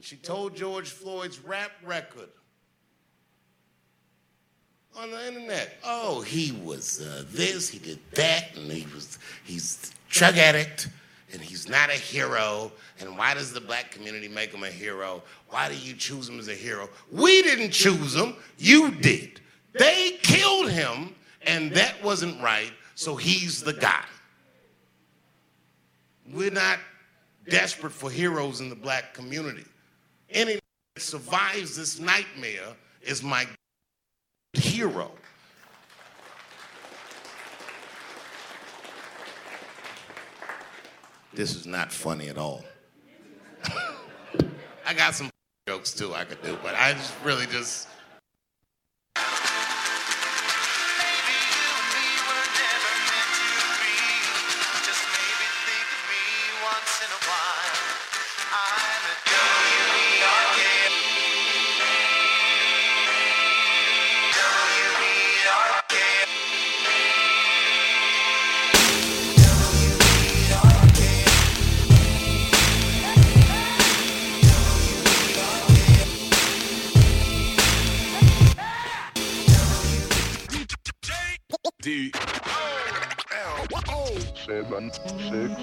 And she told George Floyd's rap record on the internet. Oh, he was uh, this, he did that, and he was he's drug addict, and he's not a hero. And why does the black community make him a hero? Why do you choose him as a hero? We didn't choose him, you did. They killed him, and that wasn't right, so he's the guy. We're not desperate for heroes in the black community. Any that survives this nightmare is my hero. This is not funny at all. I got some jokes too I could do, but I just really just D seven six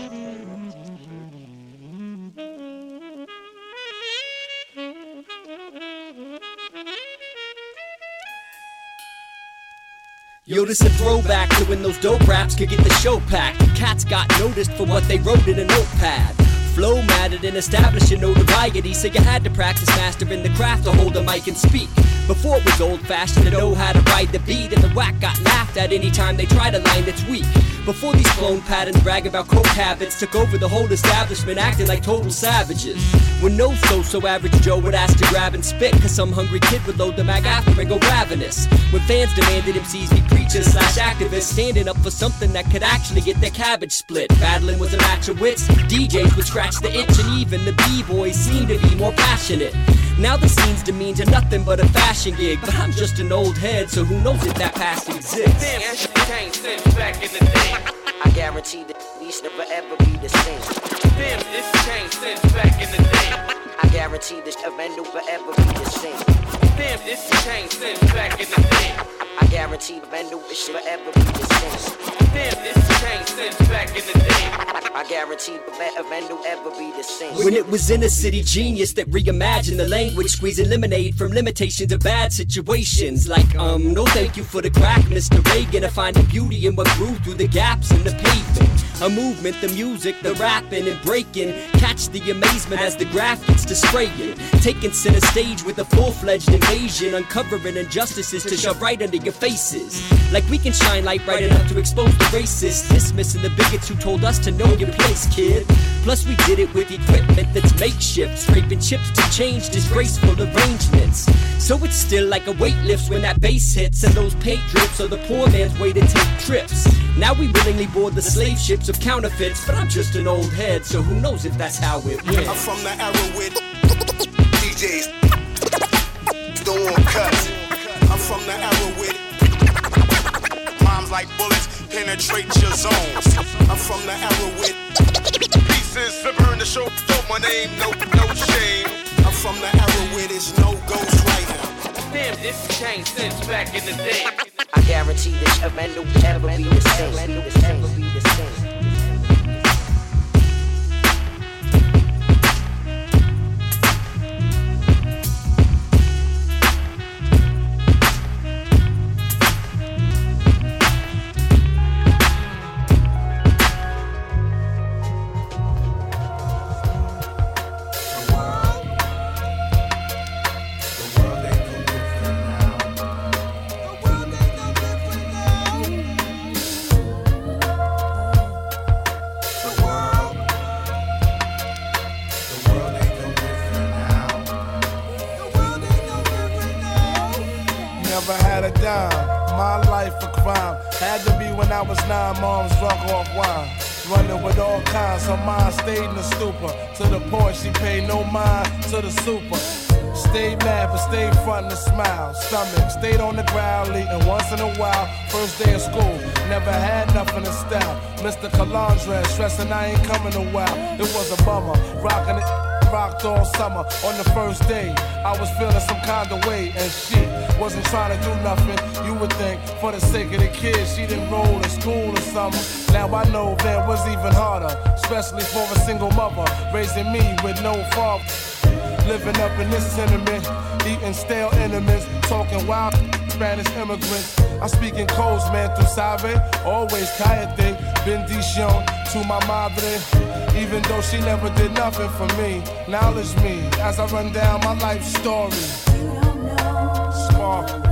Yo, this a throwback to when those dope raps could get the show packed. Cats got noticed for what they wrote in a notepad. Flow mattered in establishing notoriety, so you had to practice mastering the craft to hold a mic and speak. Before it was old fashioned to know how to ride the beat, and the whack got laughed at anytime they tried a line that's weak. Before these clone patterns brag about coke habits took over the whole establishment, acting like total savages. When no so so average Joe would ask to grab and spit, cause some hungry kid would load the mag after and go ravenous. When fans demanded MCs be preachers slash activists, standing up for something that could actually get their cabbage split. Battling was a match of wits, DJs would scratch the itch, and even the B-boys seemed to be more passionate. Now the scene's demeaned to nothing but a fashion gig, but I'm just an old head, so who knows if that past exists? Damn, shit changed since back in the day. I guarantee that these never ever be the same. Damn, this changed since back in the day. I guarantee this event will forever be the same. Damn, this changed since back in the day. I guarantee the event will forever be the same. Damn, this changed since back in the day. I guarantee the event will ever be the same. When it was inner city genius that reimagined the language, squeezing lemonade from limitations of bad situations. Like, um, no thank you for the crack, Mr. Reagan. I find the beauty in what grew through the gaps in the pavement. A movement, the music, the rapping and breaking. Catch the amazement as the graph gets to spraying. Taking center stage with a full fledged invasion. Uncovering injustices to shove right under your faces. Like we can shine light bright enough to expose the racists. Dismissing the bigots who told us to know your place, kid. Plus, we did it with equipment that's makeshift. Scraping chips to change disgraceful arrangements. So it's still like a weight lift when that bass hits. And those paint drips are the poor man's way to take trips. Now we willingly board the slave ships of counterfeits. But I'm just an old head, so who knows if that's how it went. I'm from the era with DJs throwing cuts. I'm from the era with moms like bullets penetrate your zones. I'm from the era with pieces slipper in the show. Show my name, no no shame. I'm from the era where there's no ghost writing. Damn, this changed since back in the day. I guarantee this event will ever be the same. Ever be the same. Her mind stayed in the stupor. To the point she paid no mind to the super. Stayed mad, but stayed front and smile. Stomach stayed on the ground, eating once in a while. First day of school, never had nothing to style. Mr. Calandre stressing I ain't coming a while. It was a bummer, rocking it rocked all summer. On the first day, I was feeling some kind of way, and she wasn't trying to do nothing. You would think, for the sake of the kids, she didn't roll in school Now I know that was even harder, especially for a single mother raising me with no father. Living up in this tenement, eating stale enemies, talking wild Spanish immigrants. I speak in codes, man, tu sabe. Always cállate, bendición to my madre. Even though she never did nothing for me, knowledge me as I run down my life story. Spark.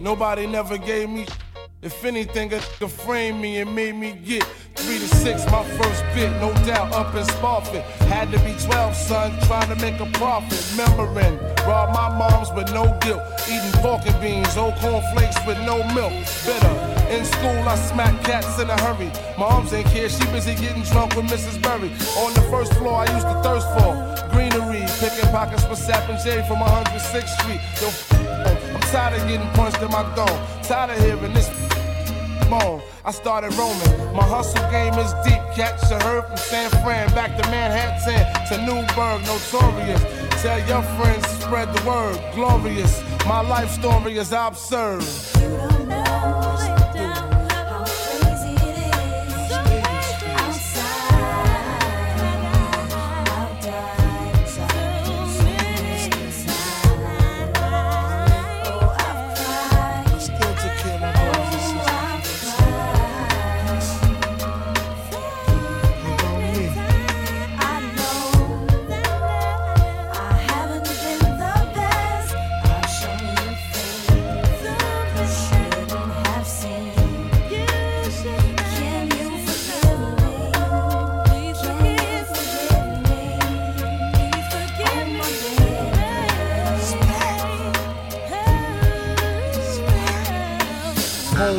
Nobody never gave me. If anything, a framed me and made me get three to six. My first bit, no doubt, up in Spofford. Had to be 12, son, trying to make a profit. Remembering, robbed my mom's with no guilt. Eating pork and beans, old cornflakes with no milk. Bitter. In school, I smack cats in a hurry. Moms ain't care, she busy getting drunk with Mrs. Berry. On the first floor, I used to thirst for greenery. Picking pockets for Sap and J from 106th Street. Yo, I'm tired of getting punched in my dome. Tired of hearing this I started roaming. My hustle game is deep. Catch a herd from San Fran back to Manhattan to Newburgh, notorious. Tell your friends, spread the word. Glorious. My life story is absurd.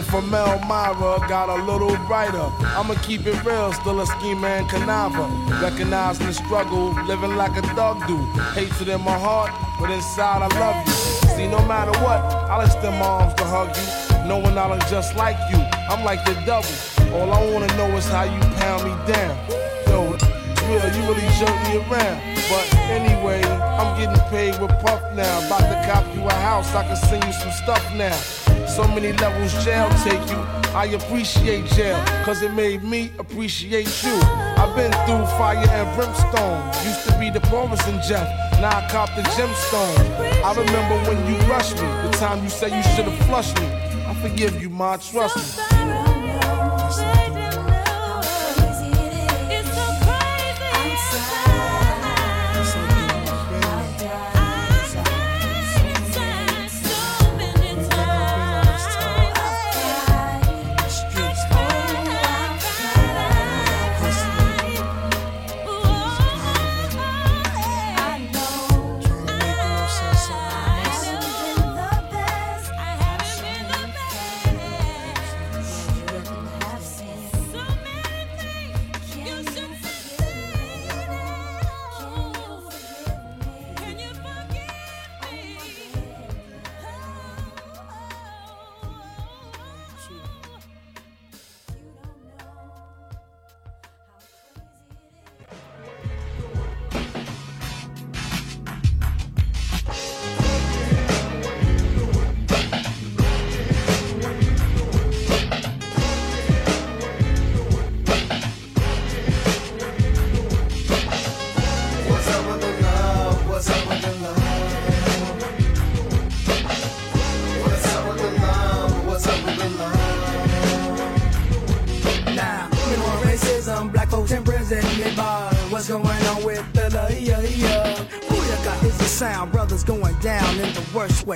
From Elmira, got a little brighter. I'ma keep it real, still a schemer and conniver. Recognizing the struggle, living like a thug do. Hatred in my heart, but inside I love you. See, no matter what, I'll extend my arms to hug you. Knowing I look just like you, I'm like the double. All I wanna know is how you pound me down. Yo, real, you really jerk me around. But anyway, I'm getting paid with Puff now. About to cop you a house, I can send you some stuff now. So many levels jail take you. I appreciate jail, cause it made me appreciate you. I've been through fire and brimstone. Used to be the poorest in Jeff, now I cop the gemstone. I remember when you rushed me, the time you said you should have flushed me. I forgive you, ma, trust me.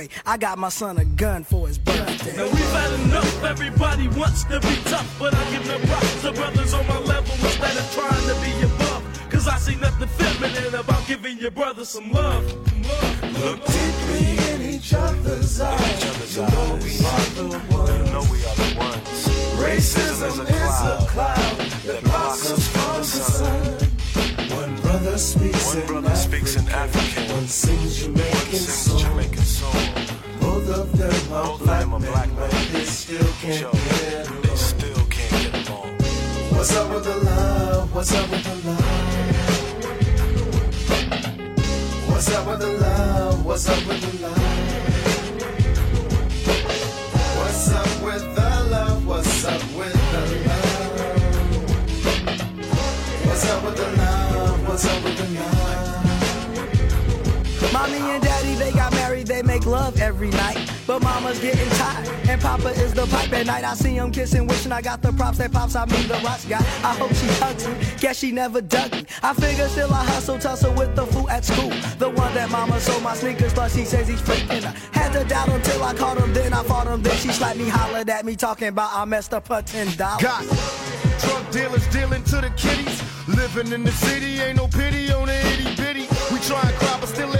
The way. I got my son a gun for his birthday. Now we've had enough, everybody wants to be tough, but I give no props to brothers on my level instead of trying to be above. Cause I see nothing feminine about giving your brother some love. Look deeply in each other's eyes. You know we are the ones. Racism is a cloud that blocks us from the sun. One brother speaks, in, brother speaks in African. One sings Jamaican song. What's up with the love? What's up with the love? What's up with the love? What's up with the love? What's up with the love? What's up with the love? Mommy and daddy, they got married, they make love every night. But mama's getting tired, and papa is the pipe at night. I see him kissing, wishing I got the props that pops. I mean, the rocks got. I hope she hugs me, guess she never dug me. I figure still I hustle, tussle with the fool at school. The one that mama sold my sneakers, but she says he's freaking her. Had to doubt him till I caught him, then I fought him. Then she slapped me, hollered at me, talking about I messed up her ten dollars. Got drug dealers dealing to the kiddies. Living in the city, ain't no pity on the itty bitty. We try and cry, but still.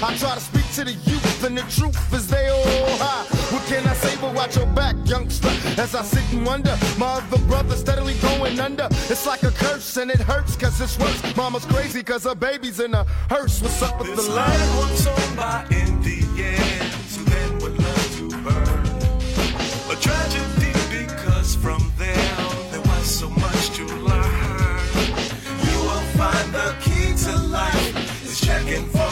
I try to speak to the youth, and the truth is they all high. What can I say but watch your back, youngster? As I sit and wonder, my other brother steadily going under. It's like a curse, and it hurts, cause it's worse. Mama's crazy, cause her baby's in a hearse. What's up with This the land love? once owned by Indians who then would love to burn. A tragedy because from them there was so much to learn. You will find the key to life is checking for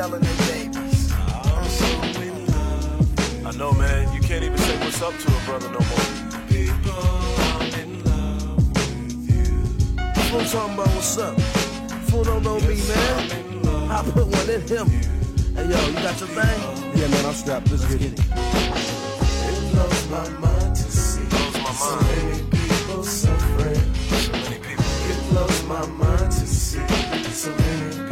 selling their babies. I'm so in love. I know, man. You can't even say what's up to a brother no more. People, I'm in love with you. Fool talking about what's up. Fool don't know me, man. I put one in him. Hey, yo, you got your thing? Yeah, man, I'm strapped. Let's get it. It blows my mind to see so many people suffering. So many people. It blows my mind to see so many people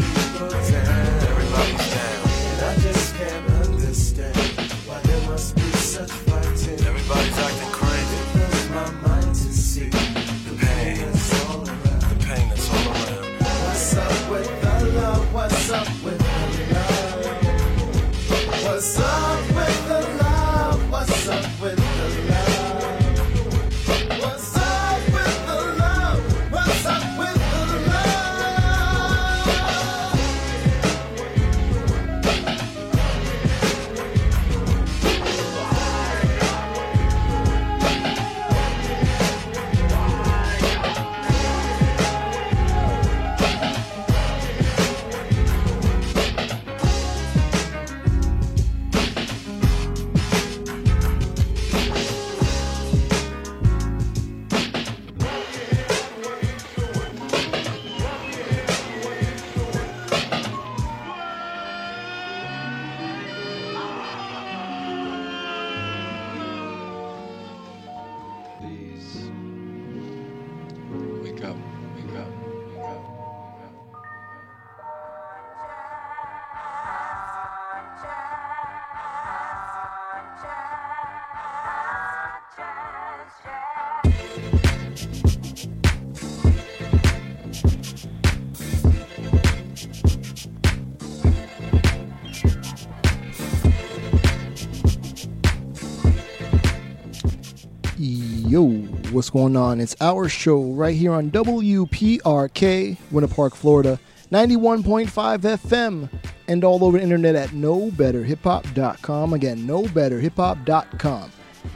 what's going on? It's our show right here on WPRK, Winter Park, Florida, 91.5 FM, and all over the internet at knowbetterhiphop.com. Again, knowbetterhiphop.com.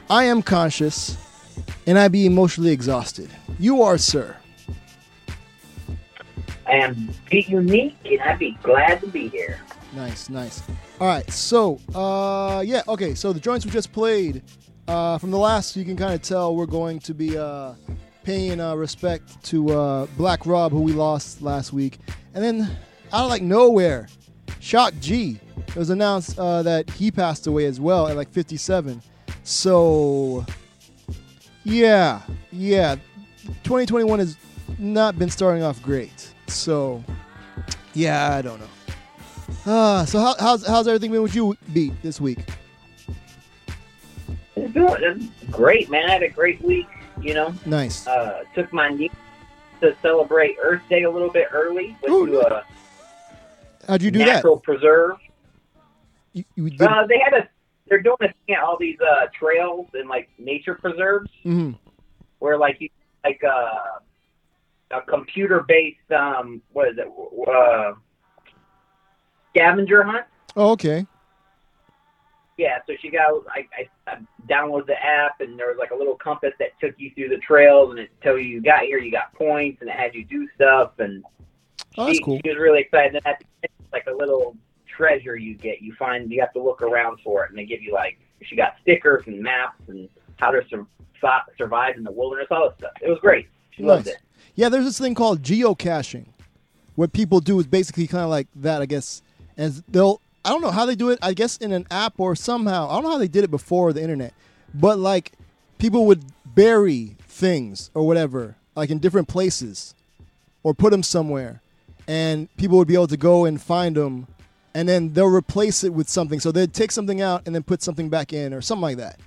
I am conshus, and I be emotionally exhausted. You are, sir. I am Pete Unique, and I'd be glad to be here. Nice, nice. All right, so uh, yeah, okay. So the joints we just played uh, from the last, you can kind of tell we're going to be uh, paying uh, respect to uh, Black Rob, who we lost last week, and then out of like nowhere, Shock G. It was announced uh, that he passed away as well at like 57. So yeah, yeah, 2021 has not been starting off great. So yeah, I don't know. Uh, so how, how's how's everything been with you, Beat, this week? It's doing it's great, man. I had a great week. You know, Nice. uh, took my niece to celebrate Earth Day a little bit early. Went to a How'd you do that? natural preserve. that? You did, Uh, they had a. They're doing a thing at all these uh, trails and like nature preserves mm-hmm. where like you like uh, a computer based um what is it uh, scavenger hunt. Oh, okay. Yeah, so she got I, I, I downloaded the app and there was like a little compass that took you through the trails and it told you you got here, you got points, and it had you do stuff and Oh, that's she, cool. she was really excited. And that's like a little treasure you get. You find you have to look around for it, and they give you like she got stickers and maps and how to sur- survive in the wilderness, all this stuff. It was great. She loved it. Yeah, there's this thing called geocaching. What people do is basically kind of like that, I guess. And they'll, I don't know how they do it. I guess in an app or somehow. I don't know how they did it before the internet, but like people would bury things or whatever, like in different places, or put them somewhere, and people would be able to go and find them, and then they'll replace it with something. So they'd take something out and then put something back in or something like that.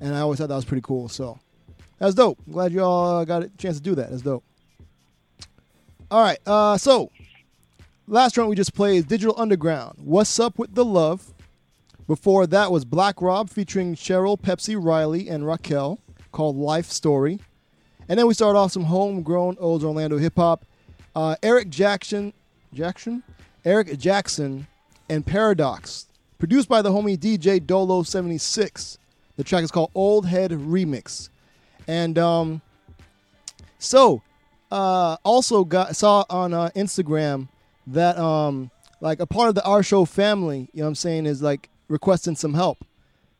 And I always thought that was pretty cool. So that's dope. I'm glad you all uh, got a chance to do that. That's dope. All right. Uh, so last round we just played is Digital Underground. What's up with the love? Before that was Black Rob featuring Cheryl, Pepsi, Riley, and Racquel called Life Story. And then we started off some homegrown old Orlando hip hop. Uh, Erik Jackson, Jackson, Erik Jackson, and Paradox, produced by the homie DJ Dolo seventy six. The track is called Old Head Remix, and um, so uh, also got saw on uh, Instagram that um, like a part of the our show family, you know what I'm saying, is like requesting some help.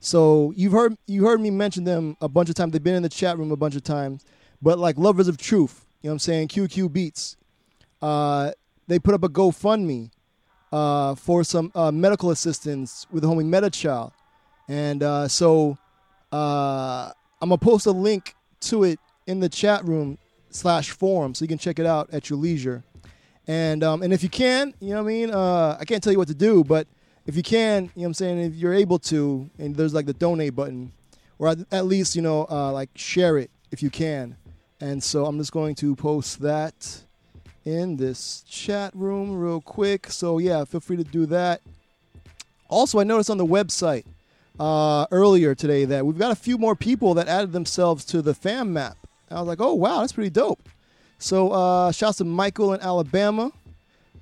So you've heard you heard me mention them a bunch of times. They've been in the chat room a bunch of times. But like Lovers of Truth, you know what I'm saying, QQ Beats, uh, they put up a GoFundMe uh, for some uh, medical assistance with the homie Metachild. And uh, so uh, I'm gonna post a link to it in the chat room slash forum so you can check it out at your leisure. And um, and if you can, you know what I mean. Uh, I can't tell you what to do, but if you can, you know what I'm saying. If you're able to, and there's like the donate button, or at, least you know uh, like share it if you can. And so I'm just going to post that in this chat room real quick. So yeah, feel free to do that. Also, I noticed on the website uh, earlier today that we've got a few more people that added themselves to the fam map. I was like, oh wow, that's pretty dope. So uh, shouts to Michael in Alabama.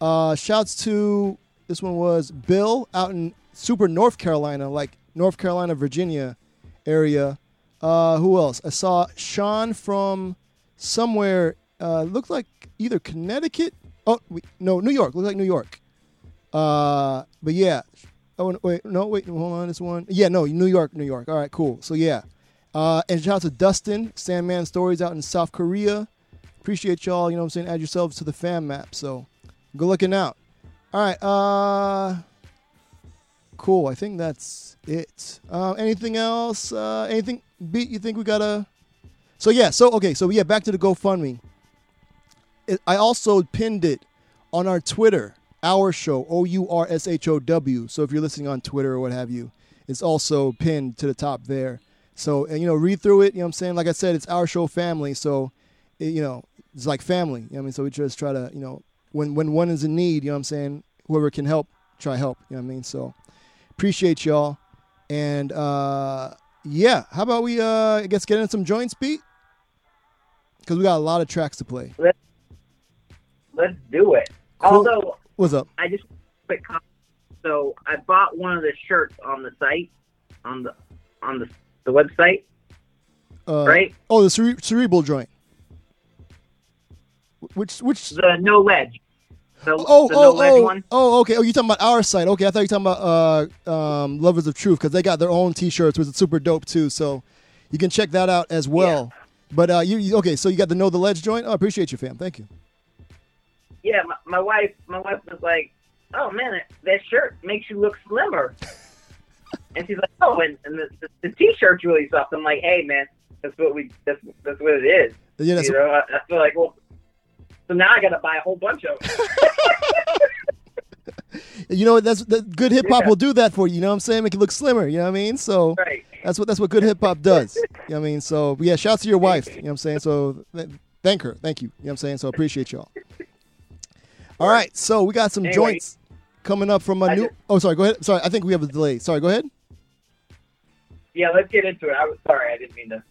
Uh, shouts to this one was Bill out in super North Carolina, like North Carolina, Virginia area. Uh, who else? I saw Sean from somewhere. Uh, looked like either Connecticut. Oh wait, no, New York. Looked like New York. Uh, but yeah. Oh wait, no, wait, hold on. This one. Yeah, no, New York, New York. All right, cool. So yeah. Uh, and shout out to Dustin, Sandman Stories out in South Korea. Appreciate y'all, you know what I'm saying? Add yourselves to the fan map. So good looking out. All right. Uh cool. I think that's it. Uh, anything else? Uh anything beat you think we gotta So yeah, so okay, so yeah, back to the GoFundMe. It, I also pinned it on our Twitter, our show, O U R S H O W. So if you're listening on Twitter or what have you, it's also pinned to the top there. So and, you know, read through it. You know what I'm saying? Like I said, it's our show family. So you know, it's like family. You know what I mean? So we just try to, you know, when when one is in need, you know what I'm saying, whoever can help, try help. You know what I mean? So appreciate y'all. And uh yeah, how about we uh I guess get in some joints beat? Because we got a lot of tracks to play. Let's let's do it. Cool. Although What's up? I just quick comment. So I bought one of the shirts on the site, on the on the the website. Uh, Right. Oh, the cere- cerebral joint. Which which The no ledge. The, Oh, the oh, no ledge oh, one. oh, okay. Oh, you talking about our site? Okay, I thought you were talking about uh, um, Lovers of Truth because they got their own T-shirts, which is super dope too. So you can check that out as well. But uh, you, you okay? So you got the Know the Ledge joint. Oh, I appreciate you, fam. Thank you. Yeah, my, my wife my wife was like, "Oh man, that, that shirt makes you look slimmer." and she's like, "Oh, and, and the, the, the t-shirt's really soft." I'm like, "Hey, man, that's what we that's that's what it is." Yeah, that's- you know, I, I feel like well, so now I got to buy a whole bunch of them. You know? That's the good hip hop Yeah. will do that for you. You know what I'm saying? Make you look slimmer. You know what I mean? So Right. that's what that's what good hip hop does. You know what I mean? So yeah, shouts to your wife. You know what I'm saying? So that, Thank her. Thank you. You know what I'm saying? So appreciate y'all. All right. So we got some Anyway. joints coming up from a I new. just- Oh, sorry. Go ahead. Sorry. I think we have a delay. Sorry. Go ahead. Yeah, let's get into it. I was sorry, I didn't mean to.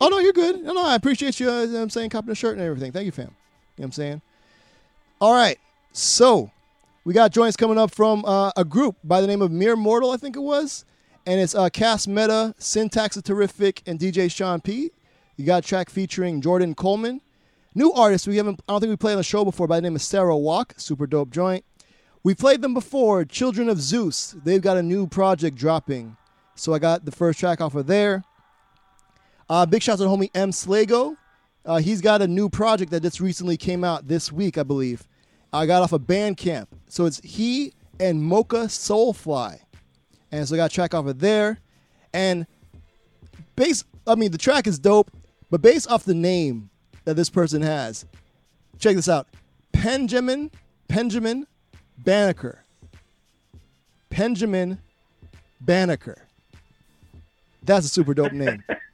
Oh no, you're good. No, no, I appreciate you. Uh, you know what I'm saying copping the shirt and everything. Thank you, fam. What I'm saying. All right, so we got joints coming up from uh, a group by the name of Mere Mortal, I think it was, and it's uh, Cas Metah, Sintax is Terrific, and DJ Sean P. You got a track featuring Jordan Coleman. New artist we haven't. I don't think we played on the show before by the name of Sarah Walk. Super dope joint. We played them before. Children of Zeus. They've got a new project dropping, so I got the first track off of there. Uh, big shout out to homie M Slago. Uh, he's got a new project that just recently came out this week, I believe. I got off of Bandcamp. So it's he and Mokah Soulfly. And so I got a track off of there. And base I mean the track is dope, but based off the name that this person has, check this out. Benjamin Benjamin Banneker. Benjamin Banneker. That's a super dope name.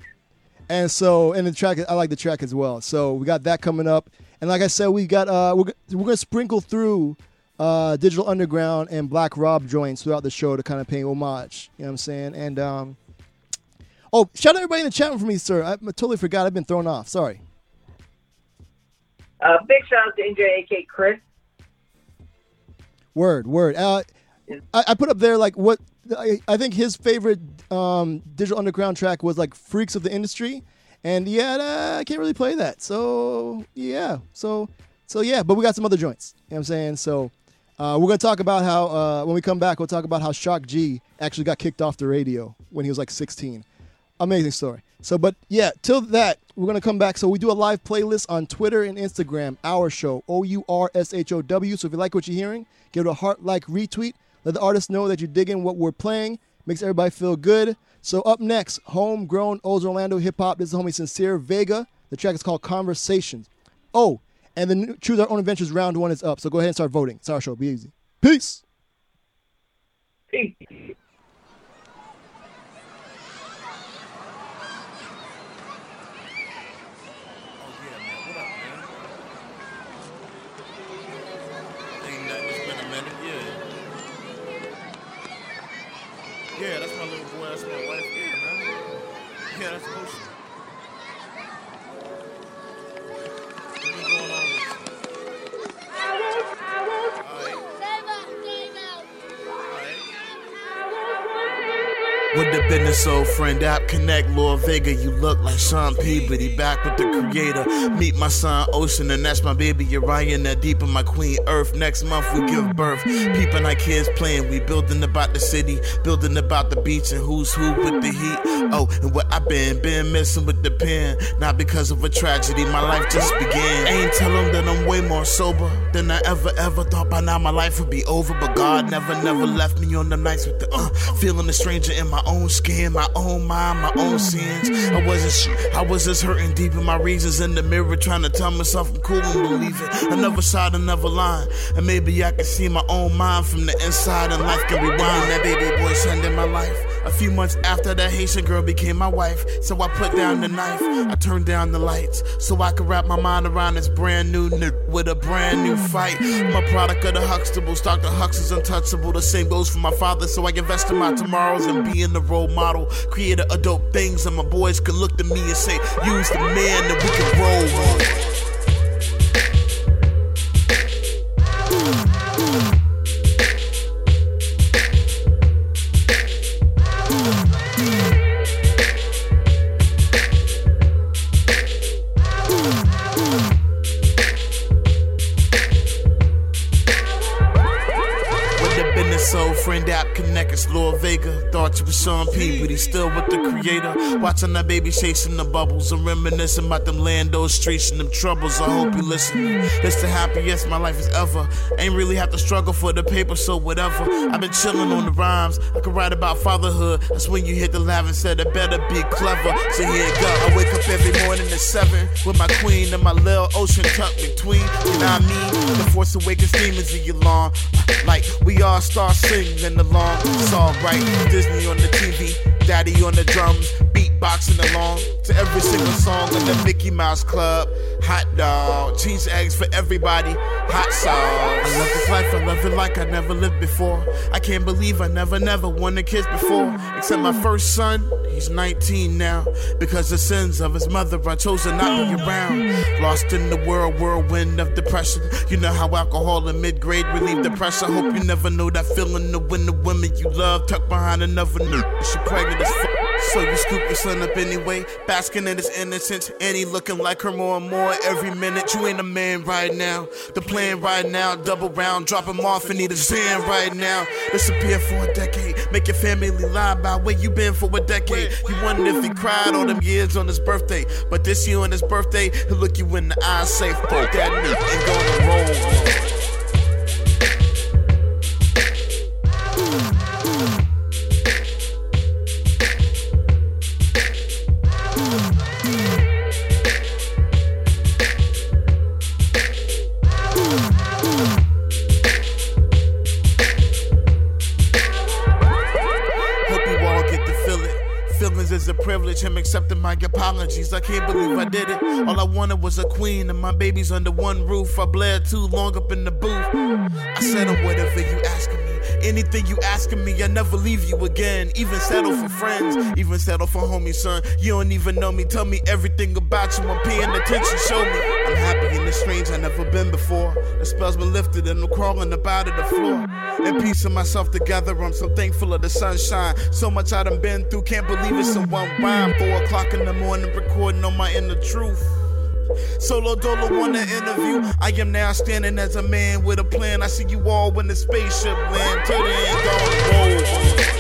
And so, and the track, I like the track as well. So we got that coming up. And like I said, we got uh, we're, we're gonna sprinkle through uh, Digital Underground and Black Rob joints throughout the show to kind of pay homage. You know what I'm saying? And um, oh, shout out everybody in the chat room for me, sir. I, I totally forgot. I've been thrown off. Sorry. Uh, big shout out to NJAK Chris. Word, word. Uh, I, I put up there like what I, think his favorite um, digital underground track was like "Freaks of the Industry," and yeah, I can't really play that. So yeah, so so yeah, but we got some other joints. You know what I'm saying? So uh, we're gonna talk about how uh, when we come back, we'll talk about how Shock G actually got kicked off the radio when he was like 16. Amazing story. So, but yeah, till that, we're gonna come back. So we do a live playlist on Twitter and Instagram. Our show, O U R S H O W. So if you like what you're hearing, give it a heart like retweet. Let the artists know that you're digging what we're playing. Makes everybody feel good. So up next, homegrown old Orlando hip hop. This is homie Sincere Vega. The track is called Conversations. Oh, and the new Choose Our Own Adventures round one is up. So go ahead and start voting. It's our show. Be easy. Peace. Peace. Business old friend app connect, Lord Vega, you look like Sean Peabody, back with the creator. Meet my son Ocean, and that's my baby Uriah, that deep in my queen Earth. Next month we give birth. Peeping our kids playing, we building about the city, building about the beach, and who's who with the heat. Oh, and what I been, been missing with the pen, not because of a tragedy, my life just began. Ain't tell 'em that I'm way more sober than I ever, ever thought by now my life would be over, but God never, never left me on the nights with the, uh, feeling a stranger in my own skin, my own mind, my own sins. I wasn't I was just hurting deep in my reasons in the mirror, trying to tell myself I'm cool and believe it. Another side, another line, and maybe I can see my own mind from the inside, and life can rewind. That baby boy son in my life. A few months after that Haitian girl became my wife, so I put down the knife, I turned down the lights, so I could wrap my mind around this brand new n- with a brand new fight. A product of the Huxtables, Dr. Hux is untouchable. The same goes for my father, so I invest in my tomorrows and being the role model. Create a dope things, and my boys can look to me and say, use the man that we can roll with. It's Lord Vega. Thought you was Sean P, but he's still with the creator. Watching that baby chasing the bubbles and reminiscing about them Lando streets and them troubles. I hope you listen. It's the happiest my life has ever. Ain't really have to struggle for the paper, so whatever. I've been chilling on the rhymes. I could write about fatherhood. That's when you hit the laugh and said it better be clever. So here it go. I wake up every morning at seven with my queen and my little ocean tucked between. You know I mean? The force awakens demons in your lawn. Like we all start singing along. It's alright. Disney on the TV, Daddy on the drums, beatboxing along to every single song in the Mickey Mouse Club. Hot dog, cheese eggs for everybody. Hot sauce. I love this life, I love it like I never lived before. I can't believe I never, never wanted kids before. Except my first son, he's 19 now. Because the sins of his mother, I chose to not be around. Lost in the world, whirlwind of depression. You know how alcohol in mid grade relieve the pressure. Hope you never know that feeling of when the women you love tucked behind another nigga. She pregnant fuck. So you scoop your son up anyway, basking in his innocence, and he looking like her more and more every minute. You ain't a man right now. The plan right now, double round, drop him off and need a Zan right now. Disappear for a decade, make your family lie about where you been for a decade. You wonder if he cried all them years on his birthday, but this year on his birthday, he'll look you in the eye, say fuck that nigga, and go to roll. Apologies. I can't believe I did it. All I wanted was a queen and my babies under one roof. I bled too long up in the booth. I said on whatever you asking me. Anything you asking me, I never leave you again. Even settle for friends, even settle for homies, son. You don't even know me. Tell me everything about you. I'm paying attention. Show me. I'm happy in the strange I never been before. The spell's been lifted and I'm crawling up out of the floor. And piecing myself together, I'm so thankful of the sunshine. So much I done been through, can't believe it's in one rhyme. Four o'clock in the morning, recording on my inner truth. Solo Dolo want an interview. I am now standing as a man with a plan. I see you all when the spaceship land. Till the end,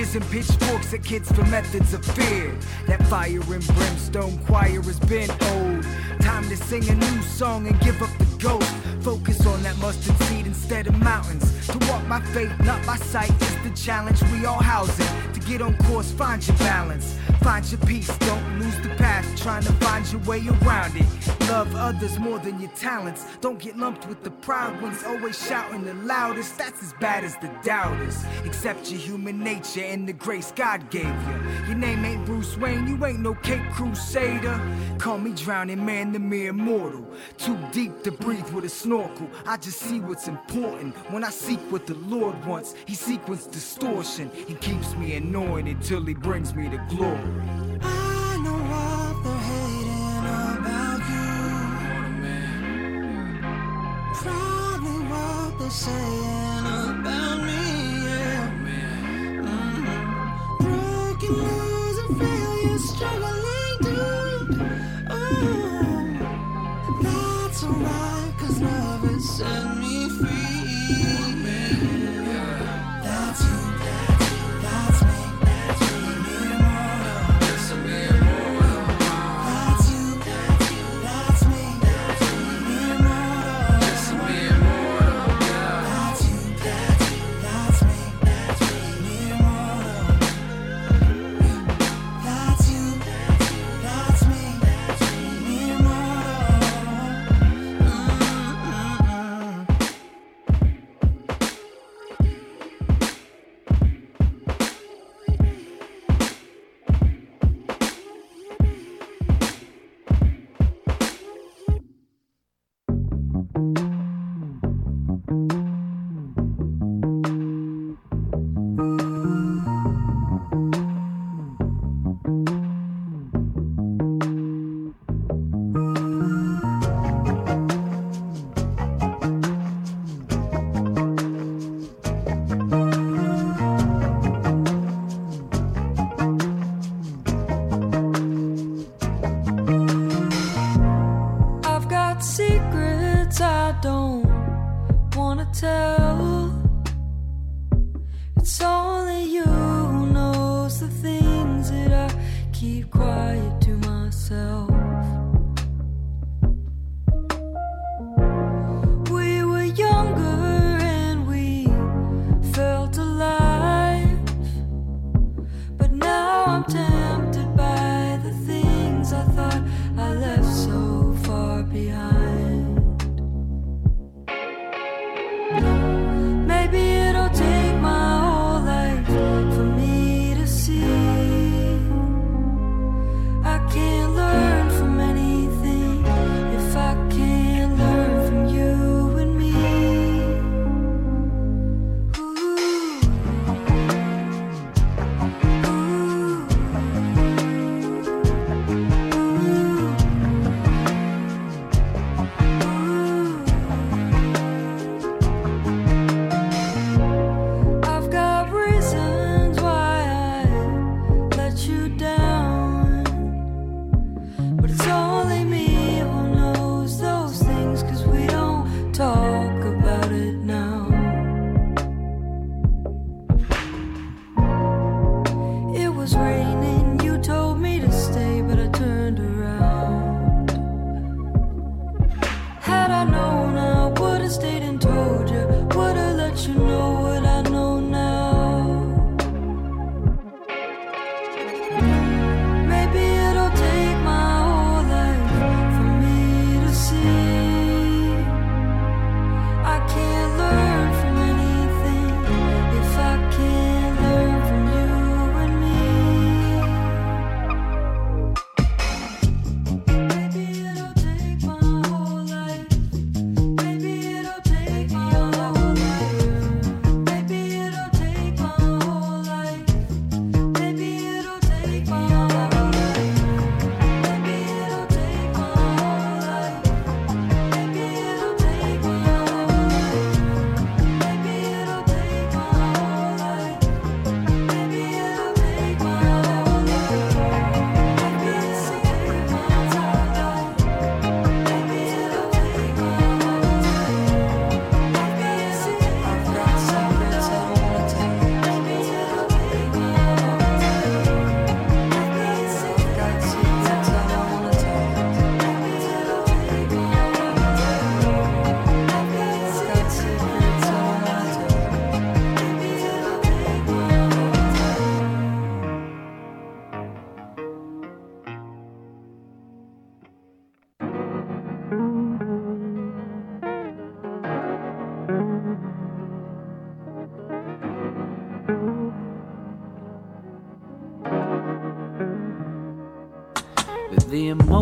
Shakespeare's and pitchforks at kids for methods of fear. That fire and brimstone choir has been old. Time to sing a new song and give up the ghost. Focus on that mustard seed instead of mountains. To walk by faith, not by sight, is the challenge we all housing. To get on course, find your balance. Find your peace, don't lose the path, trying to find your way around it. Love others more than your talents. Don't get lumped with the proud ones, always shouting the loudest. That's as bad as the doubters. Accept your human nature and the grace God gave you. Your name ain't Bruce Wayne, you ain't no Cape Crusader. Call me drowning man, the mere mortal. Too deep to breathe with a snorkel. I just see what's important when I seek what the Lord wants. He sequence distortion. He keeps me anointed till he brings me to glory.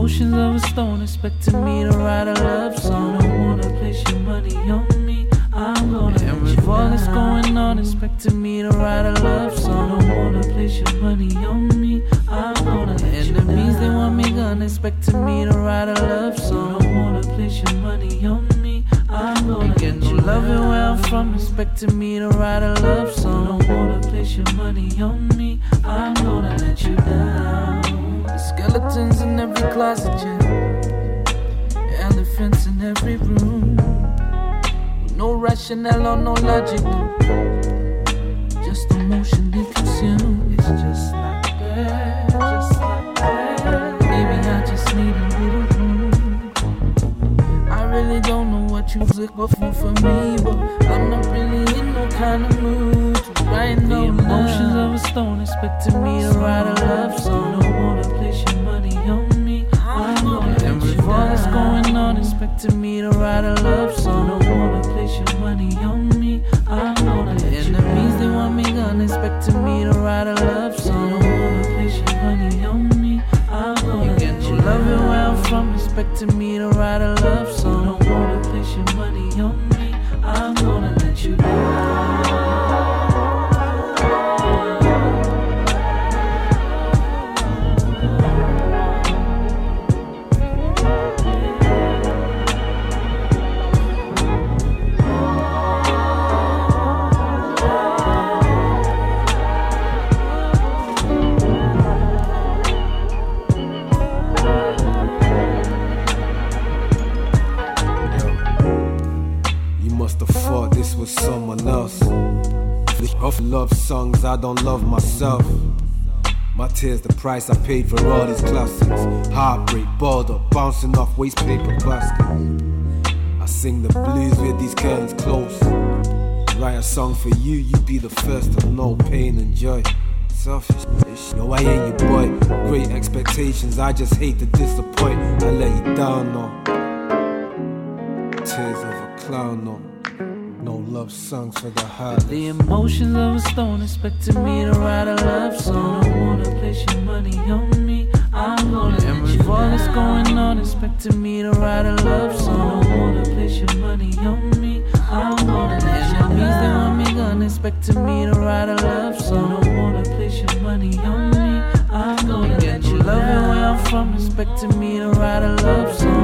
emotions of a stone, expecting me to ride along. price I paid for all these classics. Heartbreak, border, bouncing off waste paper baskets. I sing the blues with these curtains closed. Write a song for you, you'd be the first to know pain and joy. Selfish, no, I ain't your boy. Great expectations, I just hate to disappoint. I let you down, no. Tears of a clown, no love songs for the heart. The emotions of a stone expecting me to write a love song. I wanna place your money on me. I'm gonna and with all that's going on, expecting me to write a love song. I wanna place your money on me. I'm gonna let you Enemies they want me gone, expecting me to write a love song. I wanna place your money on me. I'm gonna let you love it where I'm from, expecting me to write a love song.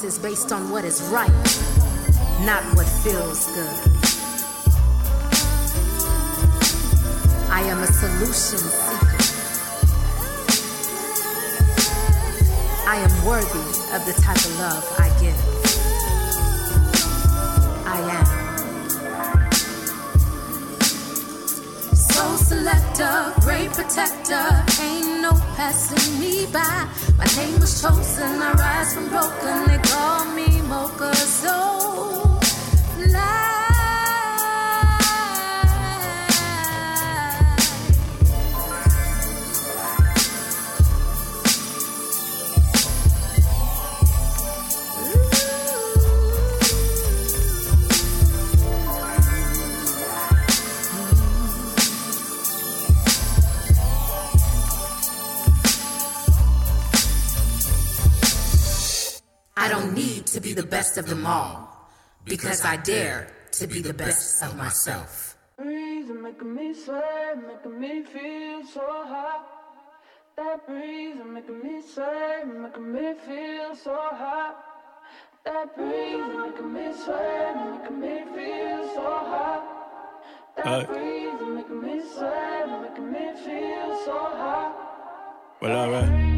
Choices based on what is right, selector, great protector, ain't no passing me by. My name was chosen, I rise from broken. They call me Mocha Soul. Be the best of them all because I dare to be the best of myself. breeze and making me sweat, making me feel so hot. That breeze and making me sweat, making me feel so hot. That breeze and making me sweat, making me feel so hot. That Uh. breeze and making me sweat, making me feel so hot. Well, alright.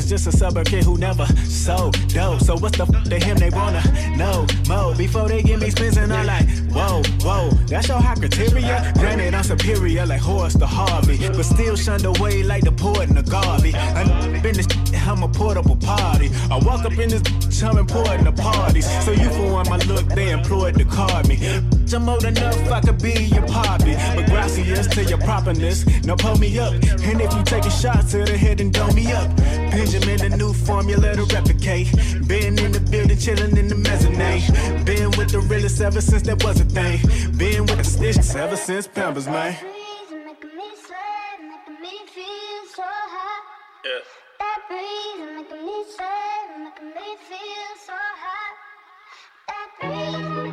It's just a suburb kid who never sold dope. So what's the f to him they wanna know more? Before they give me spins and I'm like, whoa, whoa, that's your high criteria? Granted, I'm superior like Horace the Harvey, but still shunned away like the poet in the Garvey. I'm in this, I'm a portable party. I walk up in this, I'm important to parties. So you for one, my look, they employed to card me. I'm old enough, I could be your poppy. But gracias to your properness, now pull me up. And if you take a shot to the head and dome me up. Benjamin, the new formula to replicate. Been in the building, chilling in the mezzanine. Been with the realest ever since that was a thing. Been with the stitches ever since Pampers, man.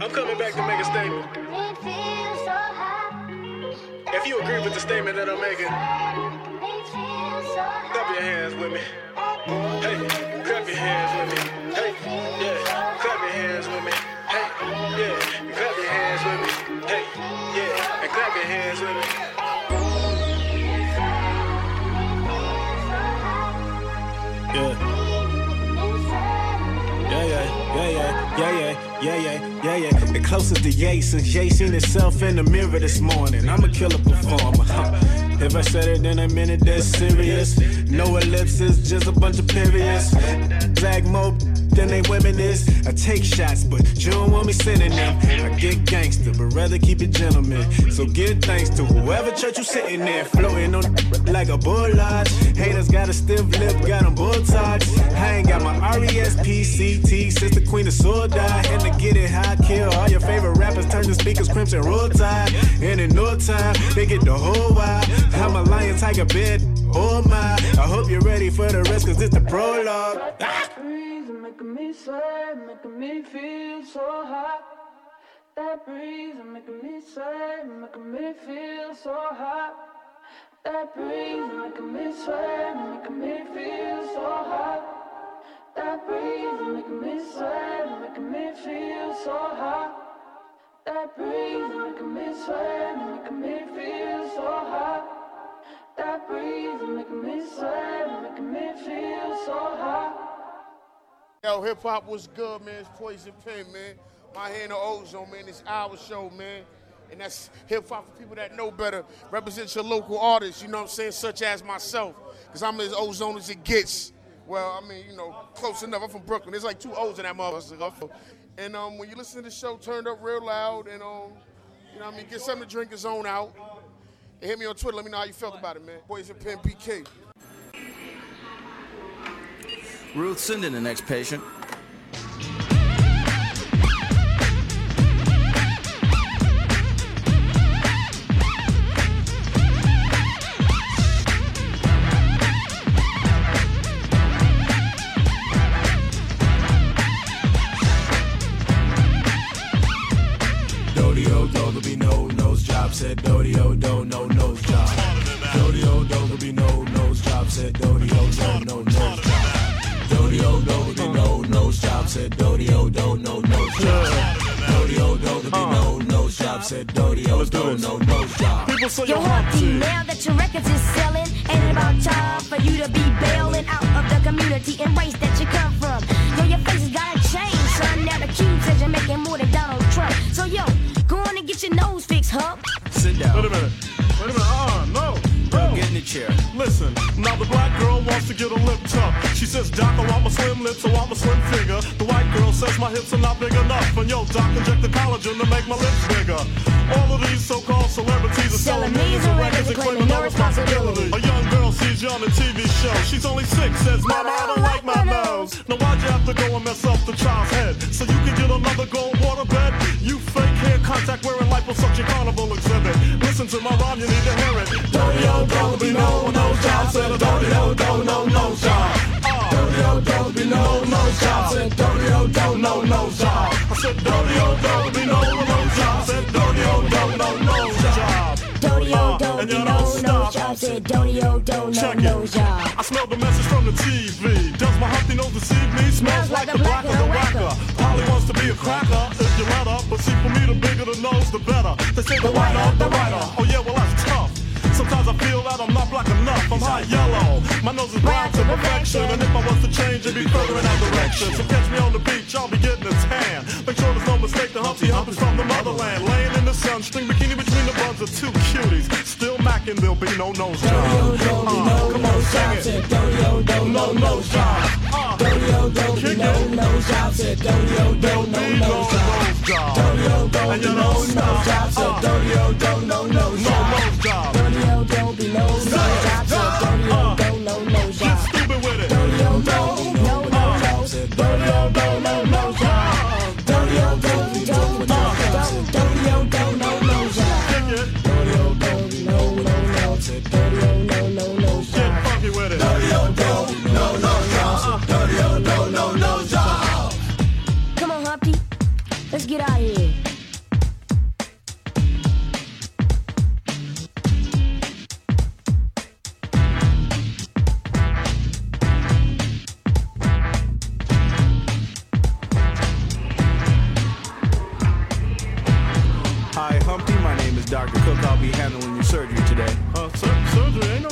I'm coming back to make a statement. If you agree with the statement that I'm making, clap your hands with me. Hey, clap your hands with me. Hey, yeah, clap your hands with me. Hey, yeah, clap your hands with me. Hey, yeah, and clap your hands with me. Yeah. Yeah, yeah, yeah, yeah, yeah, yeah, yeah. The closest to yay since yay seen himself in the mirror this morning. I'm a killer performer. If I said it, then a minute, that's serious. No ellipses, just a bunch of periods. Black more than they women is. I take shots, but you don't want me sending them. I get gangster, but rather keep it gentleman. So give thanks to whoever church you sitting there, floating on like a bull lodge. Haters got a stiff lip, got them bull tied. I ain't got my E R-E-S-P-C-T since the queen of sword died. And to get it high, kill all your favorite rappers, turn the speakers crimson roll tide. And in no time, they get the whole wild. I'm a lion, tiger, bed, oh my. I hope you're ready for the rest, cause it's the prologue. Ah! making me sweat, making me feel so hot. That breeze and making me sweat, making me feel so hot. That breeze is making me sweat, making me feel so hot. That breeze making me sweat, making me feel so hot. That breeze making me sweat, making me feel so hot. That breeze making me sweat, making me feel so hot. Yo, hip hop was good, man. It's Poison Pen, man. My hand of ozone, man. It's our show, man. And that's hip hop for people that know better. Represent your local artists, you know what I'm saying, such as myself. Because I'm as ozone as it gets. Well, I mean, you know, close enough. I'm from Brooklyn. There's like two O's in that motherfucker. And um, when you listen to the show, turned up real loud and um, you know I mean, get something to drink and zone out. And hit me on Twitter. Let me know how you felt about it, man. Poison Pen PK. Ruth, send in the next patient. Dodio do be no nose job said Dodio do nose job said Dodio do no nose job. Dodio do be no nose job said Dodio do no nose job. Yo, Humpty, now that your records is selling, ain't it about time for you to be bailing out of the community and race that you come from? Yo, your face has gotta change, son. Now the cube says you're making more than Donald Trump. So, yo, go on and get your nose fixed, huh? Sit down. Wait a minute. Wait a minute. Uh, chair. Listen, now the black girl wants to get a lip tuck. She says, Doc, I want my slim lips, I want my slim figure. The says my hips are not big enough. And yo, Doc, inject the collagen to make my lips bigger. All of these so-called celebrities are selling millions of records and claiming no responsibility. A young girl sees you on a TV show. She's only six, says, Mama, I don't like my nose. Now why'd you have to go and mess up the child's head? So you can get another gold waterbed? You fake hair contact wearing liposuction carnival exhibit. Listen to my rhyme, you need to hear it. Dodio, don't be no nose job. Said a dodio, don't no nose job. Dodio, don't be no nose job. Said dodio, don't no nose job. I said dodio, don't be no nose job. Said dodio, don't no nose job. Dodio, don't and you no don't stop. Said Dodio, don't no Check nose it. I smell the message from the TV. Does my Humpty nose deceive me? Smells like the blacker the whacker. Polly wants to be a cracker. If you let her, but see for me the bigger the nose, the better. They say the whiter, the whiter. Oh yeah, well that's tough. Sometimes I feel that I'm not black enough. I'm high yellow. My nose is brown to perfection. And if I was to change, it'd be further in that direction. So catch me on the beach, I'll be getting a tan. Make sure there's no mistake, the Humpty Hump is from the motherland. Laying in the sun, string bikini between the buns of two cuties. Still macking, there'll be no nose job. Uh, come on, sing it. No nose job. Uh, Dodio, don't be no nose job. Said Dodio, don't no nose job. Dodio, don't be no nose job. Said Dodio, don't no nose job. Dodio, don't be no nose job. Said Dodio, don't no nose job. Stupid with it. Dodio, don't be no no no. Dodio, don't no nose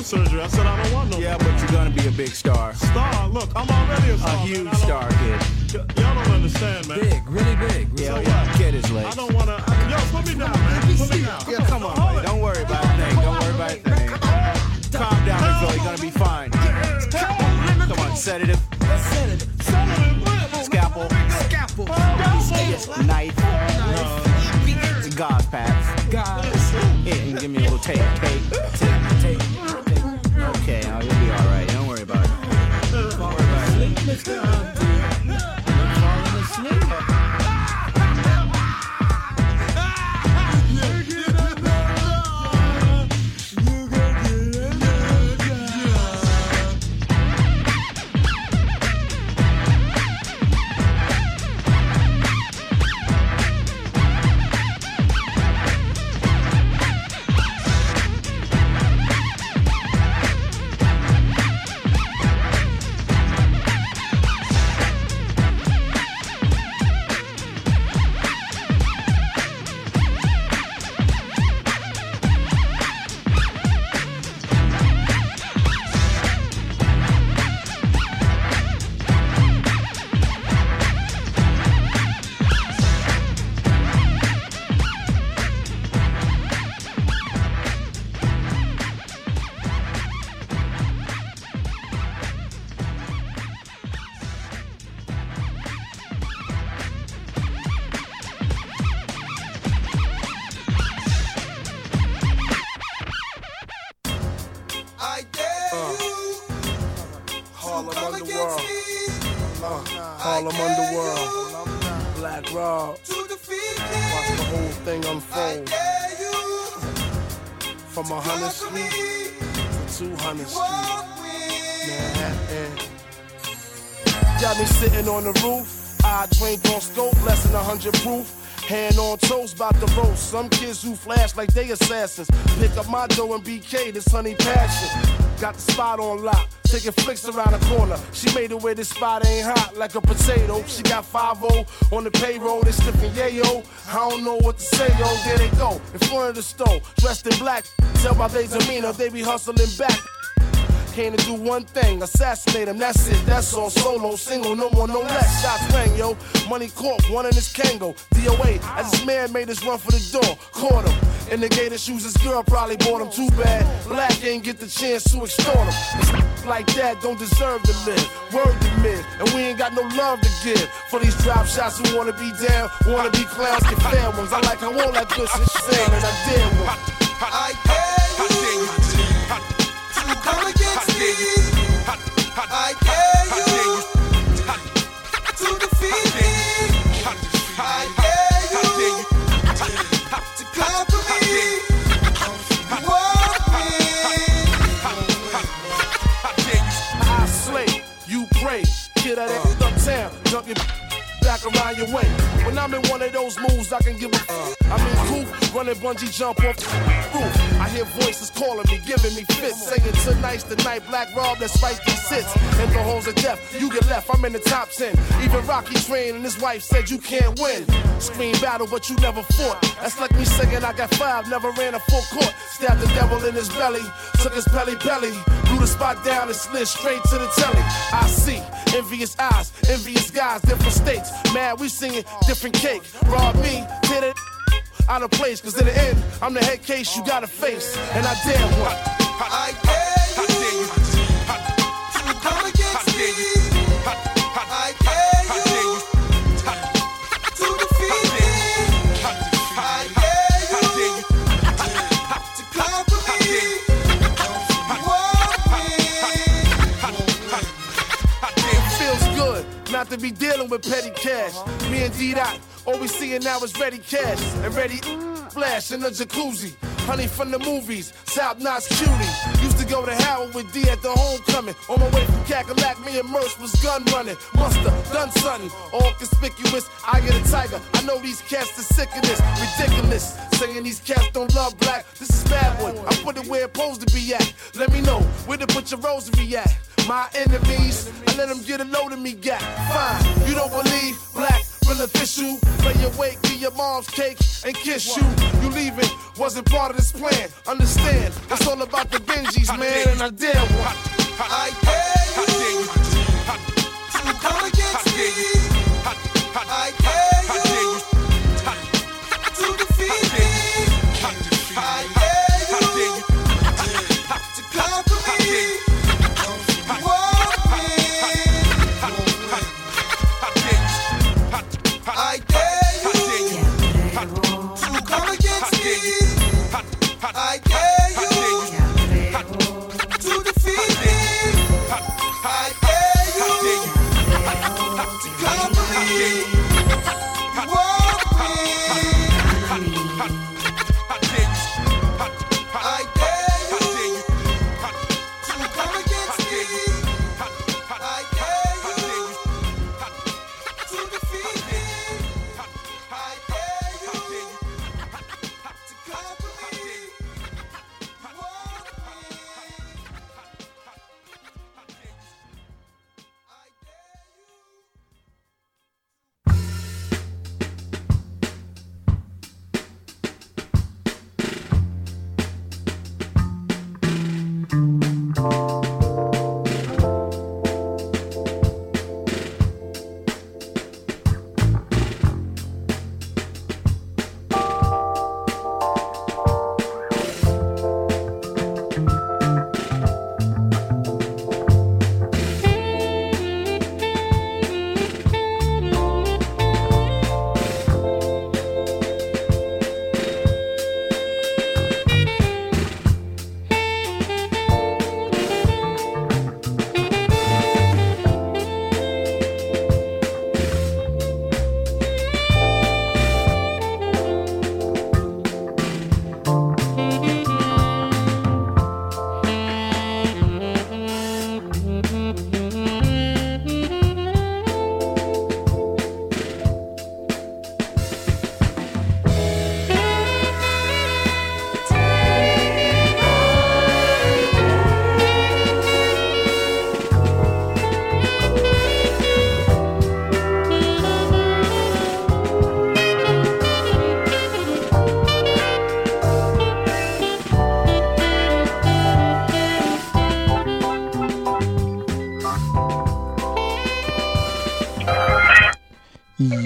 surgery? Ain't no surgery. I said I don't want no. Yeah, but you're gonna be a big star. Star? Look, I'm already a A star. man. huge I star, kid. Y- y'all don't understand, man. Big, really big. Yeah, So yeah. what? Get his legs. I don't want to. Yo, put me down, man. Put me down. Yeah, come on, buddy. Don't worry about a thing. Don't worry about a thing. Calm down, Phil. You're gonna be fine. Come on, sedative. Scalpel. Scalpel. Knife. Knife. Gauze pads. Gauze. Yeah, give me a little tape. Tape. Tape. Tape. About it. On the roof. I drink on scope, less than 100 proof. Hand on toes, bout to roast. Some kids who flash like they assassins. Pick up my dough and BK, this honey passion. Got the spot on lock, taking flicks around the corner. She made it where this spot ain't hot like a potato. She got 5 on the payroll, they sniffing yayo. I don't know what to say, yo. There they go, in front of the store, dressed in black. Tell by they demeanor, they be hustling back. Came to do one thing, assassinate him, that's it, that's all. Solo, single, no more, no less. Shots rang, yo. Money corp, one in his Kango. DOA, as this man made his run for the door. Caught him. In the gator shoes, his girl probably bought him too bad. Black ain't get the chance to extort him. Like that don't deserve to live. Word to mid, and we ain't got no love to give. For these drop shots who wanna be down, wanna be clowns, get fair ones. I like how all that pussy sing, and I dare one. I I dare you. to defeat me. I dare you. to conquer me. You want I slay, you pray. Kid at that uptown, jump your back around your way. When I'm in one of those moves, I can give a f- I mean, goof, running bungee jump off the roof. I hear voices calling me, giving me fits, saying tonight's the night. Black Rob, let's these sits. In the holes of death, you get left. I'm in the top ten. Even Rocky trained and his wife said you can't win. Scream battle, but you never fought. That's like me saying I got five, never ran a full court. Stabbed the devil in his belly, took his belly belly, blew the spot down and slid straight to the telly. I see envious eyes, envious guys, different states. Mad, we singing different cake. Rob me, did it out of place, cause in the end, I'm the head case you gotta face, and I dare one. I dare you to come against me. I dare you to defeat me. I dare you to conquer me. You want It feels good not to be dealing with petty cash. Me and D Dot, all we seeing now is ready cash and ready flash in the jacuzzi. Honey from the movies, South Notch cutie. Used to go to Howard with D at the homecoming. On my way from Cackalack, me and Merce was gun running. Musta, done something, all conspicuous. I get a tiger. I know these cats are sick of this, ridiculous. Saying these cats don't love black. This is bad one. I put it where it's supposed to be at. Let me know where to put your rosary at. My enemies, I let them get a load of me, got fine. You don't believe black, real official. Lay your wake, be your mom's cake, and kiss you. You leaving wasn't part of this plan. Understand, it's all about the Benjis, man, and I dare one. I dare you to come against me. I dare you to defeat me. I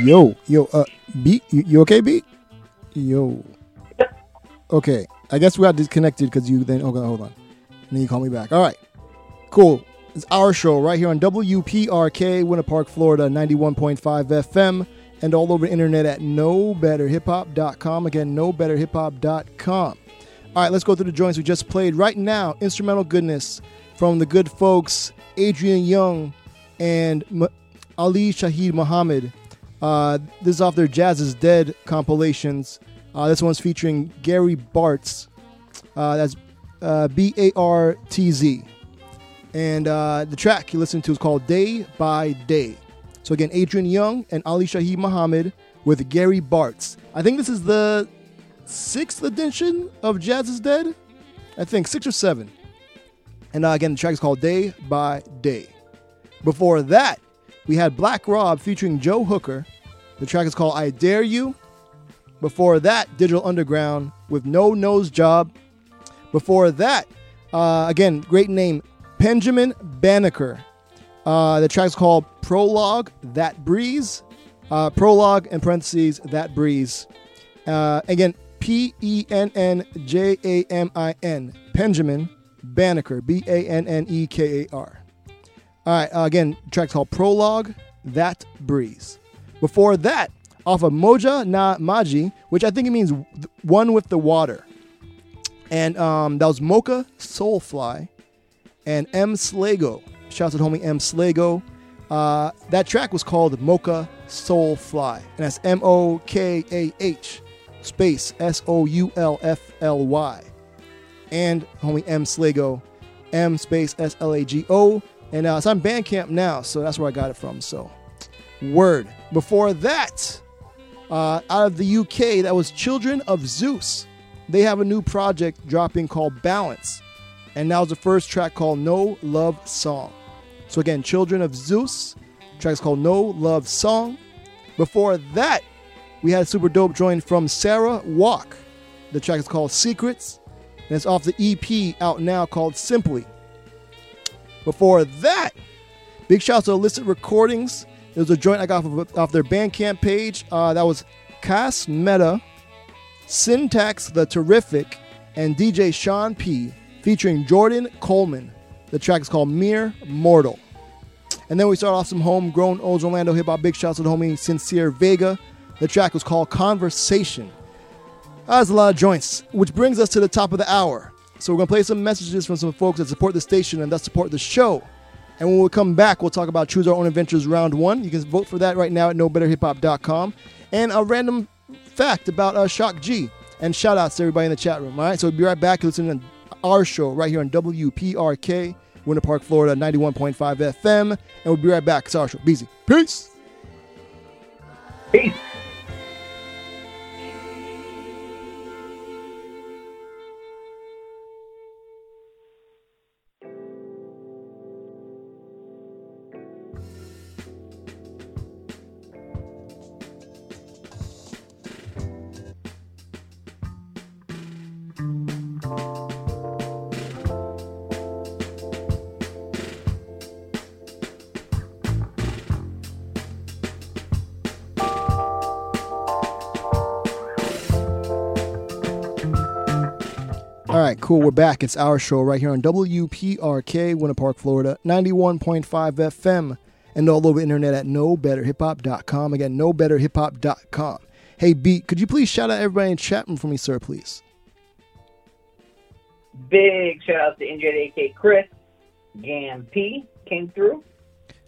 Yo, yo, uh, beat, you, you okay, beat? Yo. Okay, I guess we got disconnected because you then. Okay, hold on. And then you call me back. All right, cool. It's our show right here on WPRK, Winter Park, Florida, 91.5 FM, and all over the internet at knowbetterhiphop.com. Again, knowbetterhiphop.com. All right, let's go through the joints we just played. Right now, instrumental goodness from the good folks Adrian Younge and Ali Shaheed Muhammad. Uh, this is off their Jazz is Dead compilations. Uh, this one's featuring Gary Bartz. Uh, that's uh, B A R T Z. And uh, the track you listen to is called Day by Day. So again, Adrian Younge and Ali Shaheed Muhammad with Gary Bartz. I think this is the sixth edition of Jazz is Dead. I think six or seven. And uh, again, the track is called Day by Day. Before that, we had Black Rob featuring Joe Hooker. The track is called I Dare You. Before that, Digital Underground with No Nose Job. Before that, uh, again, great name, Pennjamin Bannekar. Uh, the track's called Prologue, That Breeze. Uh, prologue, in parentheses, That Breeze. Uh, again, P E N N J A M I N. Pennjamin Bannekar. B A N N E K A R. All right, uh, again, track's called Prologue, That Breeze. Before that, off of Moja Na Maji, which I think it means one with the water. And um, that was Mokah Soulfly and M Slago. Shouts out homie M Slago. Uh, that track was called Mokah Soulfly. And that's M O K A H space S O U L F L Y. And homie M Slago, M space S L A G O. And uh, it's on Bandcamp now, so that's where I got it from. So, word. Before that, uh, out of the UK, that was Children of Zeus. They have a new project dropping called Balance. And now it's the first track called No Love Song. So again, Children of Zeus. Track's called No Love Song. Before that, we had a super dope joint from Sarah Walk. The track is called Secrets. And it's off the EP out now called Simply. Before that, big shout out to Illicit Recordings. It was a joint I got off, off their Bandcamp page. Uh, that was Cas Metah, Sintax the Terrific, and DJ Sean P. featuring Jordan Coleman. The track is called Mere Mortal. And then we start off some homegrown old Orlando hip hop. Big shouts to the homie Sincere Vega. The track was called Conversation. That's a lot of joints, which brings us to the top of the hour. So we're gonna play some messages from some folks that support the station and thus support the show. And when we come back, we'll talk about Choose Our Own Adventures Round One. You can vote for that right now at KnowBetterHipHop.com. And a random fact about uh, Shock G. And shout outs to everybody in the chat room. All right, so we'll be right back listening to our show right here on WPRK, Winter Park, Florida, 91.5 FM. And we'll be right back. It's our show. Beezy. Peace. Peace. Cool. We're back. It's our show right here on WPRK, Winter Park, Florida, 91.5 FM, and all over the internet at knowbetterhiphop.com. Again, knowbetterhiphop.com. Hey, Beat, could you please shout out everybody in chat room for me, sir, please? Big shout out to NJAK Chris, Gam P came through.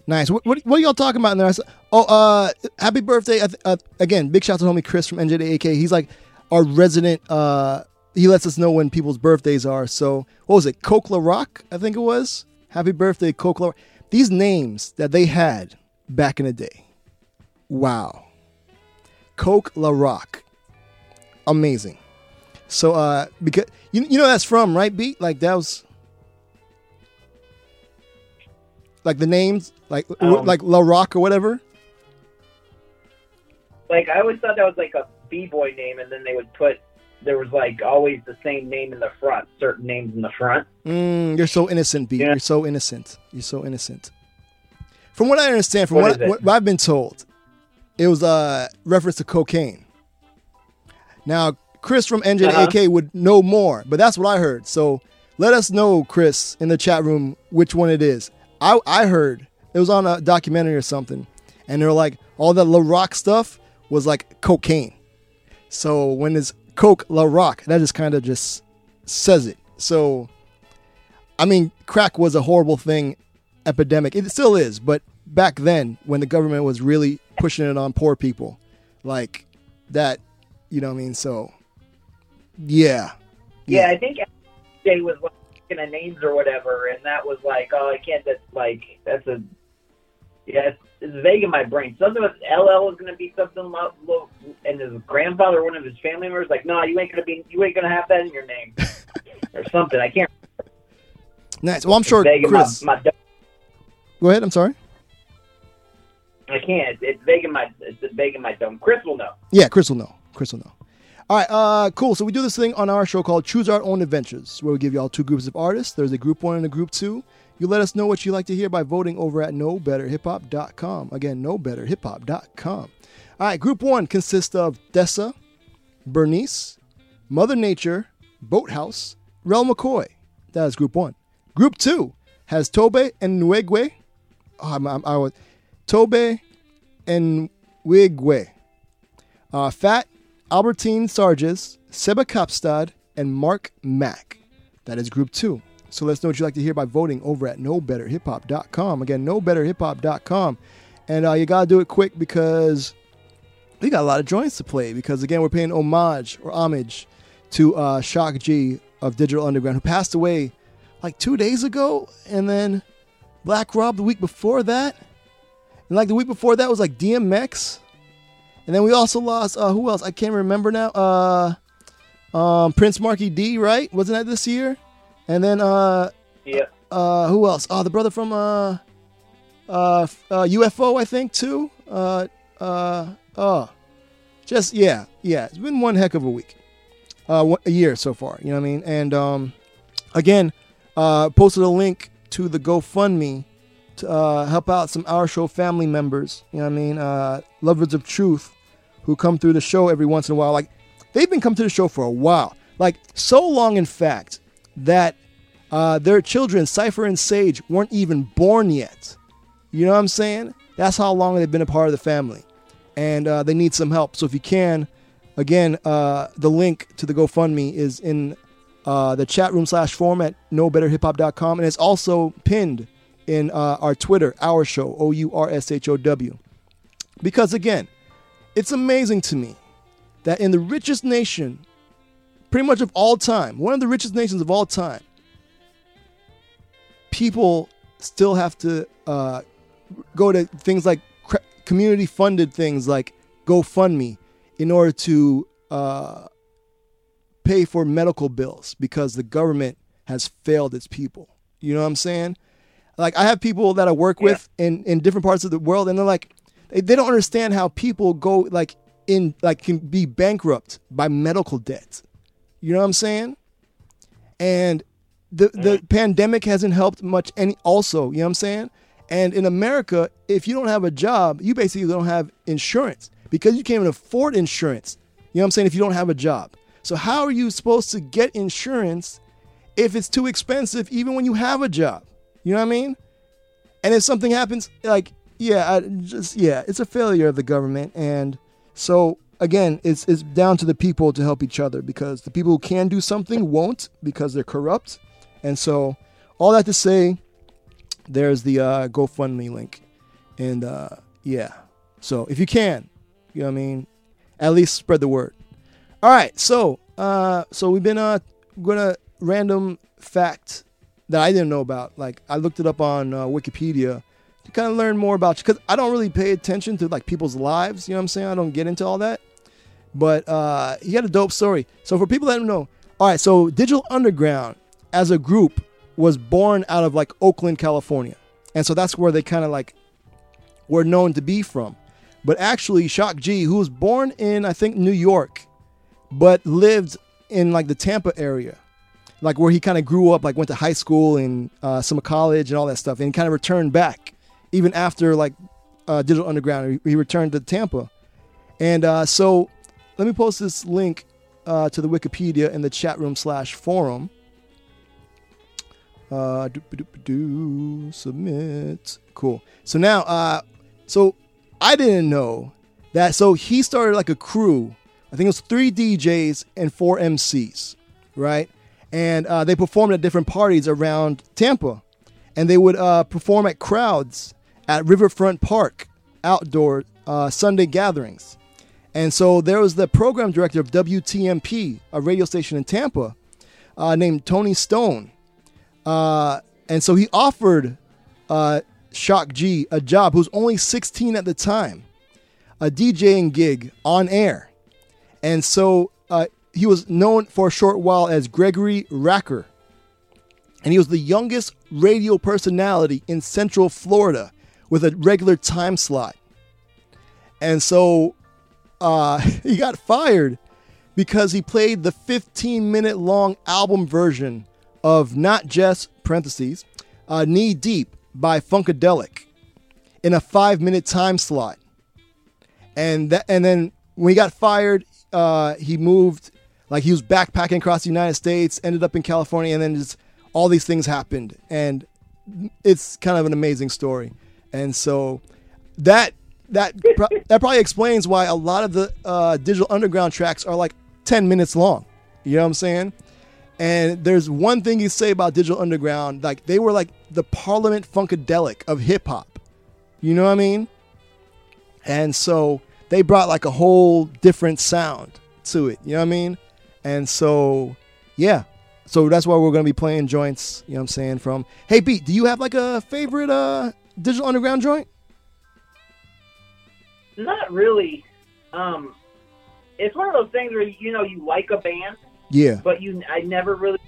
Nice. What, what, what are y'all talking about in there? I said, oh, uh, happy birthday. Uh, uh, again, big shout out to homie Chris from NJAK. He's like our resident, uh, he lets us know when people's birthdays are. So, what was it? Coke La Rock, I think it was. Happy birthday, Coke La Rock. These names that they had back in the day. Wow. Coke La Rock. Amazing. So, uh, because you, you know that's from, right, Beat? Like, that was. Like the names, like Um, like La Rock or whatever. Like I always thought that was like a b boy name, and then they would put there was like always the same name in the front, certain names in the front. Mm, you're so innocent, B. You're so innocent. You're so innocent. From what I understand, from What what, what I've been told, it was a reference to cocaine. Now, Chris from NJAK would know more, but that's what I heard. So let us know, Chris, in the chat room, which one it is. I, I heard it was on a documentary or something, and they're like, all that La Rock stuff was like cocaine. So when Coke La Rock, that just kind of just says it. So, I mean, crack was a horrible thing, epidemic. It still is, but back then, when the government was really pushing it on poor people, like that, you know what I mean? So, yeah. Yeah, I think Jay was like of names or whatever, and that was like, oh, I can't. That's like that's a yeah, it's, vague in my brain. Something with LL is going to be something lo- lo- and his grandfather, one of his family members, like, no, you ain't gonna be, you ain't gonna have that in your name, or something. I can't. Nice. Well, I'm sure vague in Chris. My, my, Go ahead. I'm sorry. I can't. It's, it's vague in my, it's vague in my dome. Chris will know. Yeah, Chris will know. Chris will know. All right, uh, cool. So we do this thing on our show called Choose Our Own Adventures, where we give you all two groups of artists. There's a group one and a group two. You let us know what you like to hear by voting over at knowbetterhiphop.com. Again, knowbetterhiphop.com. All right, group one consists of Dessa, Bernice, Mother Nature, Boathouse, Rel McCoy. That is group one. Group two has Tobe and Nwigwe. Oh, I'm, I'm, I was Tobe and Wigwe. Uh, Fat, Albertine Sarges, Seba Kapstad, and Mark Mack. That is group two. So let's know what you'd like to hear by voting over at knowbetterhiphop.com. Again, knowbetterhiphop.com. And uh, you got to do it quick because we got a lot of joints to play. Because again, we're paying homage or homage to uh, Shock G of Digital Underground, who passed away like two days ago. And then Black Rob the week before that. And like the week before that was like DMX. And then we also lost uh, who else? I can't remember now. Uh, um, Prince Markie Dee, right? Wasn't that this year? And then uh, Yeah. uh, who else? Oh, the brother from uh, uh, uh, UFO, I think too. Uh, uh, oh, just yeah, yeah. It's been one heck of a week, uh, a year so far. You know what I mean? And um, again, uh, posted a link to the GoFundMe to uh, help out some Our Show family members. You know what I mean? Uh, lovers of truth who come through the show every once in a while. Like they've been coming to the show for a while, like so long, in fact, that uh, their children, Cypher and Sage, weren't even born yet. You know what I'm saying? That's how long they've been a part of the family, and uh, they need some help. So if you can, again, uh, the link to the GoFundMe is in uh, the chat room slash forum at knowbetterhiphop.com, and it's also pinned in uh, our Twitter, our show, O U R S H O W. Because again, it's amazing to me that in the richest nation, pretty much of all time, one of the richest nations of all time, people still have to uh, go to things like cr- community funded things like GoFundMe in order to uh, pay for medical bills because the government has failed its people. You know what I'm saying? Like I have people that I work with in, in different parts of the world and they're like they, they don't understand how people go like in like can be bankrupt by medical debt. You know what I'm saying? And the the mm-hmm. pandemic hasn't helped much any also, you know what I'm saying? And in America, if you don't have a job, you basically don't have insurance because you can't even afford insurance. You know what I'm saying? If you don't have a job. So how are you supposed to get insurance if it's too expensive even when you have a job? You know what I mean? And if something happens, like, yeah, I just yeah, it's a failure of the government. And so again, it's it's down to the people to help each other because the people who can do something won't because they're corrupt. And so all that to say, there's the uh, GoFundMe link. And uh, yeah. So if you can, you know what I mean, at least spread the word. All right, so uh, so we've been uh gonna random fact that I didn't know about. Like I looked it up on uh, Wikipedia to kind of learn more about you because I don't really pay attention to like people's lives. You know what I'm saying? I don't get into all that. But uh, he had a dope story. So for people that don't know, all right. So Digital Underground as a group was born out of like Oakland, California, and so that's where they kind of like were known to be from. But actually, Shock G, who was born in I think New York, but lived in like the Tampa area, like where he kind of grew up, like went to high school and uh, some college and all that stuff, and kind of returned back even after like uh, Digital Underground. He, he returned to Tampa, and uh, so let me post this link uh, to the Wikipedia in the chat room slash forum. Uh, do submit. Cool. So now, uh, so I didn't know that. So he started like a crew. I think it was three DJs and four MCs, right? And uh, they performed at different parties around Tampa, and they would uh, perform at crowds at Riverfront Park outdoor uh, Sunday gatherings. And so there was the program director of WTMP, a radio station in Tampa, uh, named Tony Stone. Uh, and so he offered uh, Shock G a job, who's only 16 at the time, a DJing gig on air. And so uh, he was known for a short while as Gregory Racker. And he was the youngest radio personality in Central Florida with a regular time slot. And so uh, he got fired because he played the 15 minute long album version of Not Just, parentheses, uh, Knee Deep by Funkadelic in a five minute time slot. And that, and then when he got fired, uh, he moved, like he was backpacking across the United States, ended up in California, and then just all these things happened. And it's kind of an amazing story. And so that that pro- that probably explains why a lot of the uh, digital underground tracks are like 10 minutes long. You know what I'm saying? And there's one thing you say about digital underground, like they were like the Parliament Funkadelic of hip hop. You know what I mean? And so they brought like a whole different sound to it. You know what I mean? And so, yeah. So that's why we're gonna be playing joints. You know what I'm saying? From Hey Beat, do you have like a favorite uh digital underground joint? Not really. Um, it's one of those things where you know you like a band, Yeah. but you I never really.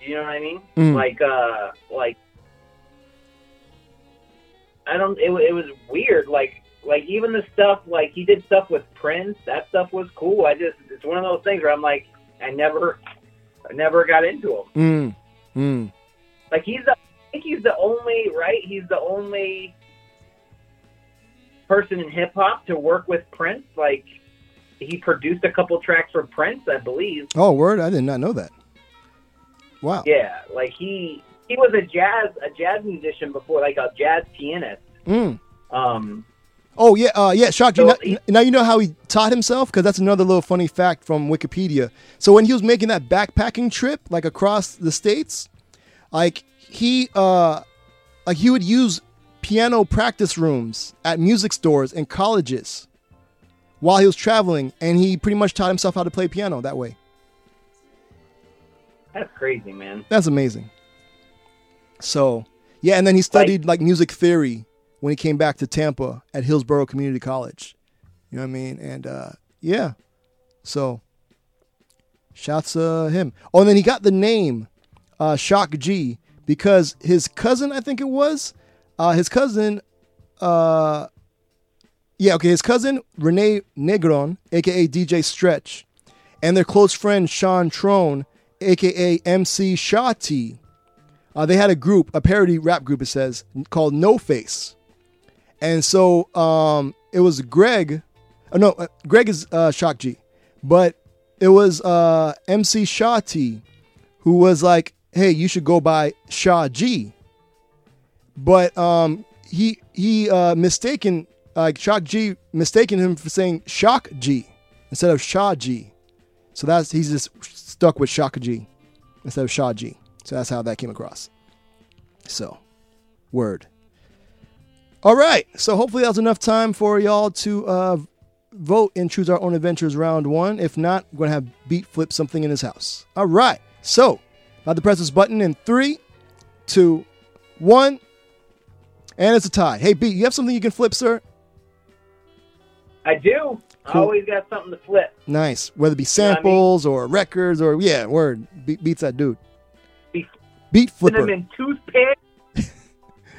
You know what I mean? Mm. Like uh, like I don't. It, it was weird. Like like even the stuff like he did stuff with Prince. That stuff was cool. I just it's one of those things where I'm like I never I never got into him. Mm. Mm. Like he's the I think he's the only right. He's the only person in hip hop to work with Prince. Like he produced a couple tracks for Prince, I believe. Oh, word! I did not know that. Wow. Yeah, like he he was a jazz a jazz musician before, like a jazz pianist. Mm. Um, Oh yeah, uh, yeah, Shock. So now, now you know how he taught himself because that's another little funny fact from Wikipedia. So when he was making that backpacking trip, like across the states, like he, uh, like he would use piano practice rooms at music stores and colleges while he was traveling, and he pretty much taught himself how to play piano that way. that's crazy, man. That's amazing. So yeah, and then he studied like music theory when he came back to Tampa at Hillsborough Community College. You know what I mean? And uh, yeah, so shouts uh, him. Oh, and then he got the name uh, Shock G because his cousin, I think it was, uh, his cousin, uh, yeah, okay, his cousin Renee Negron, aka DJ Stretch, and their close friend Sean Trone, aka MC Shawty. Uh, they had a group, a parody rap group, it says, called No Face. And so um, it was Greg. Oh, no, uh, Greg is uh, Shock G. But it was uh, MC Shawty who was like, hey, you should go by Shaw G. But um, he he uh, mistaken, like Shock G, mistaken him for saying Shock G instead of Shaw G. So that's he's just stuck with Shock G instead of Shaw G. So that's how that came across. So, word. All right. So hopefully that was enough time for y'all to uh, vote and choose our own adventures round one. If not, we're gonna have Beat flip something in his house. All right. So, about to press this button in three, two, one, and it's a tie. Hey, Beat, you have something you can flip, sir? I do. I Cool. always got something to flip. Nice. Whether it be know I mean? samples or records or yeah, word. Beat, beats that dude. Beat- Beat flipper. Cinnamon toothpicks.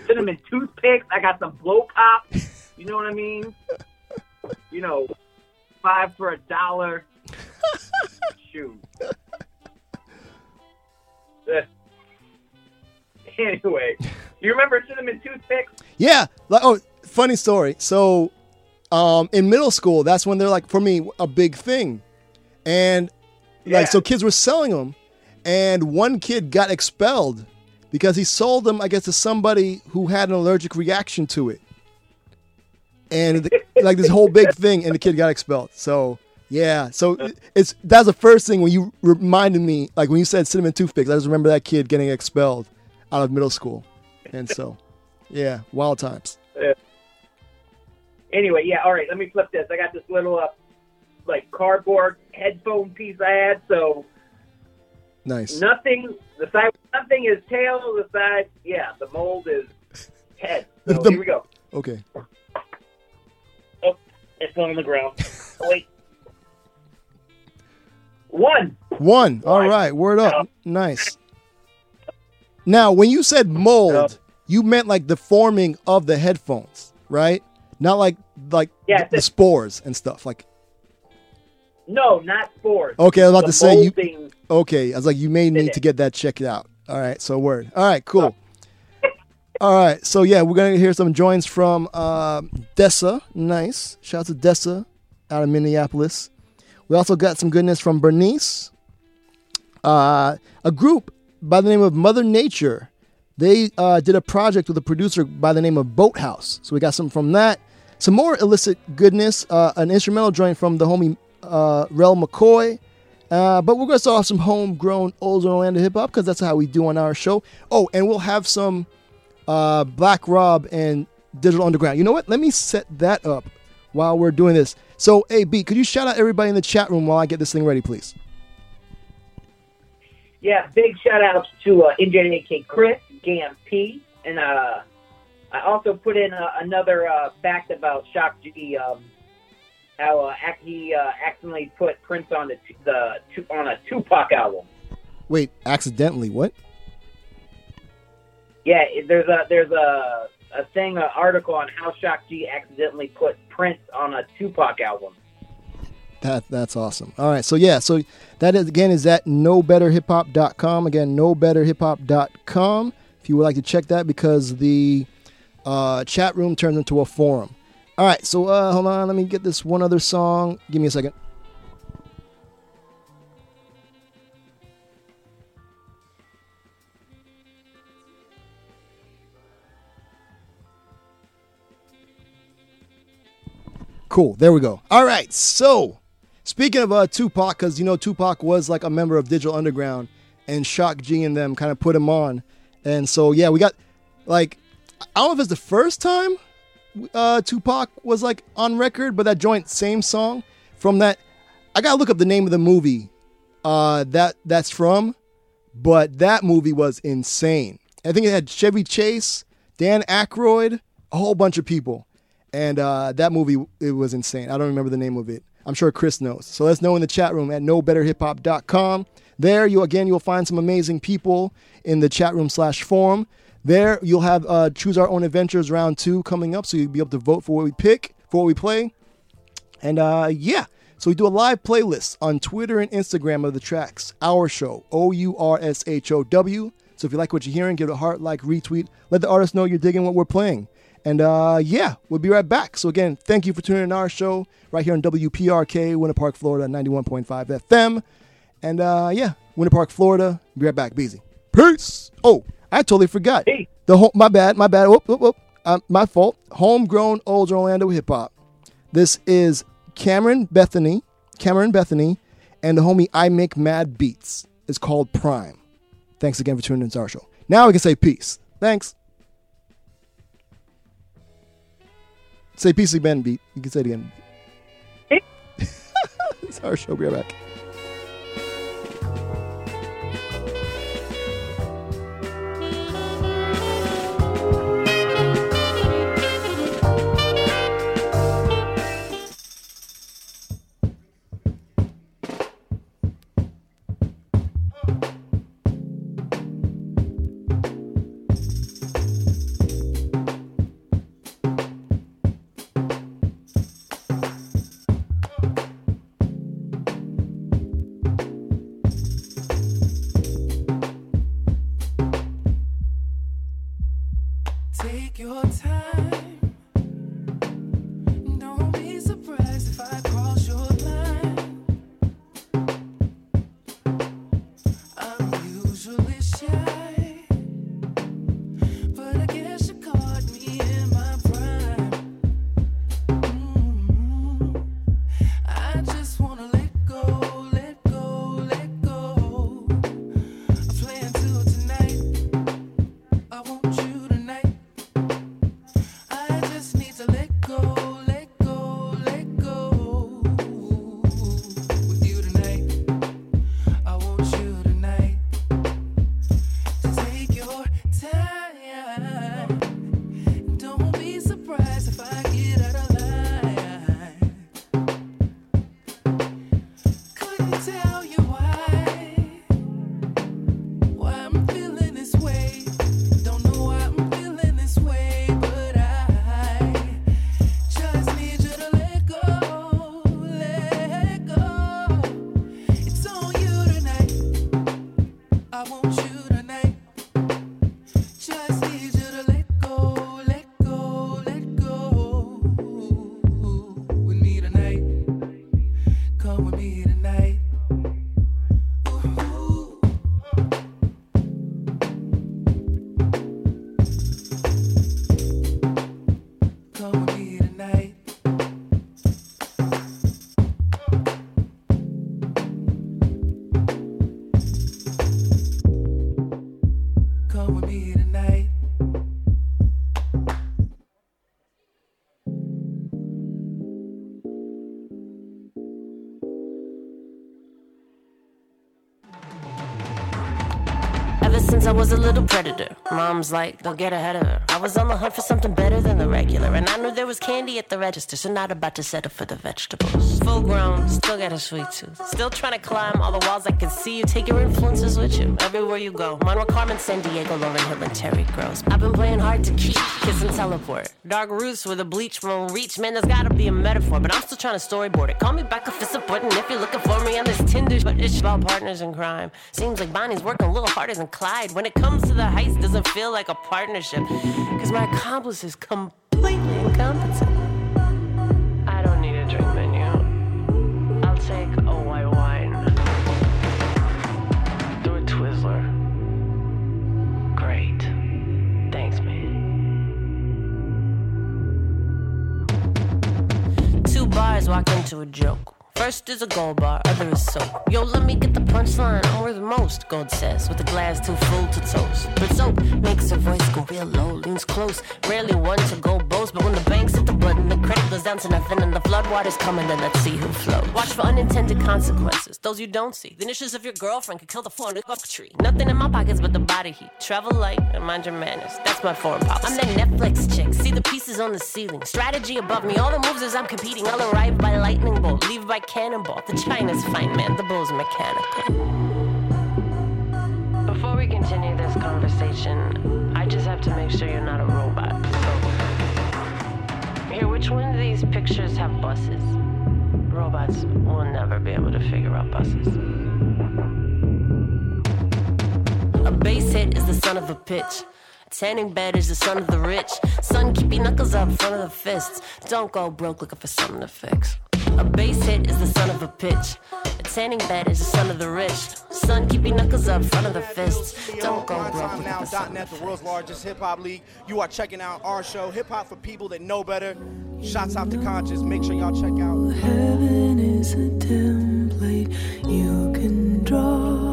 cinnamon toothpicks. I got some blow pop. You know what I mean? You know, five for a dollar. Shoot. Anyway, you remember cinnamon toothpicks? Yeah. Like oh, funny story. So, um, in middle school, that's when they're like for me a big thing, and like so kids were selling them, and one kid got expelled because he sold them, I guess, to somebody who had an allergic reaction to it, and the, like this whole big thing, and the kid got expelled. So. Yeah, so it's that's the first thing when you reminded me, like when you said cinnamon toothpicks, I just remember that kid getting expelled out of middle school, and so, yeah, wild times. Uh, anyway, yeah. All right, let me flip this. I got this little uh, like cardboard headphone piece I had. So Nice. nothing. The side nothing is tail. The side, yeah. The mold is head. So The- here we go. Okay. Oh, it's going on the ground. Oh, wait. One. One. All right. Word up. Nice. Now, when you said mold, you meant like the forming of the headphones, right? Not like like Yeah, the, the spores and stuff. Like No, not spores. okay, I was about to say you. Okay, I was like you may need to get that checked out. All right, so word. All right, cool. All right, so yeah, we're gonna hear some joins from uh, Dessa. Nice. Shout out to Dessa out of Minneapolis. We also got some goodness from Bernice. Uh, a group by the name of Mother Nature. They uh, did a project with a producer by the name of Boathouse. So we got some from that. Some more illicit goodness. Uh, an instrumental joint from the homie uh, Rel McCoy. Uh, but we're going to start off some homegrown old Orlando hip hop because that's how we do on our show. Oh, and we'll have some uh, Black Rob and Digital Underground. You know what? Let me set that up while we're doing this. So, AB, could you shout out everybody in the chat room while I get this thing ready, please? Yeah, big shout outs to uh, NJAK Chris, Gam P, and uh, I also put in uh, another uh, fact about Shock G. Um, how uh, he uh, accidentally put Prince on the, t- the on a Tupac album. Wait, accidentally, what? Yeah, there's a there's a a thing, an article on how Shock G accidentally put Prince on a Tupac album. That that's awesome. All right, so yeah, so that is again is at knowbetterhiphop.com. Again, knowbetterhiphop.com. If you would like to check that, because the uh, chat room turns into a forum. All right, so uh, hold on, let me get this one other song. Give me a second. Cool. There we go. All right. So, speaking of uh, Tupac, because you know Tupac was like a member of Digital Underground, and Shock G and them kind of put him on, and so yeah, we got like I don't know if it's the first time uh, Tupac was like on record, but that joint same song from that. I gotta look up the name of the movie uh, that that's from, but that movie was insane. I think it had Chevy Chase, Dan Aykroyd, a whole bunch of people, and uh, that movie it was insane. I don't remember the name of it. I'm sure Chris knows. So let's know in the chat room at knowbetterhiphop.com. There, you again, you'll find some amazing people in the chat room slash forum. There, you'll have uh, choose our own adventures round two coming up, so you'll be able to vote for what we pick, for what we play, and uh, yeah. So we do a live playlist on Twitter and Instagram of the tracks. Our show, O U R S H O W. So if you like what you're hearing, give it a heart, like, retweet. Let the artist know you're digging what we're playing. And uh, yeah, we'll be right back. So again, thank you for tuning in our show right here on WPRK, Winter Park, Florida, 91.5 FM. And uh, yeah, Winter Park, Florida. Be right back. Be easy. Peace. Oh, I totally forgot. Hey. The whole, my bad, my bad. Whoop, whoop, whoop. Uh, my fault. Homegrown old Orlando hip hop. This is Cameron Bethany, Cameron Bethany, and the homie I Make Mad Beats. It's called Prime. Thanks again for tuning in to our show. Now we can say peace. Thanks. Say peace again, beat. You can say it again. it's our show. Be right back. Was a little predator. Mom's like, don't get ahead of her. I was on the hunt for something better than the regular, and I knew there was candy at the register, so not about to settle for the vegetables. Full grown, still got a sweet tooth. Still trying to climb all the walls I can see you. Take your influences with you everywhere you go. Monroe, Carmen, San Diego, Lauryn Hill, and Terry Gross. I've been playing hard to keep, kiss and teleport. Dark roots with a bleach won't reach, man. There's gotta be a metaphor, but I'm still trying to storyboard it. Call me back if it's important if you're looking for me on this Tinder, but it's about partners in crime. Seems like Bonnie's working a little harder than Clyde. When it comes to the heist, doesn't feel like a partnership, cause my accomplice is completely incompetent. I don't need a drink menu. I'll take a white wine. Do a Twizzler. Great. Thanks, man. Two bars walk into a joke. First is a gold bar, other is soap. Yo, let me get the punchline. I'm worth most, Gold says, with a glass too full to toast. But soap makes her voice go real low, leans close. Rarely one to go boast, but when the banks hit the button, the credit goes down to nothing, and the floodwaters coming, then let's see who floats. Watch for unintended consequences, those you don't see. The initials of your girlfriend could kill the floor in oak tree. Nothing in my pockets but the body heat. Travel light and mind your manners. That's my foreign policy. I'm that Netflix chick. See the pieces on the ceiling. Strategy above me. All the moves as I'm competing. I'll arrive by lightning bolt, leave by cannonball. The China's fine, man. The bull's mechanical. Before we continue this conversation, I just have to make sure you're not a robot. So, here, which one of these pictures have buses? Robots will never be able to figure out buses. A base hit is the son of a pitch. A tanning bed is the son of the rich. Son, keep your knuckles up front of the fists. Don't go broke looking for something to fix. A base hit is the son of a pitch. A tanning bed is the son of the rich. Son, keep your knuckles up front of the fists. Don't go broke looking for something to the world's largest hip hop league. You are checking out our show, Hip Hop for People That Know Better. Shots out to conshus. Make sure y'all check out. Heaven is a template you can draw.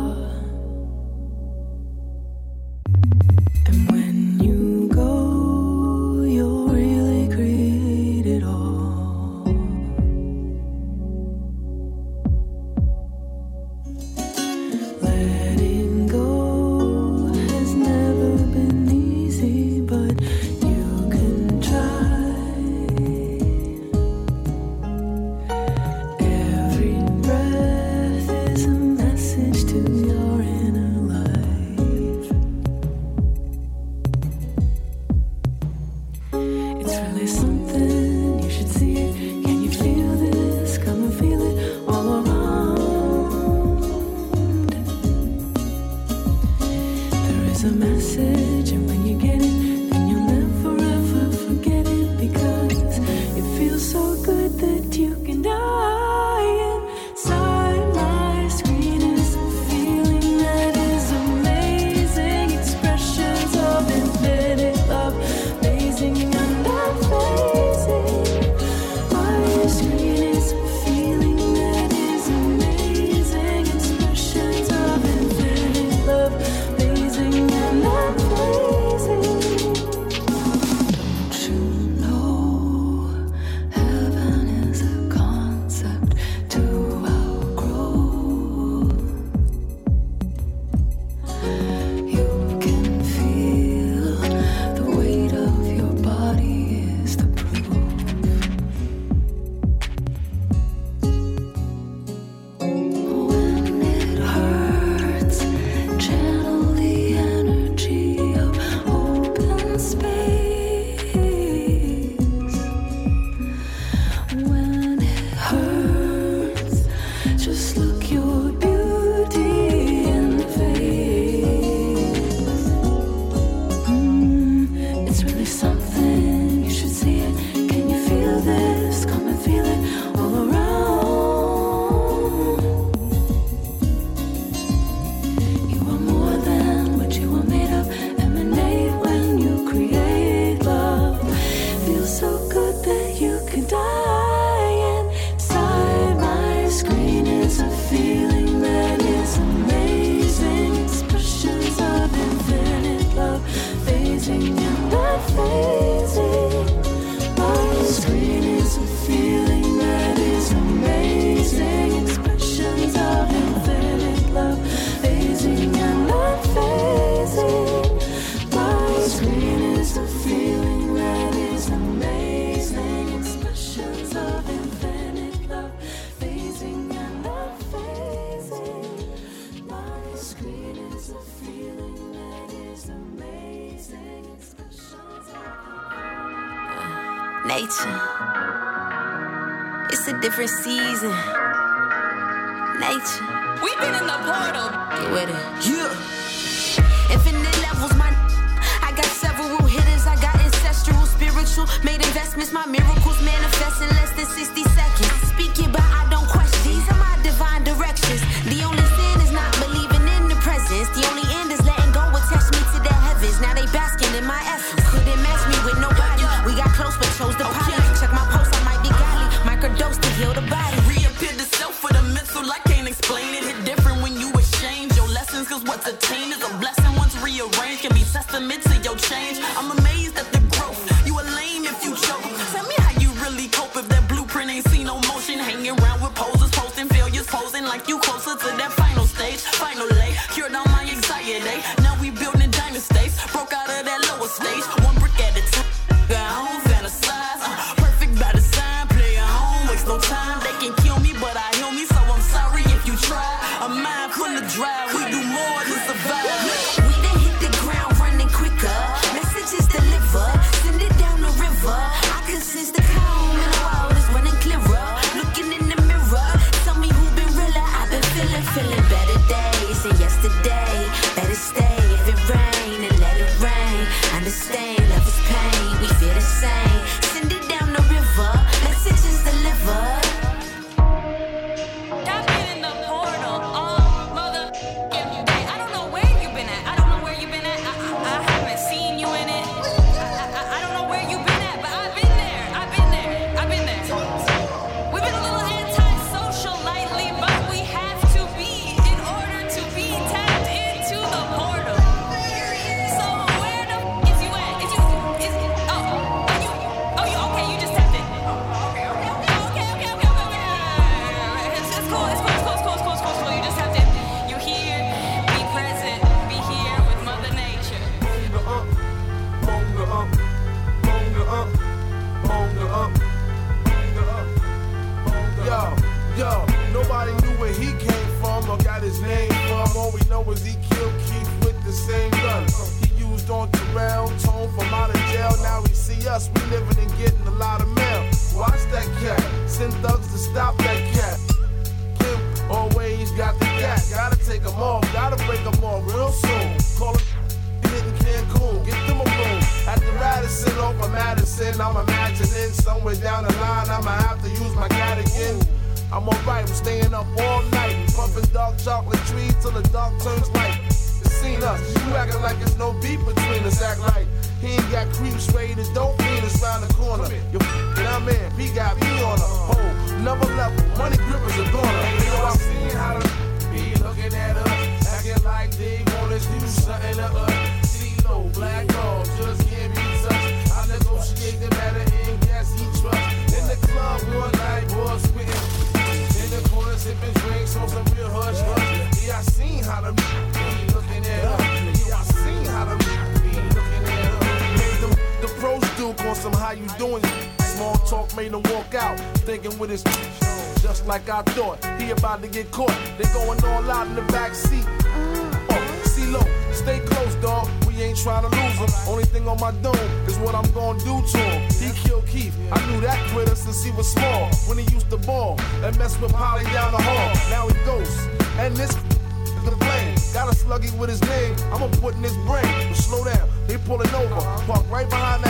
like I thought. He about to get caught. They going all out in the back seat. Uh-huh. Oh, CeeLo, stay close, dog. We ain't trying to lose him. Only thing on my dome is what I'm gonna do to him. He killed Keith. I knew that quitter since he was small. When he used to ball and mess with Polly down the hall. Now he goes. And this is the blame. Got a sluggy with his name. I'ma put in his brain. But slow down. They pulling over. Park right behind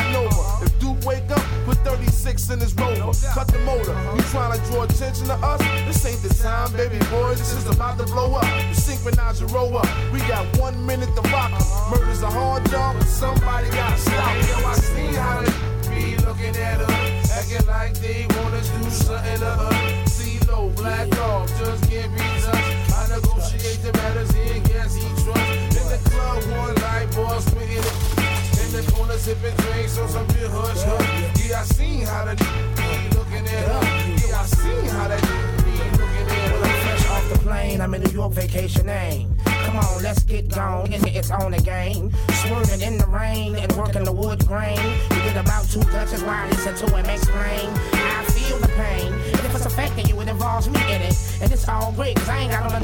in his rover. Cut the motor. You trying to draw attention to us? This ain't the time, baby boy. This is about to blow up. You synchronize your roll up. We got one minute to rock. Uh-huh. Murder's a hard job, but somebody gotta stop. Yo, I see how they be looking at us, acting like they wanna do something to us. CeeLo, black dog, just can't be touched. I negotiate the matters he guess he trusts. In the club, one night, boss, we in the corner sipping drinks on some good hush hush. Yeah, I seen how the be looking at her. Yeah, I seen how the the plane, I'm in New York vacationing. Come on, let's get gone. It's on again. Swerving in the rain and working the wood grain. You get about two touches while listen to him explain. I feel the pain. And if it's affecting you, it involves me in it. And it's all great, cause I ain't got on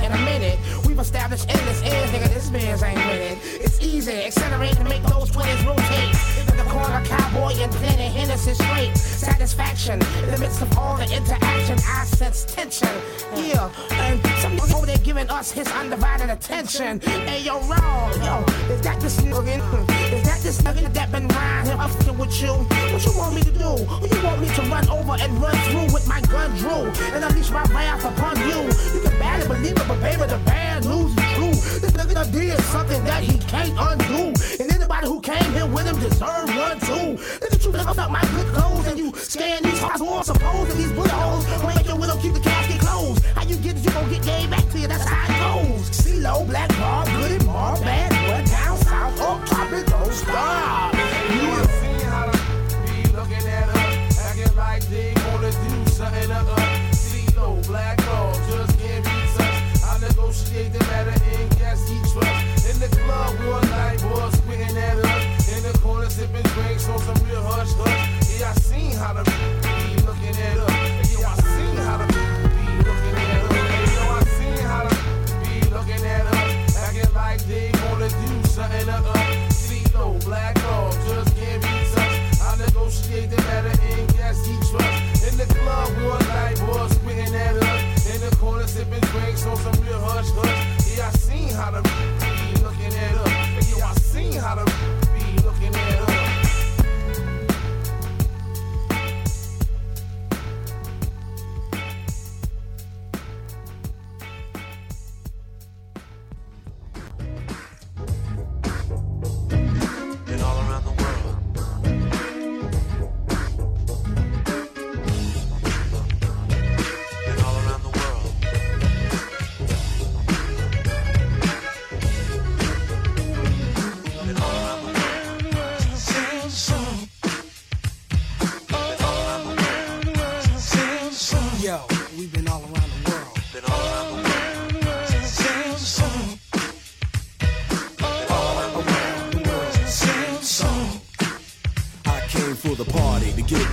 in a minute. We've established endless ends, nigga, this man's ain't winning. It's easy, accelerate to make those 20s rotate. In the corner, cowboy and plenty Hennessy straight. Satisfaction in the midst of all the interaction, I sense tension. Yeah, and some niggas over there giving us his undivided attention. Hey, yo, wrong, yo, is that this nigga? This nigga that been riding him up with you? What you want me to do? You want me to run over and run through with my gun drew and unleash my wrath upon you? You can barely believe it, but baby, the bad news is true. This nigga did something that he can't undo. And anybody who came here with him deserve one too. Look at you lift up my good clothes and you scan these for suppose that these bullet holes will make your widow keep the casket closed. How you get it, you gon' get gave back to you, that's how it goes. CeeLo, Black Bar, Goody Bar, Bad south, up top, it don't stop. You seen how the be looking at us, acting like they wanna do something to us. CeeLo, black dog, just can't be touched. I negotiate the matter and guess he trust. In the club, one night, boys on some real hush hush. Yeah, I seen how the be looking at. Hey, yo, I seen how the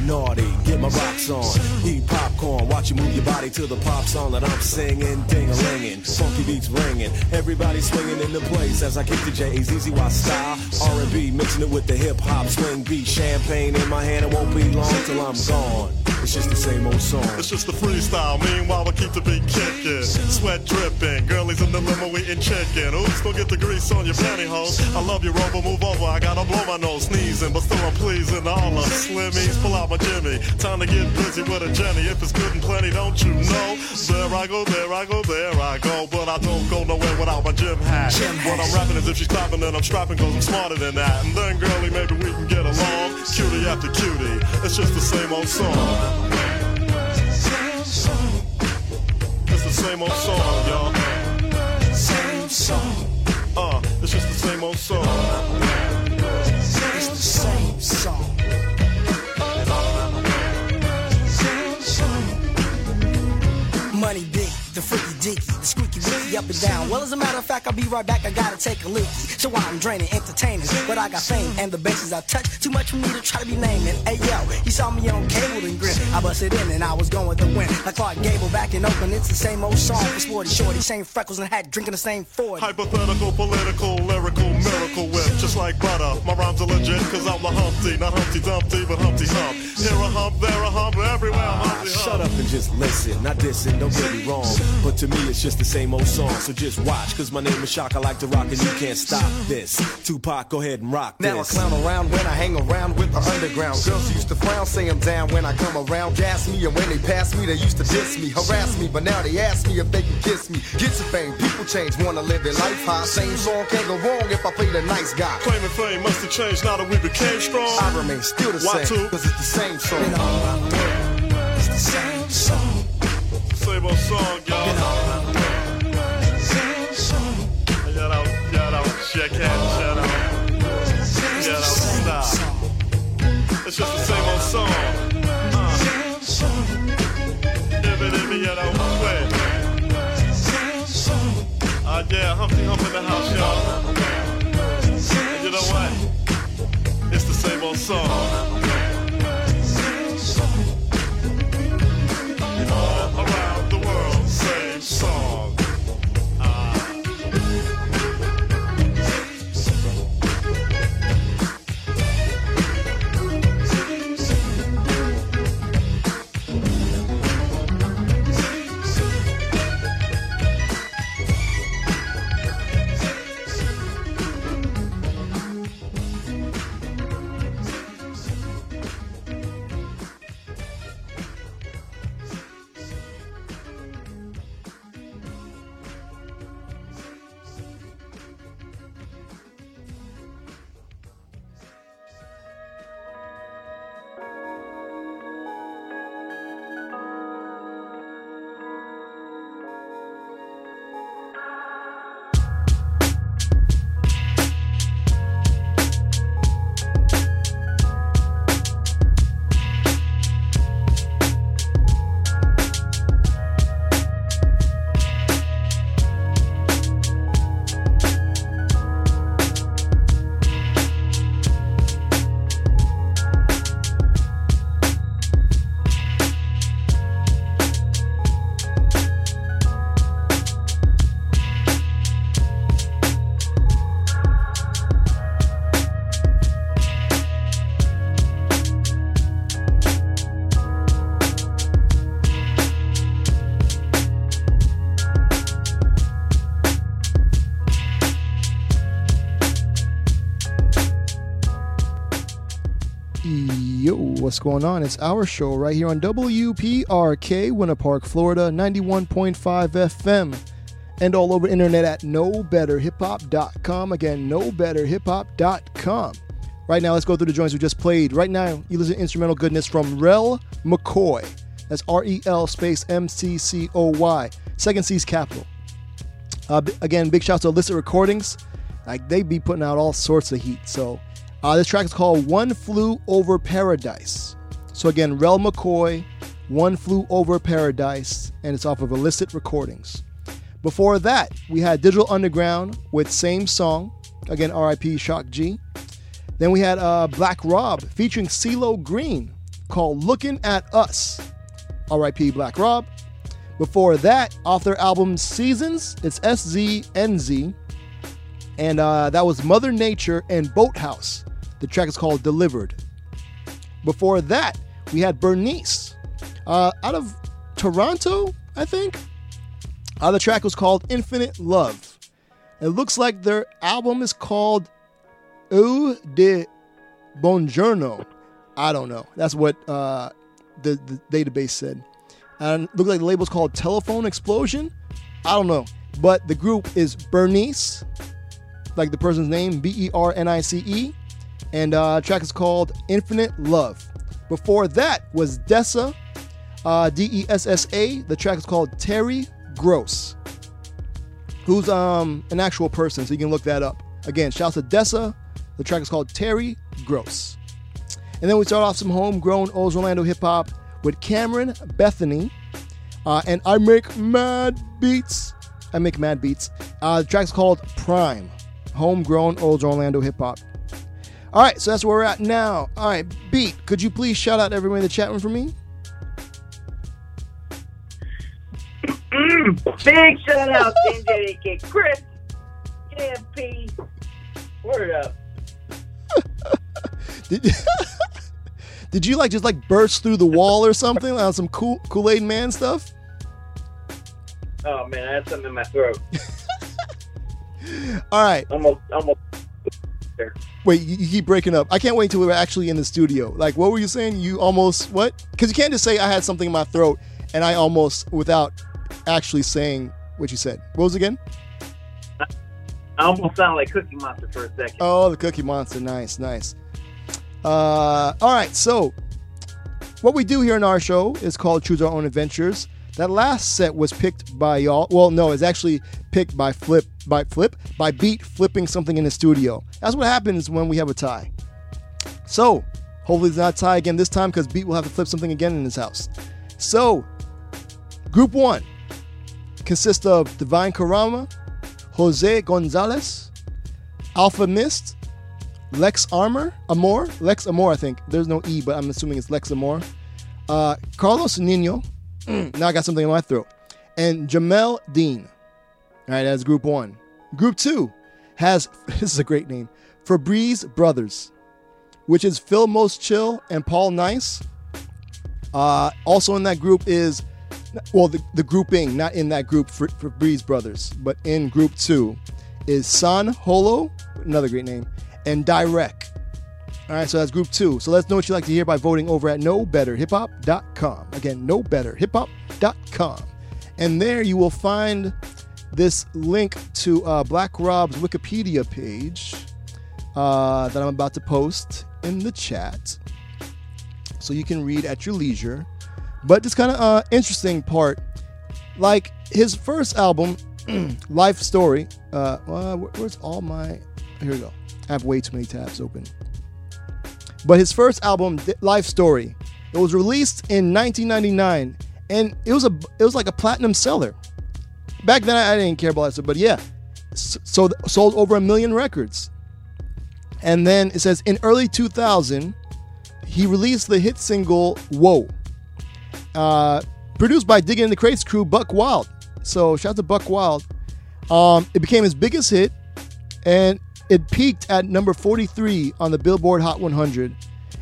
naughty, get my rocks on, eat popcorn, watch you move your body to the pop song that I'm singing, ding a linging, funky beats ringing, everybody swinging in the place as I kick the J's, easy Y style, R&B mixing it with the hip hop swing beat, champagne in my hand, it won't be long till I'm gone. It's just the same old song. It's just the freestyle. Meanwhile, we keep the beat kicking. Sweat dripping. Girlies in the limo eating chicken. Oops, don't get the grease on your pantyhose. I love you, Rover. Move over. I gotta blow my nose, sneezing, but still I'm pleasing all of Slimmies. Pull out my Jimmy. Time to get busy with a Jenny. If it's good and plenty, don't you know? There I go, there I go, there I go. But I don't go nowhere without my gym hat. What I'm rapping is if she's clapping, then I'm strapping, cause I'm smarter than that. And then, girlie, maybe we can get along. Cutie after cutie. It's just the same old song. Same old song, y'all. Same song. Uh, it's just the same old song. It's the same song. Money big, the freaky deaky, the squeaky wicky up and down. Well, as a matter of fact, I'll be right back. I gotta take a leaky. So I'm draining entertainers, but I got fame and the bases I touch. Too much for me to try to be naming. Hey yo, he saw me on cable and grin. I busted in and I was going to win. Like Clark Gable back in Oakland, it's the same old song for Sporty Shorty, same freckles and hat, drinking the same Ford. Hypothetical, political, lyrical, miracle whip, just like butter. My rhymes are legit, cause I'm the Humpty, not Humpty Dumpty, but Humpty Hump. Here a hump, there a hump, everywhere I'm Humpty Hump. Shut up and just listen. Not dissing, don't get me wrong. But to me, it's just the same old song. So just watch, cause my name is Shock. I like to rock and you can't stop this. Tupac, go ahead and rock Now I clown around when I hang around with the underground. Girls used to frown, say I'm down when I come around. Gas me, and when they pass me, they used to diss me, harass me. But now they ask me if they can kiss me. Get your fame, people change, wanna live their life high. Same song can't go wrong if I play the nice guy. Claiming fame must have changed now that we became strong. I remain still the Why same, two? cause it's the same song. It's the same song. Same old song, y'all. Same song. Shout out, shout out, check out, shout out. Shout out, stop. It's just the same old song. Uh. If it, if it, you know, quit. Uh, yeah, Humpty Hump in the house, y'all. And you know what? It's the same old song. Going on? It's our show right here on WPRK, Winter Park, Florida, 91.5 FM, and all over internet at knowbetterhiphop.com. Again, knowbetterhiphop.com. Right now, let's go through the joints we just played. Right now, you listen to instrumental goodness from Rel McCoy. That's R E L space M C C O Y. Second C's capital. Uh, again, big shouts to Illicit Recordings. Like they be putting out all sorts of heat. So uh, this track is called One Flew Over Paradise. So again, Rel McCoy, One Flew Over Paradise, and it's off of Illicit Recordings. Before that, we had Digital Underground with Same Song. Again, RIP Shock G. Then we had uh, Black Rob featuring CeeLo Green called Looking at Us. RIP Black Rob. Before that, off their album Seasons, it's SZNZ. And uh, that was Mother Nature and Boathouse. The track is called Delivered. Before that, we had Bernice uh, out of Toronto, I think. Uh, the track was called Infinite Love. It looks like their album is called Eau de Bonjourno. I don't know. That's what uh, the, the database said. And it looked like the label's called Telephone Explosion. I don't know. But the group is Bernice, like the person's name, B E R N I C E. And uh, track is called Infinite Love. Before that was Dessa, uh, D E S S A. The track is called Terry Gross, who's um an actual person, so you can look that up. Again, shouts to Dessa. The track is called Terry Gross. And then we start off some homegrown Old Orlando hip hop with Cameron Bethany. Uh, and I make mad beats. IMAKEMADBEATS. Uh, the track's called Prime. Homegrown Old Orlando hip hop. All right, so that's where we're at now. All right, Beat, could you please shout out everyone in the chat room for me? Mm, big shout out to NJDK Chris, JFP. Word up. Did, did you like just like burst through the wall or something on some cool Kool Aid Man stuff? Oh man, I had something in my throat. All right. Almost, almost. There. Wait, you, you keep breaking up. I can't wait until we're actually in the studio. Like, what were you saying? You almost what? Because you can't just say I had something in my throat and I almost without actually saying what you said. What was it again? I almost sounded like Cookie Monster for a second. Oh, the Cookie Monster. Nice, nice. Uh, all right, so what we do here in our show is called Choose Our Own Adventures. That last set was picked by y'all. Well, no, it's actually picked by Flip, by Flip, by Beat flipping something in the studio. That's what happens when we have a tie. So, hopefully it's not a tie again this time because Beat will have to flip something again in his house. So, Group one consists of Divine Karama, Jose Gonzalez, Alfa Mist, Lex Armor, Amor, Lex Amor, I think. There's no E, but I'm assuming it's Lex Amor. Uh, Carlos Nino. Now I got something in my throat. And Jamael Dean. All right, that's group one. Group two has, this is a great name, Fabreeze Brothers, which is Phill Most Chill and Paul Nice. Uh, also in that group is, well, the, the grouping, not in that group for, Breeze Brothers, but in group two is San Holo, another great name, and DIE-REK. All right, so that's group two. So let's know what you like to hear by voting over at knowbetterhiphop.com. Again, knowbetterhiphop.com. And there you will find this link to uh, Black Rob's Wikipedia page uh, that I'm about to post in the chat. So you can read at your leisure. But this kind of uh, interesting part, like his first album, Life Story. Uh, well, where's all my? Here we go. I have way too many tabs open. But his first album, Life Story, it was released in 1999, and it was a it was like a platinum seller. Back then, I, I didn't care about that stuff, but yeah, so sold over a million records. And then it says in early 2000, he released the hit single "Whoa," uh, produced by Digging in the Crates crew Buck Wild. So shout out to Buck Wild. Um, it became his biggest hit, and it peaked at number 43 on the Billboard Hot 100,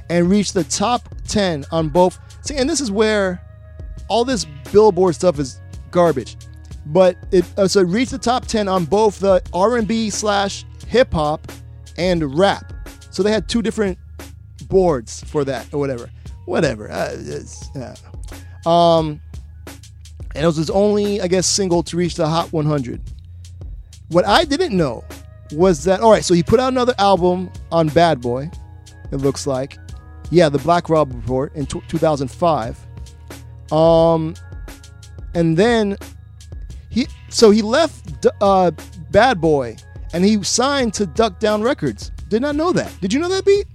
and reached the top 10 on both. See, and this is where all this Billboard stuff is garbage, but it uh, so it reached the top 10 on both the R&B slash hip hop and rap. So they had two different boards for that or whatever. Whatever. Uh. Um, and it was his only, I guess, single to reach the Hot 100. What I didn't know was that all right. So he put out another album on Bad Boy. It looks like, yeah, the Black Rob Report in t- 2005. Um, and then he so he left D- uh, Bad Boy and he signed to Duck Down Records. Did not know that. Did you know that beat?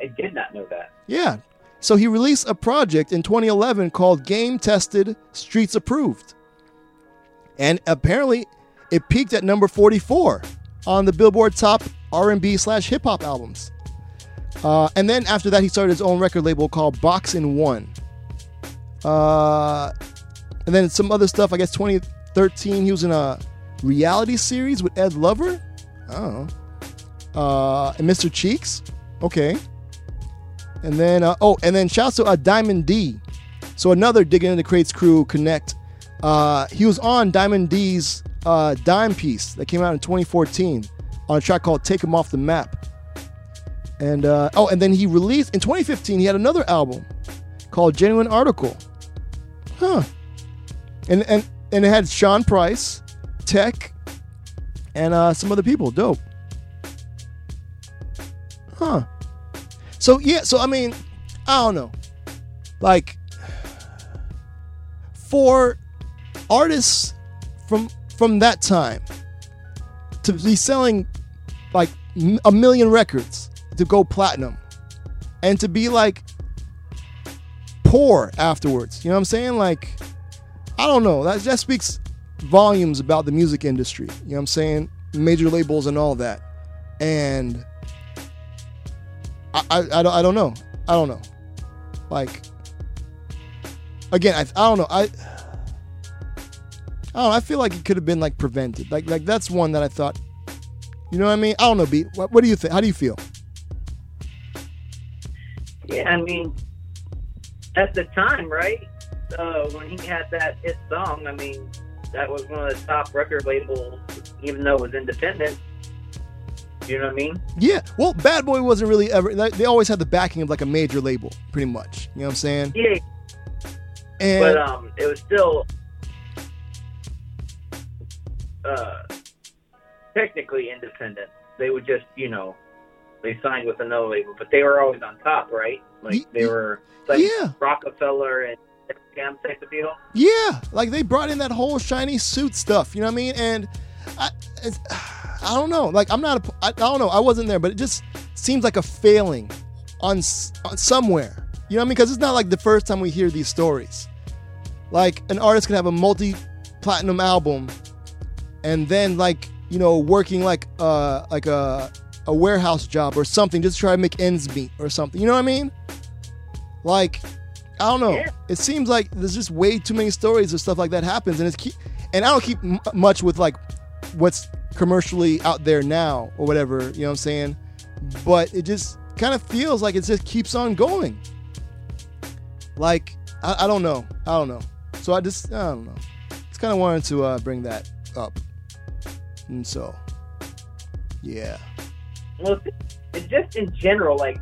I did not know that. Yeah. So he released a project in 2011 called Game Tested Streets Approved. And apparently it peaked at number 44 on the Billboard Top R&B slash hip hop albums. Uh, and then after that, he started his own record label called Box in One. Uh, and then some other stuff. I guess 2013, he was in a reality series with Ed Lover. I don't know. Uh, and Mr. Cheeks. Okay. And then, uh, oh, and then shouts to uh, Diamond D. So another Digging in the Crates crew connect. Uh, he was on Diamond D's uh, Diam Piece that came out in 2014 on a track called Take Him Off the Map. And, uh, oh, and then he released, in 2015, he had another album called Genuine Article. Huh. And, and, and it had Sean Price, Tech, and uh, some other people. Dope. Huh. So yeah, so I mean, I don't know. Like for artists from from that time to be selling like a million records to go platinum and to be like poor afterwards. You know what I'm saying? Like I don't know. That that speaks volumes about the music industry. You know what I'm saying? Major labels and all that. And I, I, I, don't, I don't know. I don't know. Like, again, I, I don't know. I, I don't know. I feel like it could have been like prevented. Like, like that's one that I thought. You know what I mean? I don't know, Beat. What, what do you think? How do you feel? Yeah, I mean, at the time, right? Uh, when he had that hit song, I mean, that was one of the top record labels, even though it was independent. You know what I mean? Yeah. Well, Bad Boy wasn't really ever. They they always had the backing of like a major label, pretty much. You know what I'm saying? Yeah. And but um, it was still uh, technically independent. They would just, you know, they signed with another label, but they were always on top, right? Like they were like yeah. Rockefeller and Jam type of deal. Yeah, like they brought in that whole shiny suit stuff. You know what I mean? And I, it's, I don't know. Like I'm not. A, I, I don't know. I wasn't there, but it just seems like a failing on, on somewhere. You know what I mean? Because it's not like the first time we hear these stories. Like an artist could have a multi-platinum album, and then like you know working like uh like a a warehouse job or something just to try to make ends meet or something. You know what I mean? Like I don't know. It seems like there's just way too many stories of stuff like that happens, and it's keep, and I don't keep m- much with like what's commercially out there now or whatever. You know what I'm saying? But it just kind of feels like it just keeps on going. Like I, I don't know. I don't know. So I just I don't know. Just kind of wanted to uh, bring that up, and so yeah. Well, just in general, like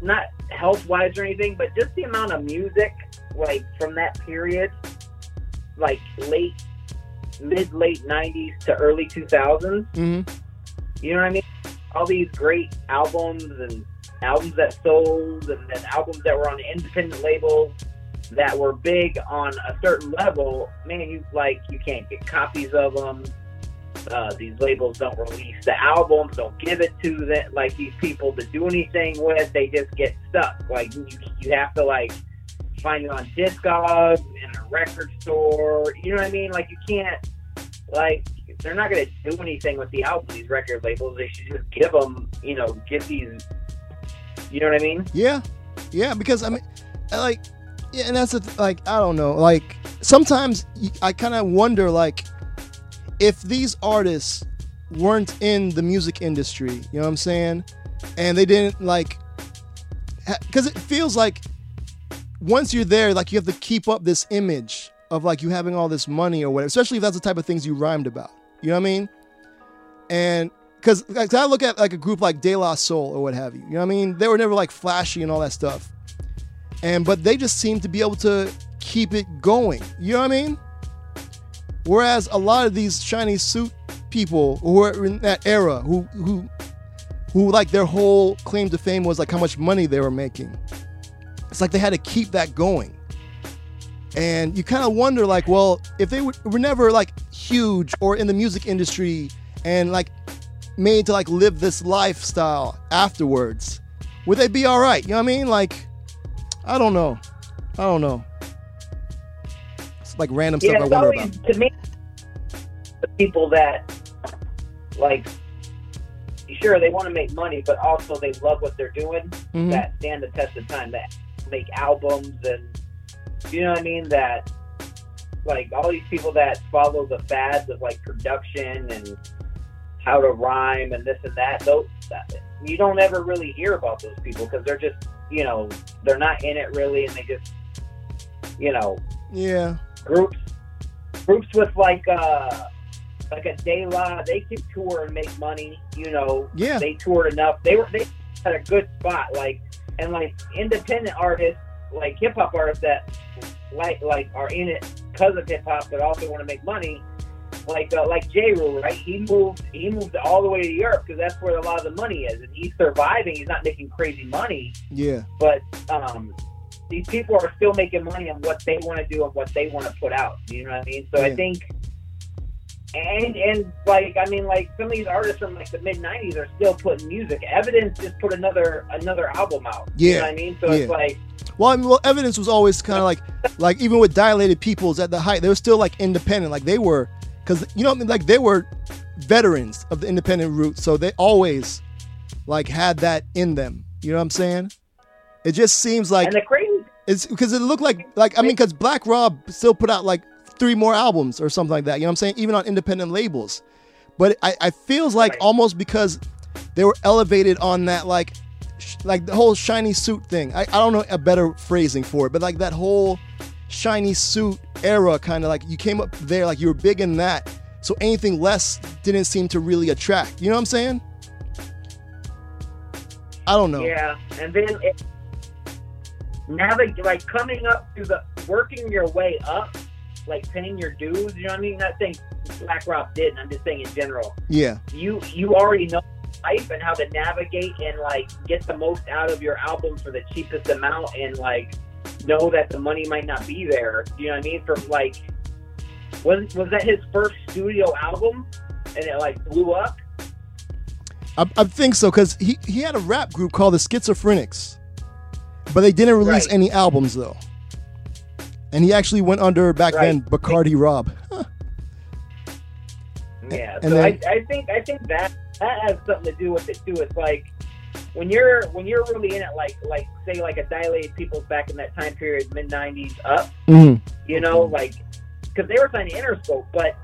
not health wise or anything, but just the amount of music, like from that period, like late, mid late '90s to early 2000s. Mm-hmm. You know what I mean? All these great albums and albums that sold, and then albums that were on independent labels that were big on a certain level. Man, you like you can't get copies of them. Uh, these labels don't release the albums, don't give it to them, like these people to do anything with. They just get stuck. Like you, you have to like find it on Discogs in a record store. You know what I mean? Like you can't like they're not going to do anything with the album. These record labels, they should just give them. You know, give these. You know what I mean? Yeah, yeah. Because I mean, like, and that's th- like I don't know. Like sometimes I kind of wonder like if these artists weren't in the music industry, you know what I'm saying, and they didn't like, because it feels like once you're there, like you have to keep up this image of like you having all this money or whatever, especially if that's the type of things you rhymed about. You know what I mean? And because I look at like a group like De La Soul or what have you. You know what I mean? They were never like flashy and all that stuff, and but they just seem to be able to keep it going. You know what I mean? Whereas a lot of these shiny suit people who were in that era, who who who like their whole claim to fame was like how much money they were making. It's like they had to keep that going. And you kind of wonder, like, well, if they were, were never like huge or in the music industry and like made to like live this lifestyle afterwards, would they be all right? You know what I mean? Like, I don't know. I don't know. It's like random yeah, stuff I wonder always, about. to me, the people that, like, sure, they want to make money, but also they love what they're doing, Mhm. that stand the test of time, that make albums and, you know what I mean? That, like, all these people that follow the fads of, like, production and how to rhyme and this and that, those, that, you don't ever really hear about those people because they're just, you know, they're not in it really and they just, you know, Yeah. groups groups with like uh like a De La, they can tour and make money. You know, Yeah. they toured enough. They were they had a good spot. Like and like independent artists, like hip hop artists that like like are in it because of hip hop, but also want to make money. Like uh, like J. Rule, right? He moved he moved all the way to Europe because that's where a lot of the money is, and he's surviving. He's not making crazy money, Yeah. but um, these people are still making money on what they want to do and what they want to put out. You know what I mean? So I think, and and like I mean, like some of these artists from like the mid '90s are still putting music. Evidence just put another another album out. you Yeah. know what I mean? So it's like Well, I mean, well, evidence was always kind of like, like even with dilated peoples at the height, they were still like independent. Like they were, because you know, what I mean, like they were veterans of the independent route, so they always like had that in them. You know what I'm saying? It just seems like and the crazy. it's because it looked like like I mean, because Black Rob still put out like three more albums or something like that. You know what I'm saying? Even on independent labels, but I, I feels like almost because they were elevated on that like sh- like the whole shiny suit thing. I, I don't know a better phrasing for it, but like that whole shiny suit era kind of like you came up there like you were big in that. So anything less didn't seem to really attract. You know what I'm saying? I don't know. Yeah, and then it, navigate like coming up to the working your way up, like paying your dues. You know what I mean? Not saying Black Rock didn't. I'm just saying in general. Yeah. You you already know life and how to navigate and like get the most out of your album for the cheapest amount and like know that the money might not be there. You know what I mean? From like was was that his first studio album and it like blew up? I, I think so because he, he had a rap group called the Schizophrenics, but they didn't release Right. any albums though. And he actually went under back then Bacardi Rob. Yeah, And so then- I, I think I think that that has something to do with it too. It's like when you're when you're really in it, like like say like a dilated people's back in that time period, mid '90s up. Mhm. You know, like because they were signed to Interscope, but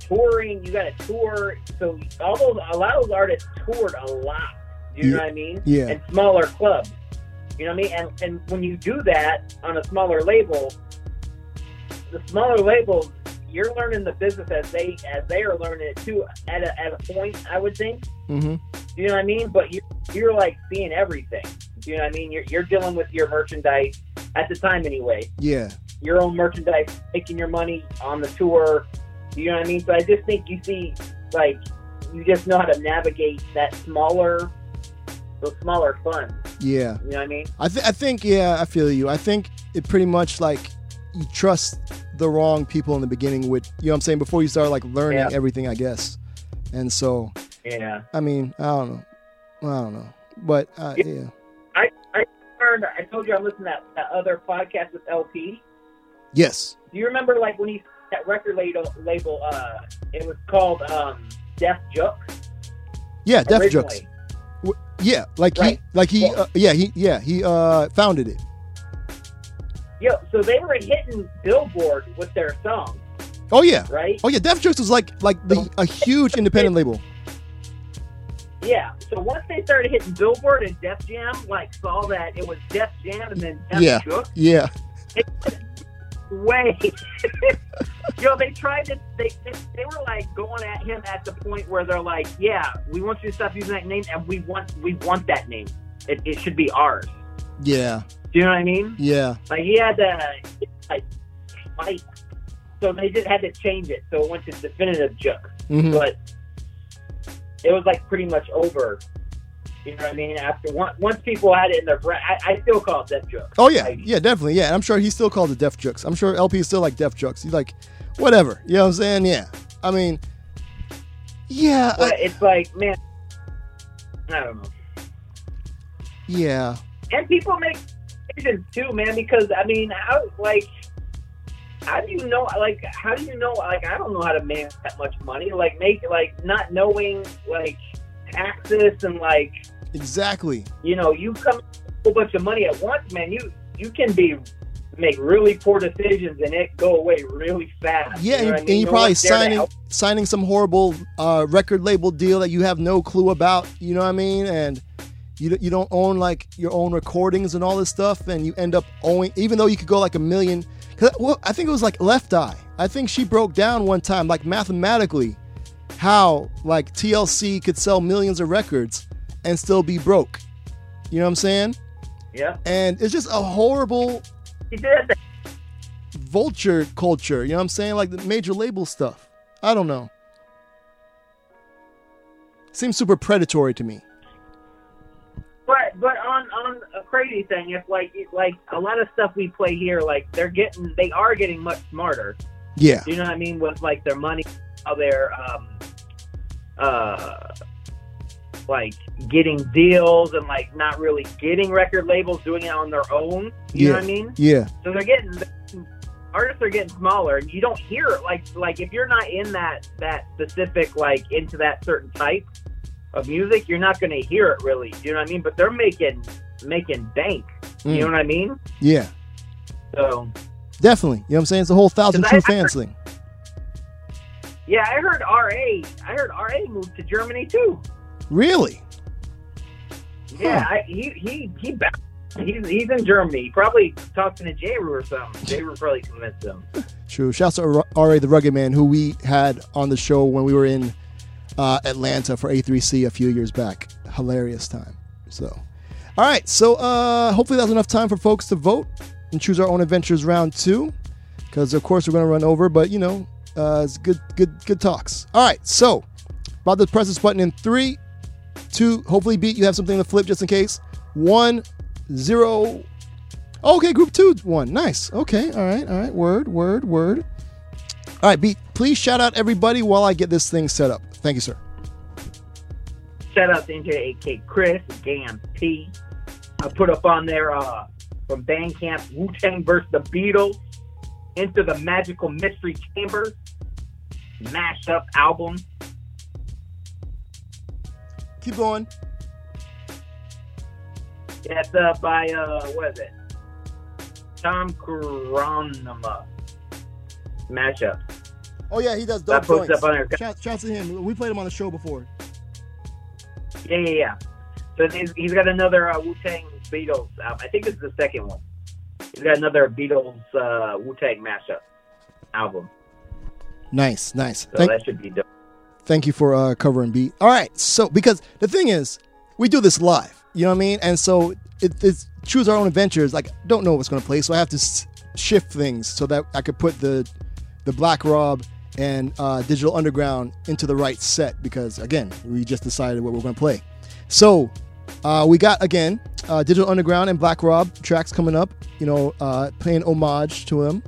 touring, you got to tour. So all those a lot of those artists toured a lot. Do you know what I mean? Yeah. And smaller clubs. You know what I mean? And and when you do that on a smaller label, the smaller labels, you're learning the business as they as they are learning it too. At a at a point, I would think. Mm-hmm. You know what I mean? But you're you're like seeing everything. You know what I mean? You're you're dealing with your merchandise at the time anyway. Yeah. Your own merchandise, making your money on the tour. You know what I mean? So I just think you see like you just know how to navigate that smaller those smaller funds. Yeah. You know what I mean? I, th- I think, yeah, I feel you. I think it pretty much like you trust the wrong people in the beginning with, you know what I'm saying, before you start like learning Yeah. everything, I guess. And so, Yeah. I mean, I don't know. I don't know. But, uh, yeah. I I learned. I told you I listened to that, that other podcast with LP. Yes. Do you remember like when he that record label label? Uh, it was called um, Def Jux. Yeah, Def. Jux. Yeah, like Right. he, like he, uh, yeah, he, yeah, he uh, founded it. Yeah, so they were hitting Billboard with their song. Oh yeah, Right. Oh yeah, Def Jux was like like the a huge independent label. Yeah. So once they started hitting Billboard and Def Jam, like saw that it was Def Jam and then Def Yeah, yeah, way. Yo, they tried to. They, they they were like going at him at the point where they're like, "Yeah, we want you to stop using that name, and we want we want that name. It, it should be ours." Yeah. Do you know what I mean? Yeah. Like he had to like fight, so they just had to change it. So it went to Definitive Jux, Mhm. but it was like pretty much over. You know what I mean? After once, once people had it in their brain, I, I still call it Def Jux. Oh yeah, yeah, definitely, yeah. And I'm sure he still called it Def Jux. I'm sure LP is still like Def Jux. He's like, whatever. You know what I'm saying? Yeah. I mean, yeah, But it's like, man, I don't know. yeah, And people make decisions too, man. Because I mean, how like, how do you know? Like, how do you know? Like, I don't know how to make that much money. Like, make like not knowing like taxes and like exactly. you know, you come a whole bunch of money at once, man. You you can be make really poor decisions and it go away really fast. Yeah, you know and, I and you're No probably one's there to signing signing some horrible uh, record label deal that you have no clue about. You know what I mean? And you you don't own like your own recordings and all this stuff, and you end up owing, even though you could go like a million. Cause well, I think it was like Left Eye. I think she broke down one time, like mathematically, how like TLC could sell millions of records and still be broke. You know what I'm saying? Yeah. And it's just a horrible He did that. vulture culture. You know what I'm saying? Like the major label stuff. I don't know. Seems super predatory to me. But but on on a crazy thing, if like like a lot of stuff we play here, like they're getting they are getting much smarter. Yeah. You know what I mean with like their money, how they're um uh like getting deals and like not really getting record labels doing it on their own. You yeah. know what I mean? Yeah. So they're getting artists are getting smaller, and you don't hear it like like if you're not in that that specific like into that certain type of music, you're not going to hear it really. You know what I mean? But they're making making bank. Mm. You know what I mean? Yeah. So Definitely. You know what I'm saying? It's the whole thousand true I- I fans heard- thing. yeah, I heard RA. I heard RA moved to Germany too. Really? Yeah, I, he he he. He's he's in Germany. He probably talking to J. Rue or something. J. Rue probably convinced him. True. Shouts to R.A. the Rugged Man, who we had on the show when we were in uh, Atlanta for A3C a few years back. Hilarious time. So, all right. So, uh, hopefully, that's enough time for folks to vote and choose our own adventures round two. Because, of course, we're going to run over, but, you know, uh, it's good, good, good talks. All right. So, about to press this button in three, two, hopefully, beat. You have something to flip just in case. One, zero. Okay, group two one. Nice. Okay. All right. All right. Word, word, word. All right, beat. Please shout out everybody while I get this thing set up. Thank you, sir. Shout out to NJAK Chris, Gam P. I put up on there uh, from Bandcamp Wu Tang vs. the Beatles into the Magical Mystery Chamber mashup album. Keep going. That's uh, by, uh, what is it? Tom Caruana mashup. Oh yeah, he does dope joints. up on there. Shout, shouts to him. We played him on the show before. Yeah, yeah, yeah. So he's, he's got another uh, Wu Tang Beatles album. I think it's the second one. He's got another Beatles uh, Wu Tang mashup album. Nice, nice. So Thank, that should be dope. thank you for uh, covering beat. All right, so because the thing is, we do this live. You know what I mean? And so it, it's choose our own adventures. Like, don't know what's going to play, so I have to s- shift things so that I could put the the Black Rob and uh, Digital Underground into the right set because again, we just decided what we're going to play. So uh, we got again uh, Digital Underground and Black Rob tracks coming up. You know, uh, paying homage to him.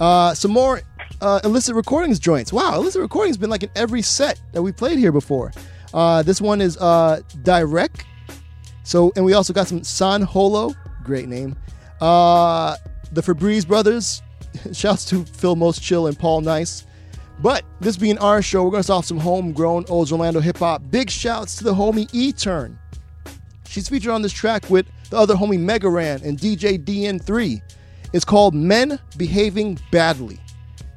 Uh, some more uh, illicit recordings joints. Wow, illicit recordings been like in every set that we played here before. This one is DIE-REK. So, and we also got some San Holo, great name. The Fabreeze brothers. Shouts to Phill Most Chill and Paul Nice. But this being our show, we're going to start off some homegrown old Orlando hip hop. Big shouts to the homie E Turn. She's featured on this track with the other homie Mega Ran and DJ DN3. It's called Men Behaving Badly.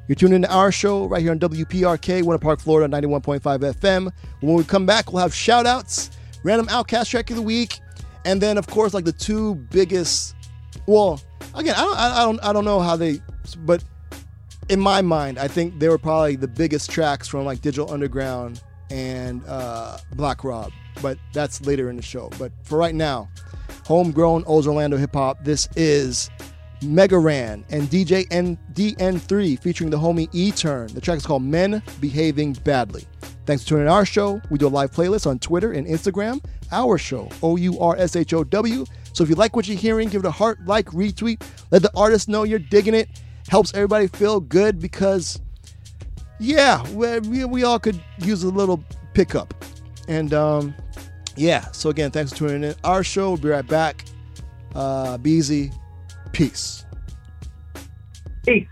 You're tuned into our show right here on WPRK, Winter Park, Florida, 91.5 FM. When we come back, we'll have shout outs, random OutKast track of the week, and then, of course, like the two biggest Well, again, I don't, I don't, I don't know how they, but in my mind, I think they were probably the biggest tracks from like Digital Underground and uh, Black Rob. But that's later in the show. But for right now, homegrown Old Orlando hip hop. This is Mega Ran and DJ N- DN3 featuring the homie E Turn. The track is called Men Behaving Badly. Thanks for tuning in our show. We do a live playlist on Twitter and Instagram. Our show, O U R S H O W. So if you like what you're hearing, give it a heart, like, retweet. Let the artist know you're digging it. Helps everybody feel good because, yeah, we, we, all could use a little pickup. And um, yeah, so again, thanks for tuning in. Our show, we'll be right back. Uh, be easy. Peace. Peace.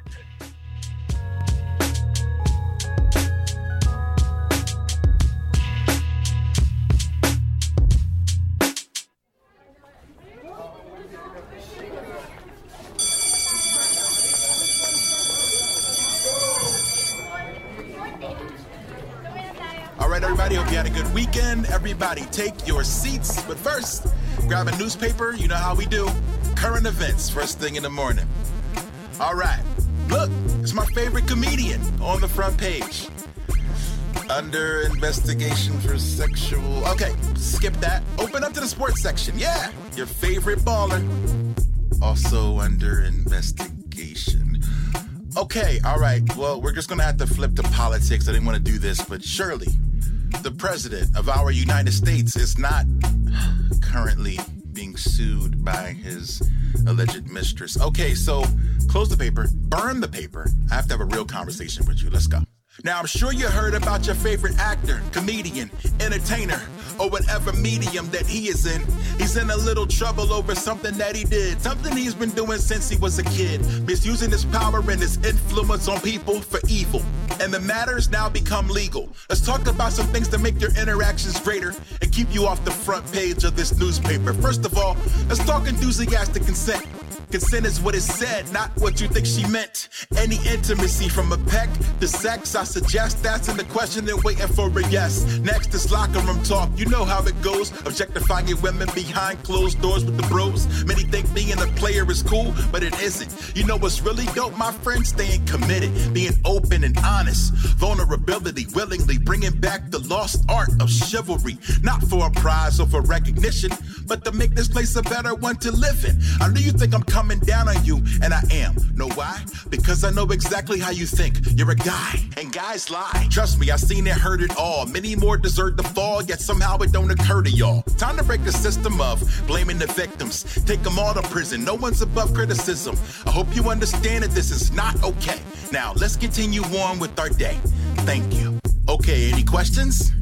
Weekend. Everybody, take your seats. But first, grab a newspaper. You know how we do. Current events, first thing in the morning. All right, look, it's my favorite comedian on the front page. Under investigation for sexual. Okay, skip that. Open up to the sports section. Yeah, your favorite baller. Also under investigation. Okay, all right. Well, we're just gonna have to flip to politics. I didn't want to do this, but surely the president of our United States is not currently being sued by his alleged mistress. Okay, so close the paper, burn the paper. I have to have a real conversation with you. Let's go. Now, I'm sure you heard about your favorite actor, comedian, entertainer, or whatever medium that he is in. He's in a little trouble over something that he did, something he's been doing since he was a kid, misusing his power and his influence on people for evil. And the matter's now become legal. Let's talk about some things to make your interactions greater and keep you off the front page of this newspaper. First of all, let's talk enthusiastic consent. Consent is what is said, not what you think she meant. Any intimacy from a peck to sex, I suggest that's in the question and waiting for a yes. Next is locker room talk. You know how it goes. Objectifying women behind closed doors with the bros. Many think being a player is cool, but it isn't. You know what's really dope, my friend? Staying committed, being open and honest. Vulnerability, willingly bringing back the lost art of chivalry. Not for a prize or for recognition, but to make this place a better one to live in. I know you think I'm coming down on you, and I am. Know why? Because I know exactly how you think. You're a guy, and guys lie. Trust me, I've seen it, heard it all. Many more deserve the fall, yet somehow it don't occur to y'all. Time to break the system of blaming the victims. Take them all to prison. No one's above criticism. I hope you understand that this is not okay. Now, let's continue on with our day. Thank you. Okay, any questions?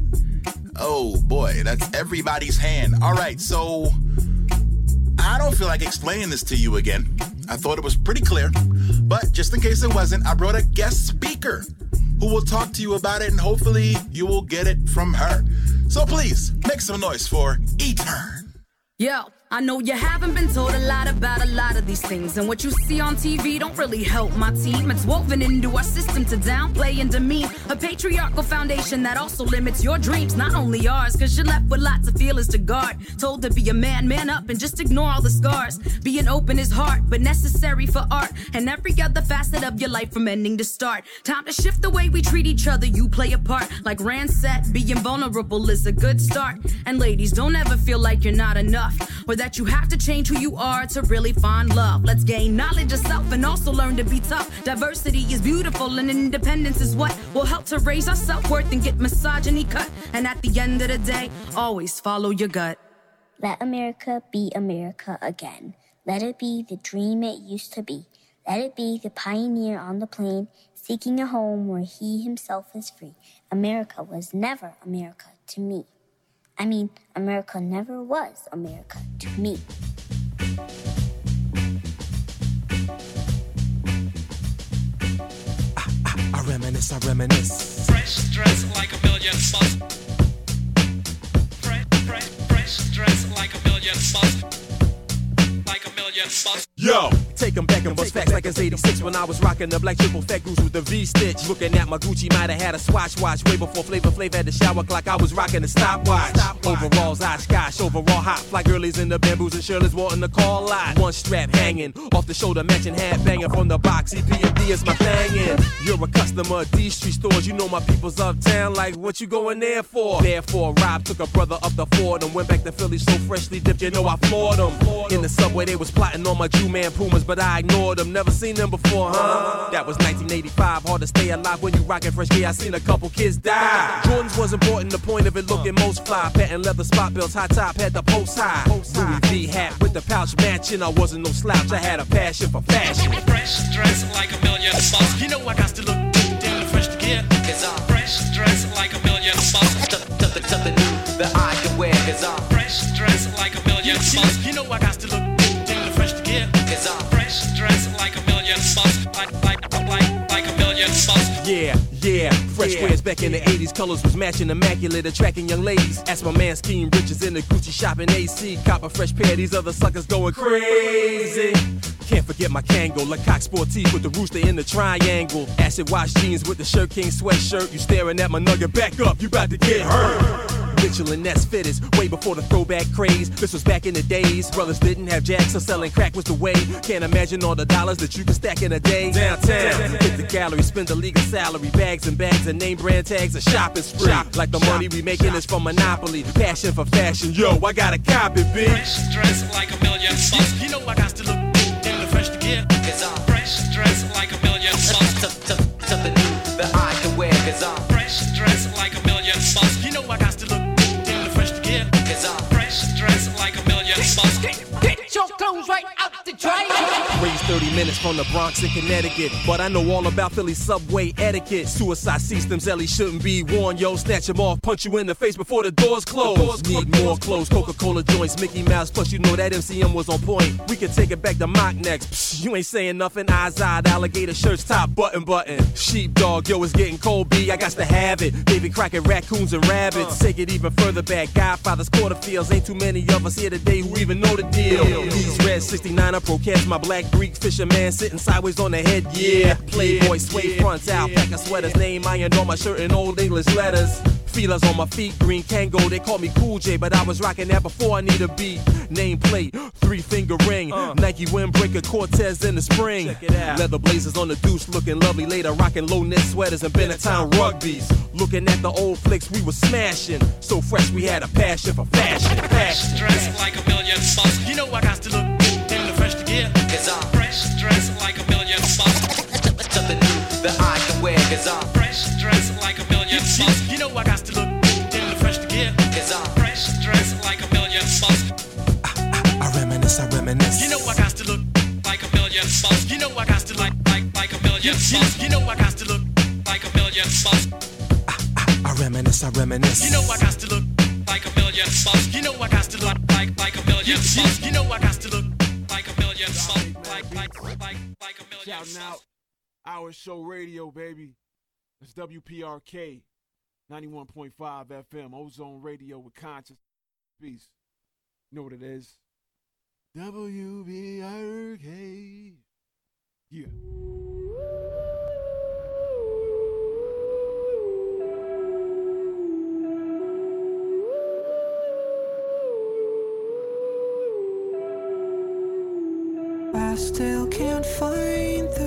Oh boy, that's everybody's hand. All right, so I don't feel like explaining this to you again. I thought it was pretty clear. But just in case it wasn't, I brought a guest speaker who will talk to you about it and hopefully you will get it from her. So please make some noise for E Turn. Yo, I know you haven't been told a lot about a lot of these things, and what you see on TV don't really help my team. It's woven into our system to downplay and demean a patriarchal foundation that also limits your dreams, not only ours, cause you're left with lots of feelings to guard. Told to be a man, man up, and just ignore all the scars. Being open is hard, but necessary for art, and every other facet of your life from ending to start. Time to shift the way we treat each other, you play a part. Like Ran said, being vulnerable is a good start. And ladies, don't ever feel like you're not enough, or that you have to change who you are to really find love. Let's gain knowledge of self and also learn to be tough. Diversity is beautiful, and independence is what will help to raise our self worth and get misogyny cut. And at the end of the day, always follow your gut. Let America be America again. Let it be the dream it used to be. Let it be the pioneer on the plain, seeking a home where he himself is free. America was never America to me. I mean, America never was America to me. I reminisce, I reminisce. Fresh dress like a million bucks. Fresh, fresh, fresh dress like a million bucks. Yo, take Take 'em back and bust facts like it's 86 when I was rocking the black triple fat goose with the V stitch. Looking at my Gucci, might have had a swatch watch way before Flavor Flav had the shower clock. I was rocking the stopwatch. Overalls, Oshkosh, overall hot. Fly girlies in the bamboos and Shirley's wanting the call lot. One strap hanging off the shoulder, matching hat banging from the box. EPMD is my banging. You're a customer of these street stores. You know my people's uptown. Like what you going there for? Therefore, Rob took a brother up the Ford and went back to Philly so freshly dipped. You know I floored them. In the subway, they was plotting on my Jew man Pumas, but I ignored them. Never seen them before, huh? That was 1985. Hard to stay alive when you rockin' fresh gear. I seen a couple kids die. Jordans was important. The point of it looking most fly. Patent leather spot belts, high top, had the post high. Louis V hat with the pouch matching. I wasn't no slouch. I had a passion for fashion. Fresh dress like a million bucks. You know I got to look damn fresh to get. Cause I'm fresh dress like a million bucks. Something, something new that I can wear. Cause I'm fresh dress like a million bucks. You know I got to look fresh to get. Cause I'm fresh dress like a million bucks. Like, like, like, like a million bucks. Yeah, yeah. Fresh squares back in the 80s. Colors was matching immaculate, attracting young ladies. Ask my man Scheme Riches in the Gucci shop in AC. Cop a fresh pair, these other suckers going crazy. Can't forget my Kango, Le Coq Sportif with the rooster in the triangle. Acid wash jeans with the Shirt King sweatshirt. You staring at my nugget, back up, you about to get hurt. Mitchell and Ness fitters, way before the throwback craze. This was back in the days. Brothers didn't have jacks, so selling crack was the way. Can't imagine all the dollars that you can stack in a day. Downtown, hit the gallery, spend a legal salary, bags and bags and name brand tags, a shopping spree. Like the money we making is from Monopoly. Passion for fashion, yo, I got a copy, bitch. Fresh dress like a million bucks. You know I got to look damn fresh to get. Cause I'm fresh dress like a million bucks. Something new that I can wear. Cause I'm fresh dress like a million bucks. You know I got to look dress like a million bucks. Get your clothes right out. Raised 30 minutes from the Bronx in Connecticut. But I know all about Philly subway etiquette. Suicide systems, Ellie shouldn't be worn, yo. Snatch him off, punch you in the face before the doors close. Need more clothes, Coca Cola joints, Mickey Mouse. Plus, you know that MCM was on point. We can take it back to mock next. Psh, you ain't saying nothing. Eyes eyed, alligator shirts, top button button. Sheepdog, yo, it's getting cold, B. I got to have it. David Crockett, raccoons and rabbits. Take it even further back. Godfather's quarterfields. Ain't too many of us here today who even know the deal. These red 69 I procast my black Greek fisherman sitting sideways on the head. Yeah, Playboy suede fronts, alpaca sweaters, name ironed on my shirt in old English letters. Feelers on my feet, green Kango. They call me Cool J, but I was rocking that before I need a beat. Nameplate, three finger ring, Nike windbreaker, Cortez in the spring. Leather blazers on the deuce, looking lovely later, rocking low knit sweaters and Benetton rugbies. Looking at the old flicks we was smashing, so fresh we had a passion for fashion. Fresh dress like a million bucks. You know I got to look Cause I'm fresh dress like a million bucks. Something new that I can wear. Cause I'm fresh dress like a million bucks. You know I got to look damn fresh to get. Cause I'm fresh dress like a million bucks. I reminisce, I reminisce. You know I got to look like a million bucks. You know I got to like like like a million bucks. You know I got to look like a million bucks. I reminisce, I reminisce. You know I got to look like a million bucks. You know I got to look like like a million bucks. You know I got to look like a million bucks. Like like like like a million Shouting out our show radio, baby. It's WPRK 91.5 FM, Ozone Radio with conscious peace. You know what it is? WPRK. Yeah. I still can't find the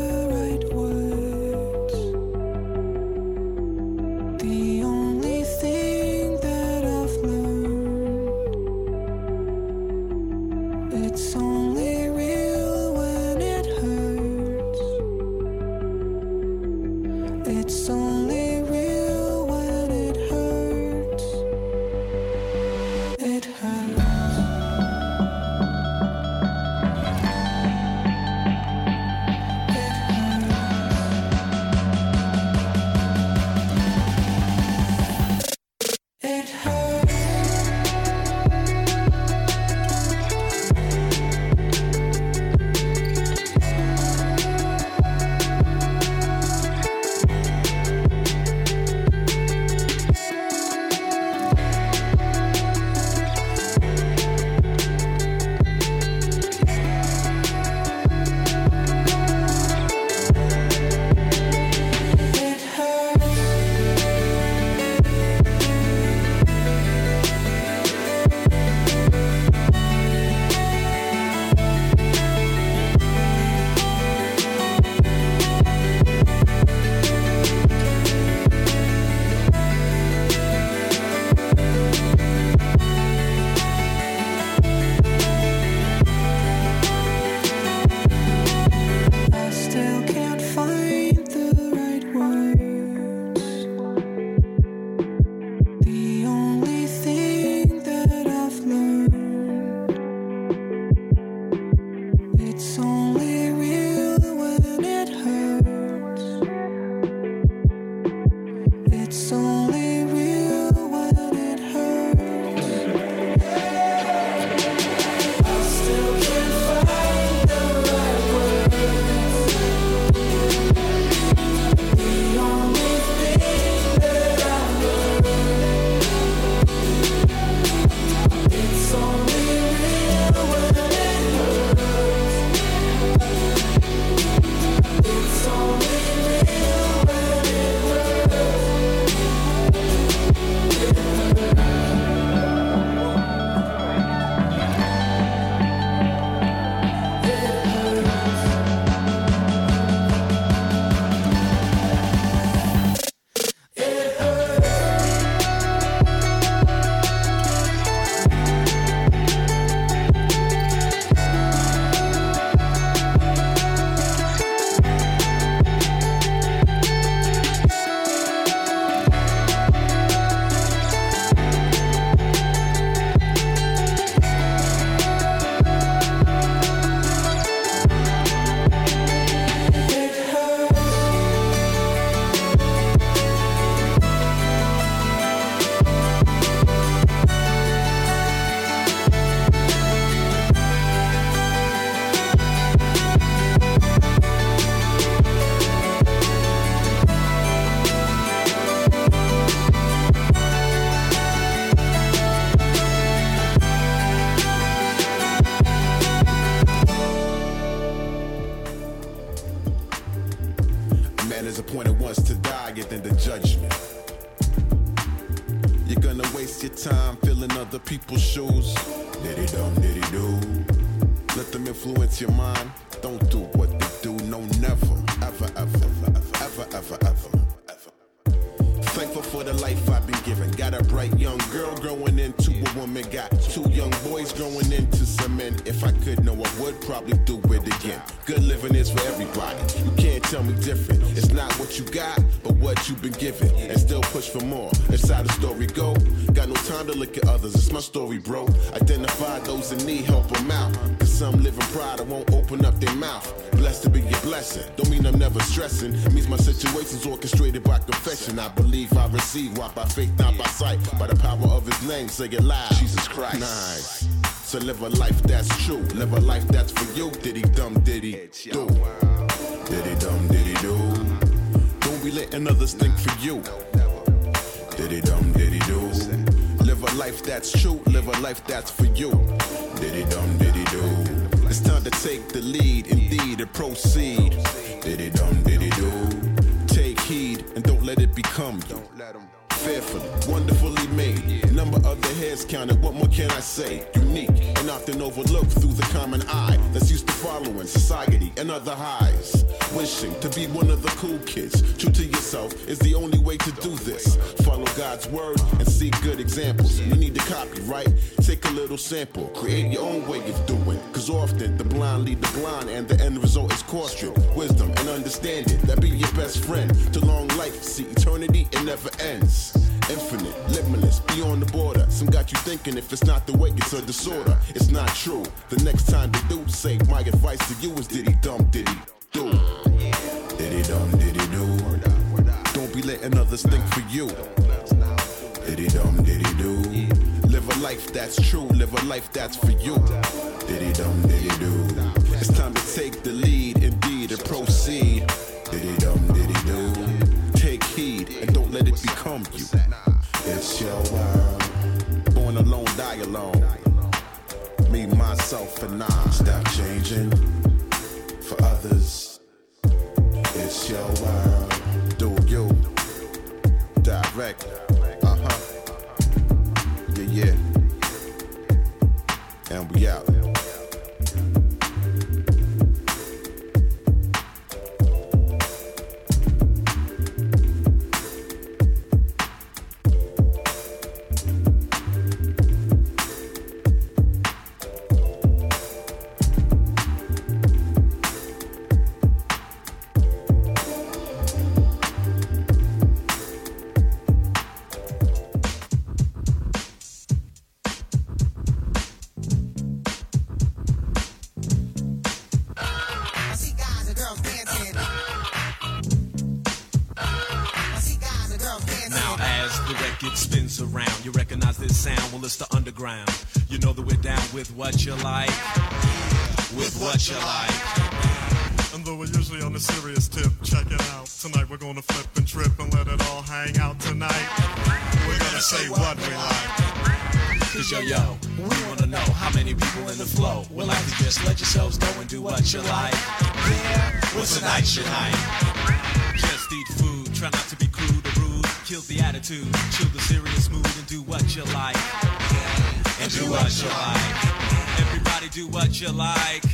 your mind. Say it loud. Jesus Christ. Nice. To live a life that's to do this. Follow God's word and see good examples. You need to copy, right? Take a little sample. Create your own way of doing. Cause often the blind lead the blind and the end result is caution. Wisdom and understanding that be your best friend. To long life, see eternity, it never ends. Infinite, limitless, beyond the border. Some got you thinking if it's not the way, it's a disorder. It's not true. The next time they do say, my advice to you is diddy dum diddy do. Diddy dum diddy do. Letting others think for you. Diddy dum diddy do. Live a life that's true, live a life that's for you. Diddy dum diddy do. It's time to take the lead, indeed, and proceed. Diddy dum diddy do. Take heed and don't let it become you. It's your world. Born alone, die alone. Me, myself, and I. Stop changing for others. It's your world. Direct? Like. Yeah, what's a night night? Just eat food, try not to be crude or rude. Kill the attitude, chill the serious mood and do what you like. And do what you like. Everybody do what you like.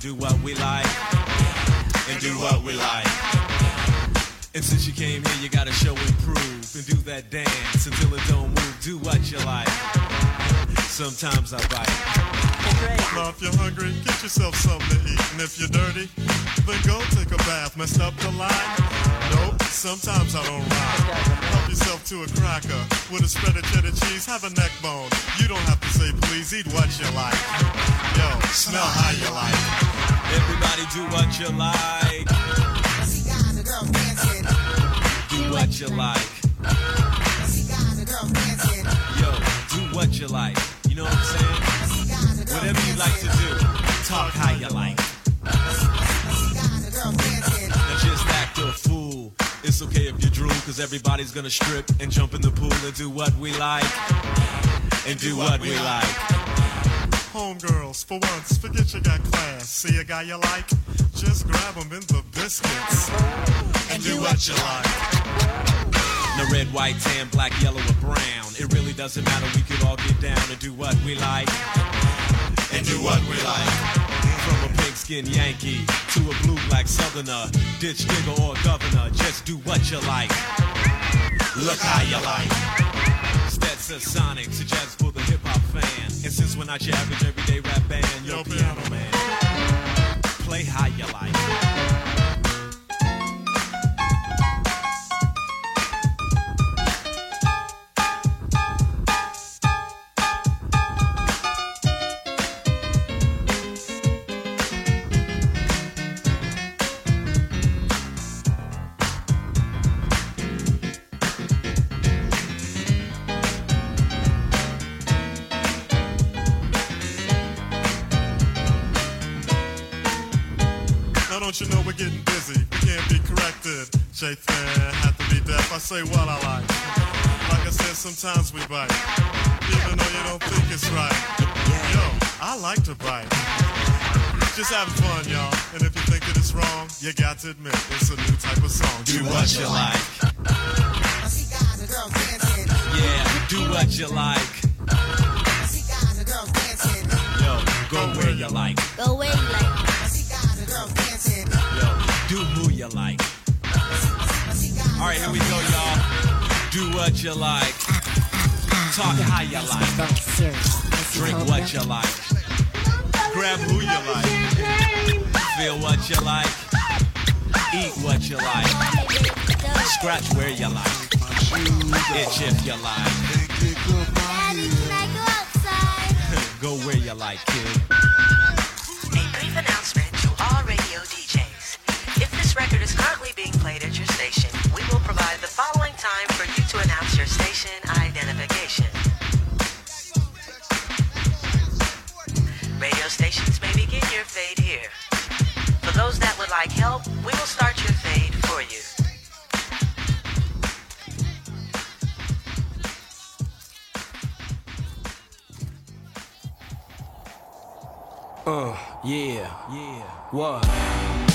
And do what we like. And do what we like. And since you came here, you gotta show and prove and do that dance until it don't move. Do what you like. Sometimes I bite. Now if you're hungry, get yourself something to eat. And if you're dirty, then go take a bath. Messed up the line? Nope, sometimes I don't rhyme. Help yourself to a cracker with a spread of cheddar cheese. Have a neck bone. You don't have to say please, eat what you like. Yo, smell how you like. Everybody do what you like. Do what you like. Yo, do what you like. You know what I'm saying? Whatever you like to do, talk how you like. It's okay if you drool, cause everybody's gonna strip and jump in the pool and do what we like. And do what we like. Homegirls, for once, forget you got class. See a guy you like? Just grab him in the biscuits. And do what you like. No red, white, tan, black, yellow, or brown. It really doesn't matter. We could all get down and do what we like. And do what we like. Pigskin Yankee to a blue black southerner, ditch digger or governor, just do what you like. Look how you like. Stetsasonic, jazz for the hip hop fan. And since we're not your average everyday rap band, yo, piano man, play how you like. Sometimes we bite, even though you don't think it's right. Yo, I like to bite. Just having fun, y'all. And if you think that it's wrong, you got to admit it's a new type of song. Do what you like. Yeah, do what you like. Yo, go where you like. Go where you like. Yo, do who you like. All right, here we go, y'all. Do what you like. Talk how you like. Drink what you like. Grab who you like. Feel what you like. Eat what you like. Scratch where you like. Itch if you like. Go where you like, kid. A brief announcement to all radio DJs. If this record is currently being played at your station, we will provide the following time for you to announce your station identification. Like help, we will start your fade for you. Uh, yeah, yeah, what?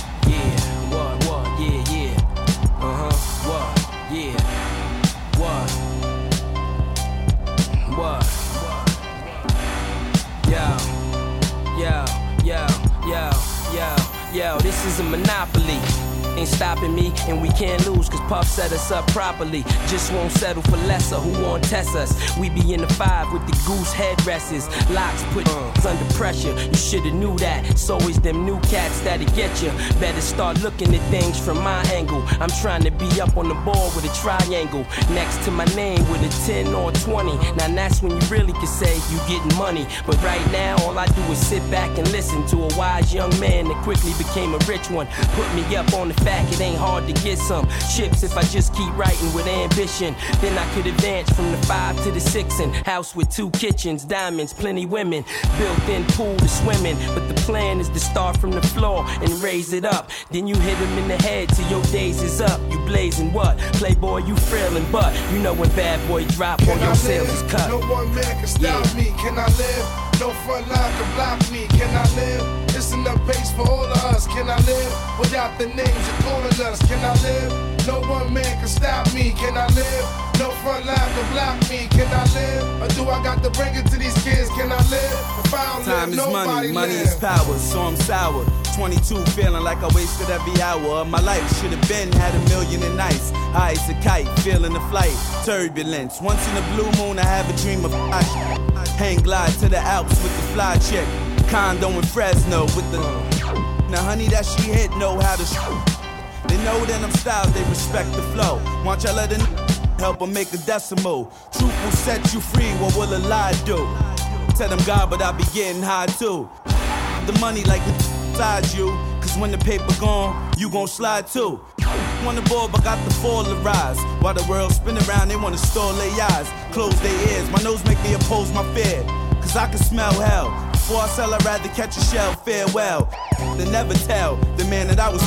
This is a monopoly. Ain't stopping me, and we can't lose, cause Puff set us up properly. Just won't settle for lesser, who won't test us? We be in the five with the goose headrests. LOX put uh, under pressure, you shoulda knew that. It's always them new cats that'll get you. Better start looking at things from my angle. I'm trying to be up on the board with a triangle next to my name with a 10 or 20. Now that's when you really can say you getting money. But right now, all I do is sit back and listen to a wise young man that quickly became a rich one. Put me up on the fact it ain't hard to get some chips if I just keep writing with ambition. Then I could advance from the five to the six and house with two kitchens, diamonds, plenty women, built-in pool to swimming. But the plan is to start from the floor and raise it up. Then you hit him in the head till your days is up. You blazing what? Playboy, you frailing, but you know when bad boy drop on your sales is cut. No one man can stop me. Can I live? No front line can block me. Can I live? Enough base for all of us. Can I live without the names of calling us? Can I live? No one man can stop me. Can I live? No front line can block me. Can I live? Or do I got to bring it to these kids? Can I live? If I don't Time live, is money, money live. is power, so I'm sour. 22 feeling like I wasted every hour of my life. Should have been had a million and nights. Eyes a kite, feeling the flight. Turbulence. Once in a blue moon, I have a dream of flash. Hang glide to the Alps with the fly chick. Condo in Fresno with the. Now, honey, that she hit know how to. They know that I'm styles, they respect the flow. Want y'all let a help 'em make a decimal. Truth will set you free, what will a lie do? Tell them God, but I be getting high too. The money like inside you, cause when the paper gone, you gon' slide too. Wanna ball, but got the fall to rise. While the world spin around, they wanna stall their eyes, close their ears. My nose make me oppose my fear, cause I can smell hell. Before I sell, I'd rather catch a shell. Farewell, they never tell the man that I was.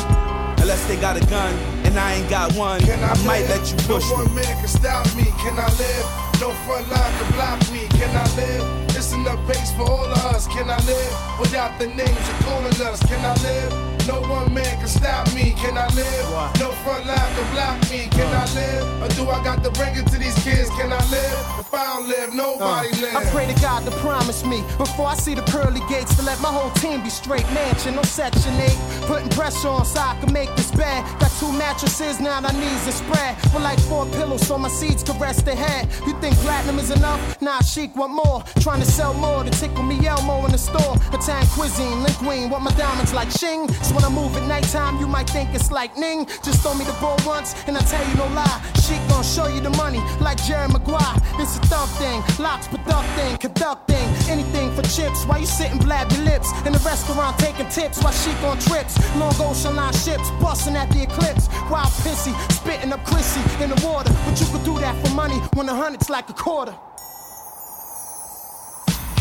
Unless they got a gun and I ain't got one, Can I, I might let you push No me. one man can stop me. Can I live? No front line can block me. Can I live? It's enough base for all of us. Can I live without the names of calling us? Can I live? No one man can stop me. Can I live? No front line can block me. Can I live? Or do I got to bring it to these kids? Can I live? If I don't live, nobody uh. live. I pray to God to promise me before I see the pearly gates to let my whole team be straight mansion, no section 8. Putting pressure on so I can make this bad. Got two mattresses, now our knees are spread. With like four pillows so my seeds can rest their head. You think platinum is enough? Nah, chic want more. Trying to sell more to tickle me Elmo in the store. Italian cuisine, linguine, what my diamonds like shing. So when I move at nighttime, you might think it's lightning. Just throw me the ball once, and I tell you no lie. Chic gon' show you the money, like Jerry Maguire. It's a thumb thing, LOX, producting, conducting, anything for chips. Why you sitting blab your lips in the restaurant taking tips? While she on trips, long ocean line ships, busting at the eclipse. Wild pissy, spitting up Chrissy in the water. But you could do that for money when a hundred's like a quarter.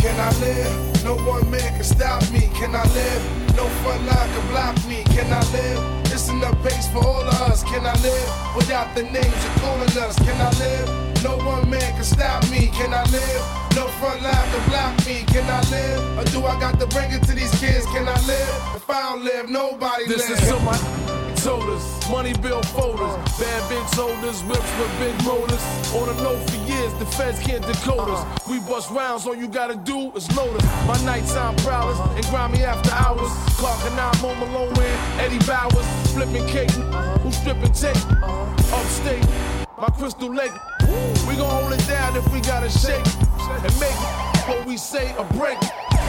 Can I live? No one man can stop me. Can I live? No front line can block me. Can I live? It's enough base for all of us. Can I live without the names of calling us? Can I live? No one man can stop me. Can I live? No front line can block me. Can I live? Or do I got to bring it to these kids? Can I live? If I don't live, nobody This live. is so my told us, money bill folders, bad bitch holders, whips with big motors. On the low for years, the feds can't decode us. We bust rounds, all you gotta do is load us. My nighttime prowlers and grimy after hours. Clark and I, Mo Malone and Eddie Bowers, flipping cake, who stripping tape, upstate. My crystal lake, we gon' hold it down if we gotta shake and make what we say a break.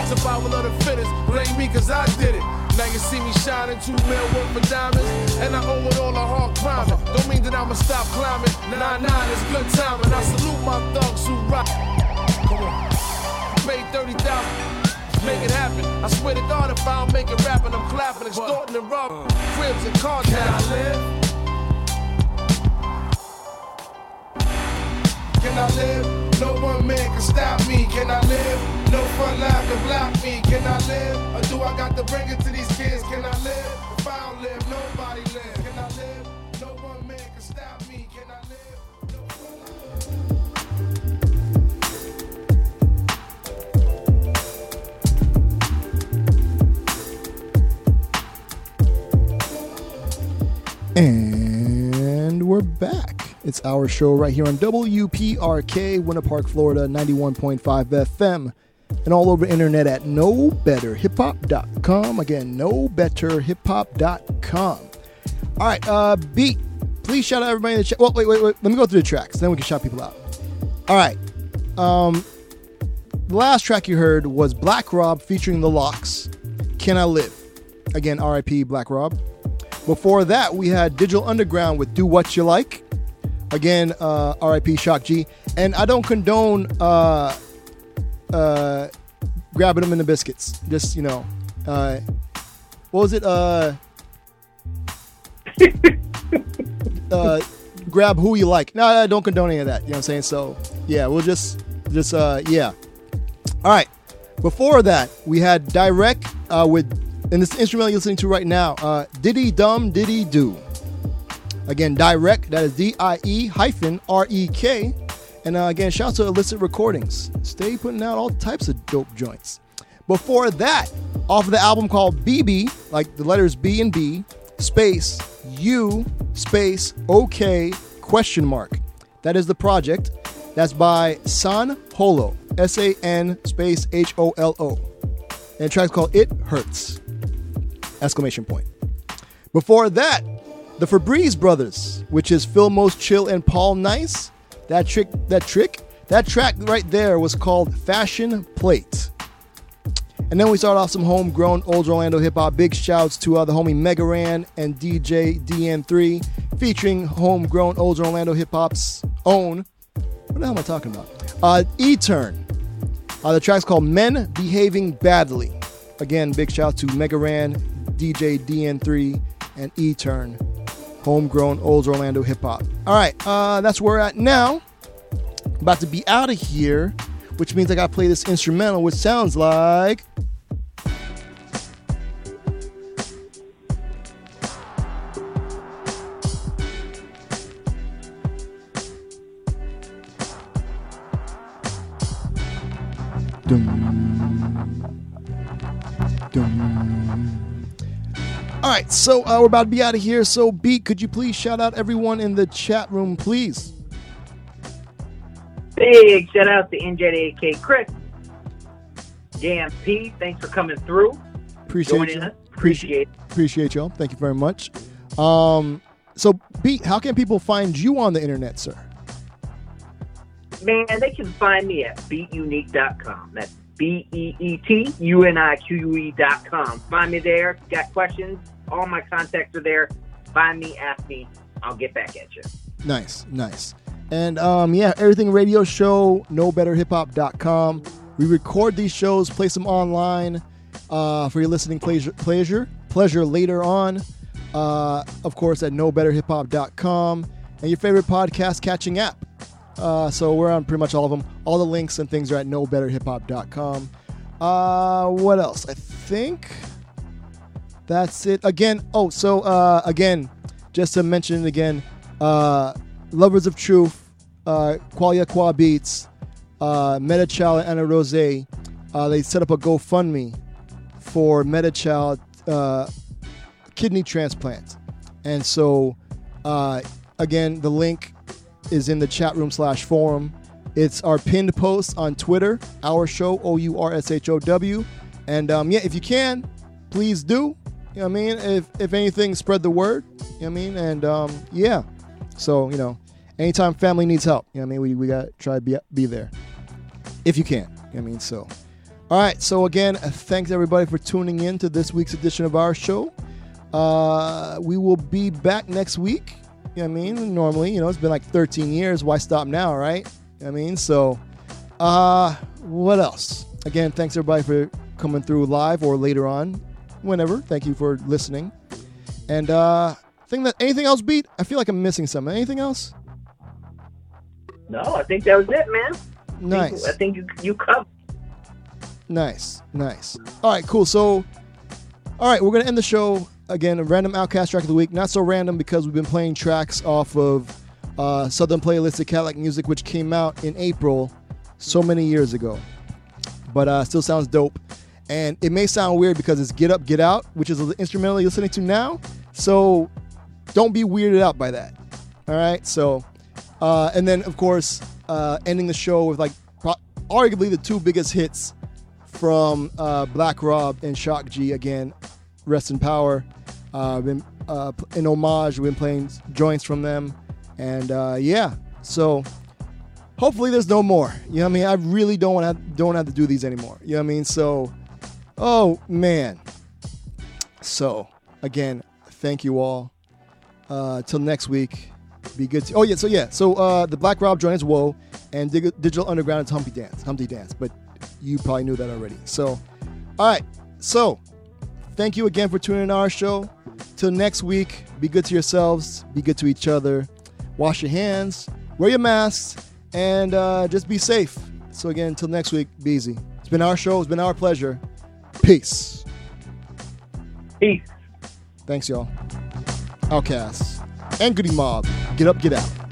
Survival of the fittest, blame me cause I did it. Now you see me shining two mil worth for diamonds, and I owe it all a hard climbing. Don't mean that I'ma stop climbing. Nine nine is good timing. I salute my thugs who rock. Come on, paid thirty thousand. Make it happen. I swear to God, if I don't make it rapping, I'm clapping, extorting and robbing cribs and cars. Can I live? I live? No one man can stop me. Can I live? No front line can block me. Can I live? Or do I got to bring it to these kids? Can I live? If I don't live, nobody live. Can I live? No one man can stop me. Can I live? And we're back. It's our show right here on WPRK, Winter Park, Florida, 91.5 FM, and all over internet at knowbetterhiphop.com. Again, knowbetterhiphop.com. All right, uh, beat. Please shout out everybody in the chat. Well, wait, wait, wait. Let me go through the tracks, then we can shout people out. All right. Um, the last track you heard was Black Rob featuring The LOX. Can I Live? Again, R.I.P. Black Rob. Before that, we had Digital Underground with Do What You Like. Again, uh, R.I.P. Shock G. And I don't condone uh, uh, grabbing them in the biscuits. Just you know, uh, what was it? Uh, uh, grab who you like. No, I don't condone any of that. You know what I'm saying? So yeah, we'll just just uh, yeah. All right. Before that, we had DIE-REK uh, with and this instrumental you're listening to right now. Uh, Diddy Dum Diddy Do. Again, DIE-REK. That is D I E hyphen R E K. And uh, again, shout out to Illicit Recordings. Stay putting out all types of dope joints. Before that, off of the album called BB, like the letters B and B, space U space OK question mark. That is the project. That's by San Holo. S A N space H O L O. And the track's called It Hurts. Exclamation point. Before that, the Fabreeze Brothers, which is Phill Most Chill and Paul Nice. That trick, that trick, that track right there was called Fashion Plate. And then we start off some homegrown old Orlando hip hop. Big shouts to uh, the homie Mega Ran and DJ DN3, featuring homegrown old Orlando hip hop's own. What the hell am I talking about? Uh, E Turn. Uh, the track's called Men Behaving Badly. Again, big shout to Mega Ran, DJ DN3, and E Turn. Homegrown old Orlando hip hop. All right, uh, that's where we're at now. About to be out of here, which means I got to play this instrumental, which sounds like. All right, so uh, we're about to be out of here. So, Beat, could you please shout out everyone in the chat room, please? Big shout out to NJAK Chris. JMP, thanks for coming through. Appreciate you. Appreciate it. Appreciate y'all. Thank you very much. Um, so, Beat, how can people find you on the internet, sir? Man, they can find me at beatunique.com. That's B E E T U N I Q U E dot com. Find me there. Got questions? All my contacts are there. Find me, ask me. I'll get back at you. Nice, nice. And um, yeah, everything radio show, knowbetterhiphop.com. We record these shows, place them online uh, for your listening pleasure, pleasure, pleasure later on. Uh, of course, at knowbetterhiphop.com and your favorite podcast catching app. Uh, so we're on pretty much all of them. All the links and things are at knowbetterhiphop.com. Uh, what else? I think that's it. Again, oh, so uh, again, just to mention it again, uh, Lovers of Truth, uh, Qualia Qua Beats, uh, Metachild and Anna Rose, uh, they set up a GoFundMe for Metachild uh, kidney transplant. And so, uh, again, the link is in the chat room slash forum. It's our pinned post on Twitter, our show, O U R S H O W. And um, yeah, if you can, please do. You know what I mean? If, if anything, spread the word. You know what I mean? And um, yeah. So, you know, anytime family needs help, you know what I mean? We, we got to try to be, be there. If you can. You know what I mean? So, all right. So, again, thanks everybody for tuning in to this week's edition of our show. Uh, we will be back next week. You know what I mean? Normally, you know, it's been like 13 years. Why stop now, right? You know what I mean? So, uh, what else? Again, thanks everybody for coming through live or later on, whenever. Thank you for listening. And uh, think that anything else beat? I feel like I'm missing something. Anything else? No, I think that was it, man. Nice. I think you you covered. Nice, nice. All right, cool. So, all right, we're gonna end the show again. A random OutKast track of the week. Not so random because we've been playing tracks off of uh, Southernplayalisticadillacmuzik, which came out in April, so many years ago. But uh, still sounds dope. And it may sound weird because it's Get Up, Get Out, which is the instrumental you're listening to now. So don't be weirded out by that. All right. So, uh, and then of course, uh, ending the show with like pro- arguably the two biggest hits from uh, Black Rob and Shock G. Again, rest in power. Uh, been uh, in homage. We've been playing joints from them, and uh, yeah. So hopefully there's no more. You know what I mean? I really don't want to don't have to do these anymore. You know what I mean? So, oh man. So again, thank you all. Uh, till next week. Be good. To, oh yeah. So yeah. So uh, the Black Rob joint is Whoa, and Dig- Digital Underground is Humpty Dance. Humpty Dance. But you probably knew that already. So, all right. So thank you again for tuning in our show. Till next week, be good to yourselves, be good to each other, wash your hands, wear your masks, and uh, just be safe. So, again, until next week, be easy. It's been our show, it's been our pleasure. Peace. Peace. Thanks, y'all. Outcasts and Goodie Mob. Get up, get out.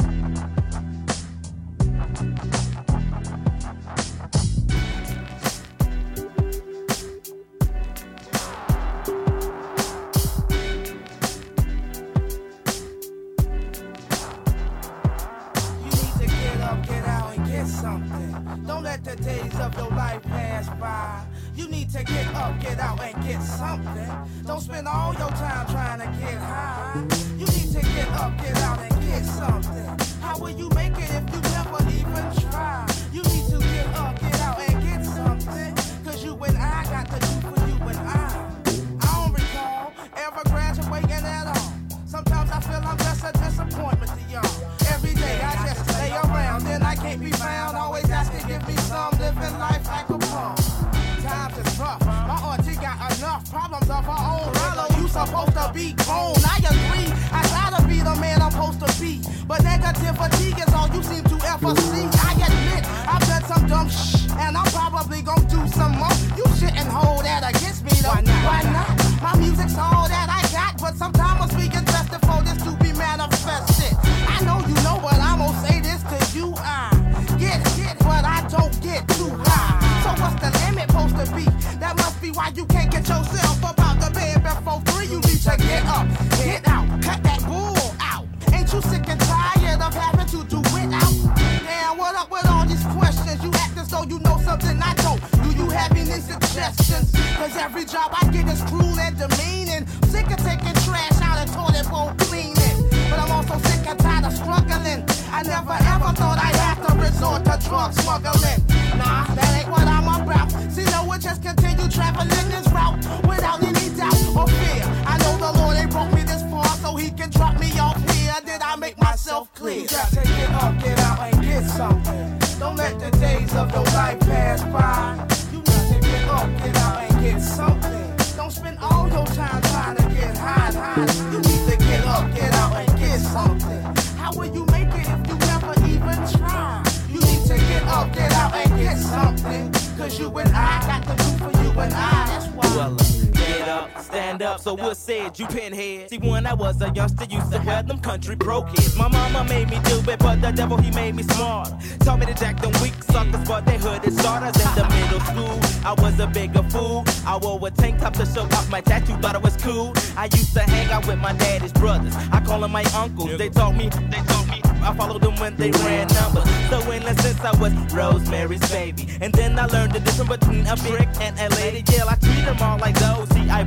Said you pinhead? See, when I was a youngster, used to wear them country broke. My mama made me do it, but the devil he made me smart. Taught me to jack them weak suckers, but they hooded starters in the middle school. I was a bigger fool. I wore a tank top to show off my tattoo, thought it was cool. I used to hang out with my daddy's brothers. I call them my uncles. They taught me, they taught me. I followed them when they ran numbers. So in a sense, I was Rosemary's baby. And then I learned the difference between a brick and a lady. Yeah, I treat them all like those.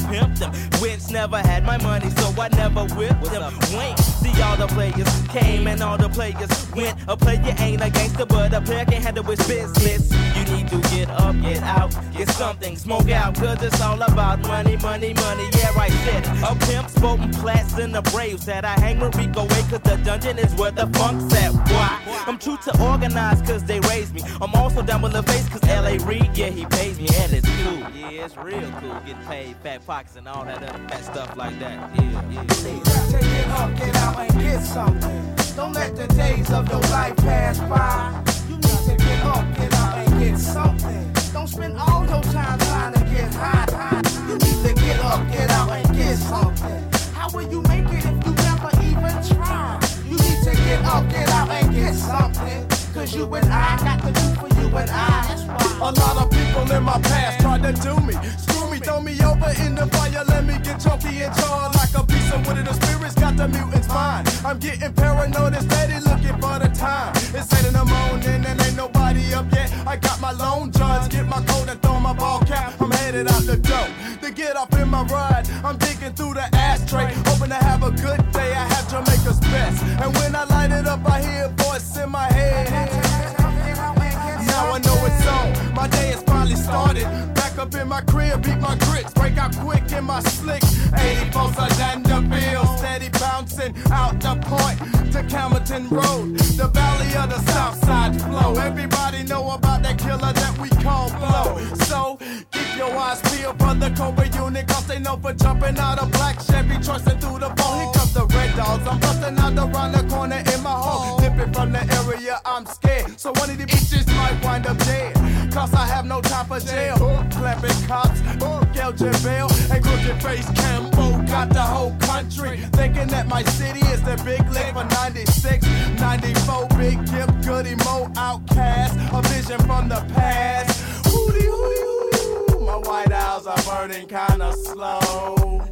Them. Which never had my money, so I never whipped them. Wink. See, all the players came and all the players went. A player ain't a gangster, but a player can handle his business. You need to get up, get out, get something, smoke out, cause it's all about money, money, money. Yeah, said it. A pimp, spoken plats, and the braves that I hang with Rico Wade, cause the dungeon is where the funk's at. Why? I'm true to organize, cause they raised me. I'm also down with LaFace, cause LA Reid, yeah, he pays me, and it's cool. Yeah, it's real cool getting paid, fat pockets, and all that other stuff like that. Yeah, yeah. Take it up, get out, and get something. Don't let the days of your life pass by. You need to get up, get out, and get something. Don't spend all your time trying to get high. high. You need to get up, get out, and get something. How will you make it get up, get out, and get something. Cause you and I got to do for you and I. A lot of people in my past tried to do me, screw me, throw me over in the fire, let me get chunky and charred like a piece of wood in the spirits got the mutant's mind. I'm getting paranoid and steady looking for the time. It's eight in the morning and ain't nobody up yet. I got my lone judge, get my coat and throw my ball cap. I'm headed out the door to get up in my ride. I'm digging through the ashtray, hoping to have a good day. I have Jamaica's best, and when I light it up, I hear a voice in my head now I know it's on. My day has finally started. Back up in my crib, beat my grits, break out quick in my slick. 80 down the Bill, steady bouncing out the point to Campbellton Road, the valley of the south side flow. Everybody know about that killer that we call Flow. So keep your eyes peeled for the Cobra unit, cause they know for jumping out of black Chevy, trusting through the ball. Here comes the red dogs, I'm busting out around the corner in my home. Dipping from the area, I'm scared. So one of the bitches might wind up dead. Cause I have no time for jail. Clapping cops, Gelgin bail, and crooked face Cambo got the whole country thinking that my city is the big lick for 96, 94. Big Gipp, Goodie Mob, OutKast, a vision from the past. Hootie, hootie, hoo. My white owls are burning kinda slow.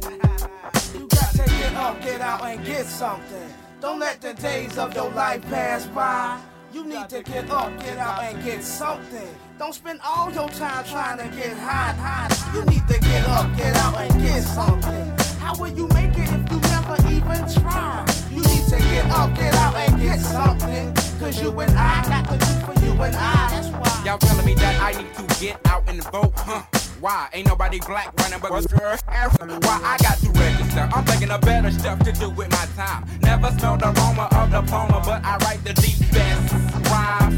You got to get up, get out, and get something. Don't let the days of your life pass by. You need to get up, get out, and get something. Don't spend all your time trying to get high, hot. You need to get up, get out, and get something. How will you make it if you never even try? You need to get up, get out, and get something. Cause you and I got to do for you and I. That's why. Y'all telling me that I need to get out and vote, huh? Why? Ain't nobody black running but Why I got to register? I'm thinking of better stuff to do with my time. Never smelled the aroma of the diploma, but I write the deep best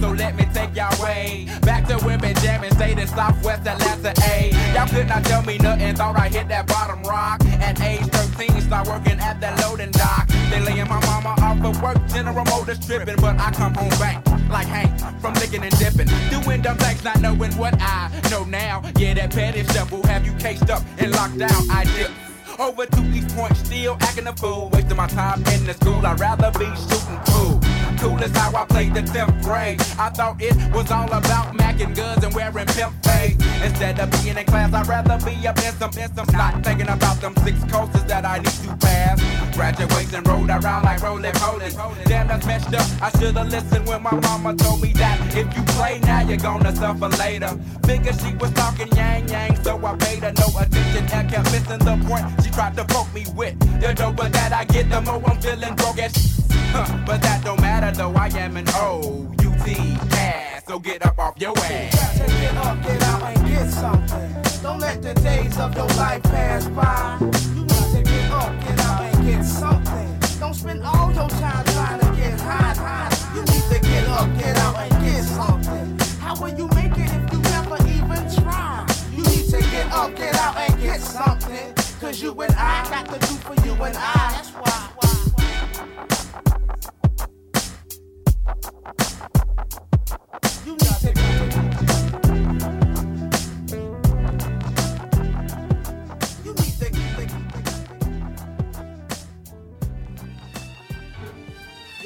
So let me take y'all way back to women jamming, state in Southwest Atlanta. A. Y'all could not tell me nothing. Thought I hit that bottom rock at age 13. Start working at that loading dock. They laying my mama off of work, General Motors tripping, but I come home back like Hank from licking and dipping, doing dumb things, not knowing what I know now. Yeah, that petty stuff will have you cased up and locked down. I dip. Over to East Point, still acting a fool. Wasting my time in the school, I'd rather be shooting pool. Cool as how I played the 10th grade. I thought it was all about macking guns and wearing pimp fade. Instead of being in class, I'd rather be up in some, in. Not thinking about them six courses that I need to pass. Graduation rolled around like rolling polies. Damn, that's messed up. I should've listened when my mama told me that if you play now, you're gonna suffer later. Figured she was talking yang yang, so I paid her no attention and kept missing the point she tried to poke me with. The doper that I get, the more I'm feeling broke as Huh, but that don't matter though, I am an O-U-T ass, so get up off your ass. to get up, get out, and get something. Don't let the days of your life pass by. You need to get up, get out, and get something. Don't spend all your time trying to get high, hot. You need to get up, get out, and get something. How will you make it if you never even try? You need to get up, get out, and get something. Cause you and I got to do for you and I. That's why.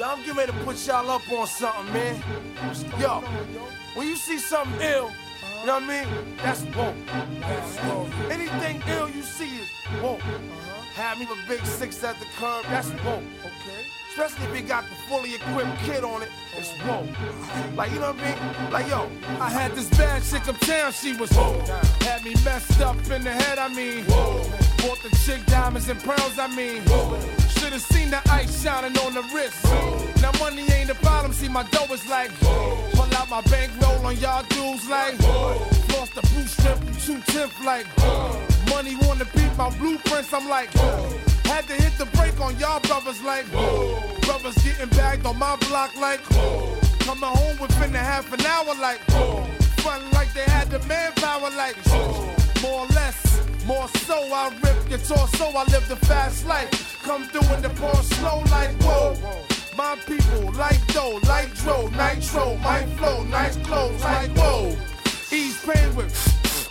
I'm getting ready to put y'all up on something, man. Yo, when you see something ill, you know what I mean? That's woke. Anything ill you see is woke. Have me a big six at the curb, that's woke. Okay. Especially if you got the fully equipped kid on it, it's woke. Like, you know what I mean? Like, yo, I had this bad chick uptown, she was woke. Had me messed up in the head, I mean. Whoa. Bought the chick diamonds and pearls, I mean. Whoa. Should've seen the ice shining on the wrist. Whoa. Now money ain't a problem, see my dough is like. Whoa. Pull out my bankroll on y'all dudes like. Whoa. Lost the blue strip, two tenth like. Whoa. Money wanna beat my blueprints, I'm like. Had to hit the brake on y'all brothers like. whoa. Brothers getting bagged on my block like. whoa. Coming home within a half an hour like. whoa. Frontin' like they had the manpower like. whoa. More or less, more so I rip your torso, I live the fast life. Come through in the pour slow like whoa. My people like dough, like dro, nitro, my flow, nice clothes like whoa. Ease pain with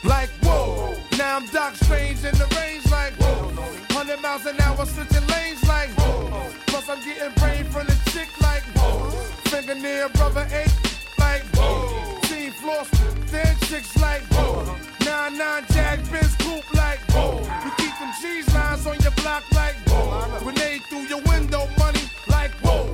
like whoa. Now I'm Doc Strange in the range like whoa. 100 miles an hour switching lanes like whoa. Plus I'm getting brain from the chick like whoa. Fingernail brother eight like whoa. Team floss, then chicks like whoa. Nine nine jag Benz coupe like whoa. You keep them cheese lines on your block like whoa. Grenade through your window, money like whoa.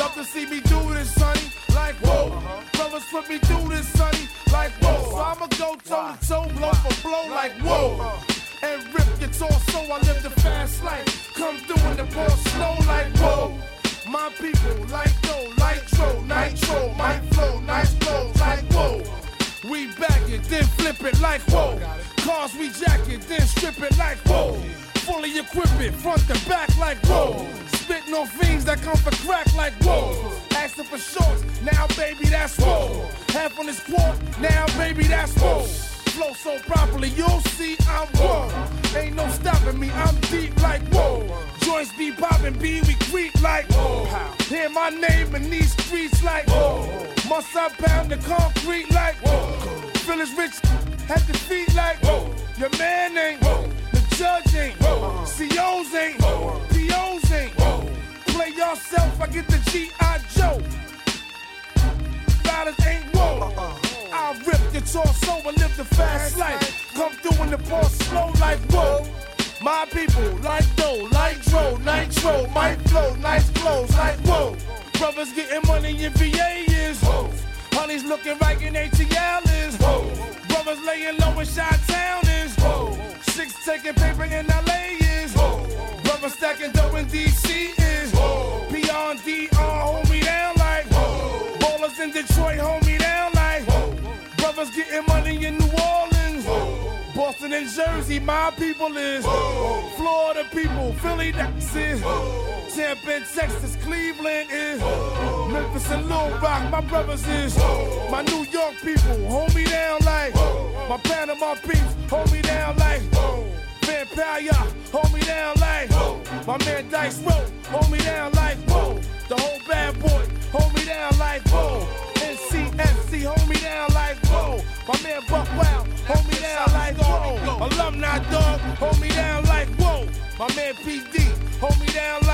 Love to see me do this, sonny, like whoa. Brothers put me through this, sonny, like whoa. So I'ma go toe to toe, blow for blow, like whoa. And rip your torso, I live the fast life. Come through in the ball slow, like whoa. My people like dough, nitro, nitro, my flow, nice clothes, like whoa. We back it, then flip it like whoa. Cars we jack it, then strip it like whoa. Fully equipped it, front to back like whoa. Spitting on fiends that come for crack like whoa. Asking for shorts, now baby that's whoa. Half on this quart, now baby that's whoa. Flow so properly, you'll see I'm whoa. Ain't no stopping me, I'm deep like whoa. Joints be popping, B, we creep like whoa. Hear my name in these streets like whoa. Must I pound the concrete like whoa. Phyllis Rich at the feet like whoa. Your man ain't whoa. The judge ain't whoa. COs ain't whoa. POs ain't whoa. Play yourself, I get the G.I. Joe. Riders ain't whoa. I'll rip your torso and live the fast life. Come through in the ball slow like whoa. My people, like dough, like dro, nitro, my flow, nice clothes, like whoa. Brothers getting money in VA is whoa. Honey's looking right in ATL is whoa. Brothers laying low in Chi Town is whoa. Six taking paper in LA is whoa. Brothers stacking dough in DC Jersey, my people is. Whoa. Florida people, Philly, it. Tampa and Texas, Cleveland is. Memphis and Little Rock, my brothers is. My New York people, hold me down like. My Panama peeps, hold me down like. Vampire, hold me down like. My man Dice Road, hold me down like. Whoa. The whole bad boy, hold me down like. Whoa. NCFC, hold me down like. Whoa. My man Buck Wild, hold me down like. Whoa. Alumni dog, hold me down like. Whoa. My man PD, hold me down like.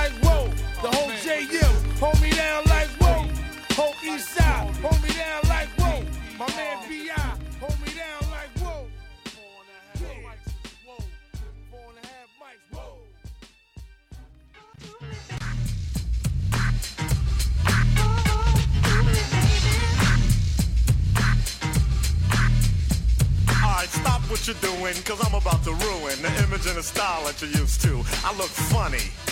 What you're doing, cause I'm about to ruin the image and the style that you're used to. I look funny.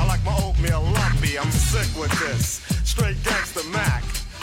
I like my oatmeal lumpy, I'm sick with this. Straight gangster Mac.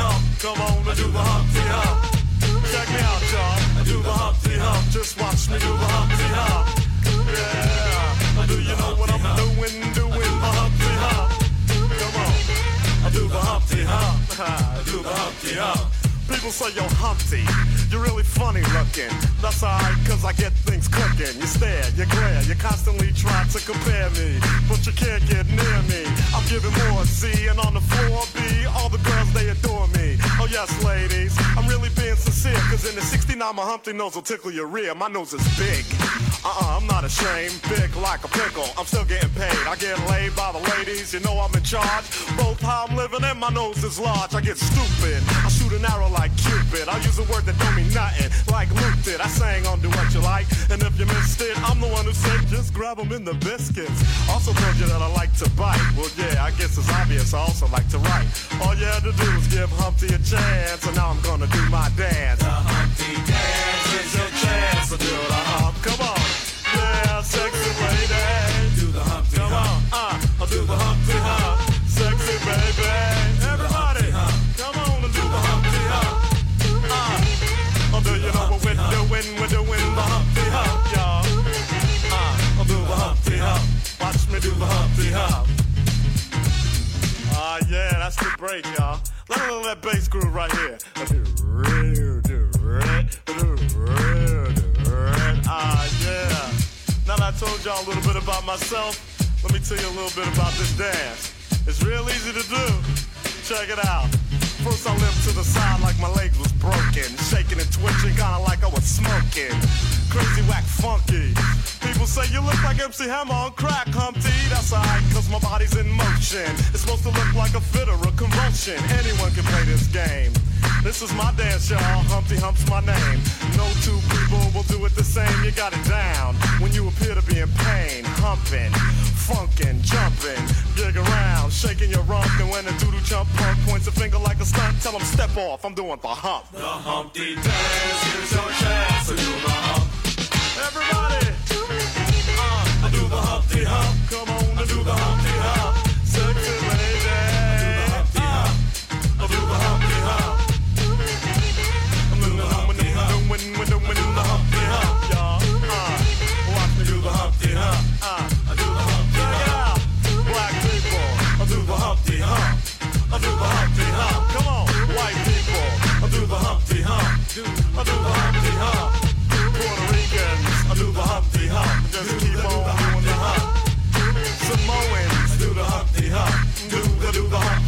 Hump. Come on, do the Humpty Hump. Check me out, y'all. Do the Humpty Hump. Just watch me do the Humpty Hump. Yeah. Do you know what I'm doing? Doing the Humpty Hump. Come on. I do the Humpty Hump. do the Humpty Hump. People say you're Humpty, you're really funny looking. That's alright, cause I get things cooking. You stare, you glare, you constantly try to compare me, but you can't get near me. I'm giving more C, and on the floor B, all the girls they adore me. Oh yes, ladies, I'm really being sincere, cause in the 69 my Humpty nose will tickle your rear. My nose is big. Uh-uh, I'm not ashamed, big like a pickle. I'm still getting paid. I get laid by the ladies, you know I'm in charge. Both how I'm living and my nose is large. I get stupid. I shoot an arrow like Cupid. I use a word that don't mean nothing, like Luke sang on Do What You Like, and if you missed it, I'm the one who said just grab 'em in the biscuits. Also told you that I like to bite. Well, yeah, I guess it's obvious. I also like to write. All you had to do was give Humpty a chance, and now I'm gonna do my dance. The Humpty dance is your chance to do the hump. Come on, yeah, sexy that's the break, y'all. Let me that bass groove right here. Ah, yeah. Now that I told y'all a little bit about myself. Let me tell you a little bit about this dance. It's real easy to do. Check it out. First I limped to the side like my leg was broken. Shaking and twitching, kinda like I was smoking. Crazy whack funky. People say you look like MC Hammer on crack, Humpty. That's alright, cause my body's in motion. It's supposed to look like a fit or a convulsion. Anyone can play this game. This is my dance, y'all. Humpty Hump's my name. No two people will do it the same. You got it down when you appear to be in pain. Humping, funkin', jumping, dig around, shaking your rump. And when a doodle jump punk points a finger like a stunt, tell him step off. I'm doing the hump. The Humpty dance, here's your chance to do the hump. Everybody, uh, I do the Humpty hump. Come on, I do the Humpty hump. Do the hump.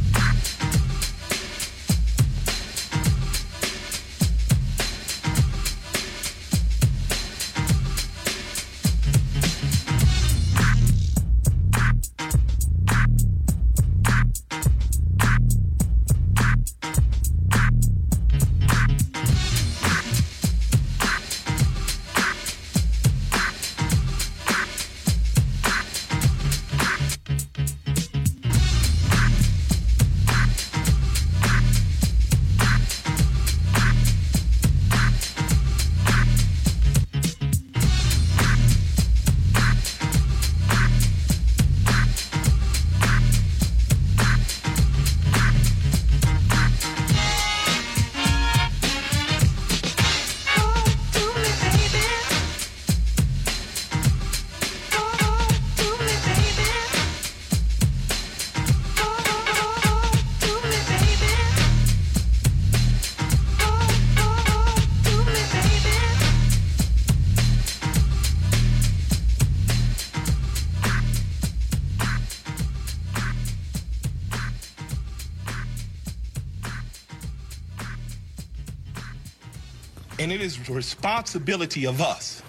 Responsibility of us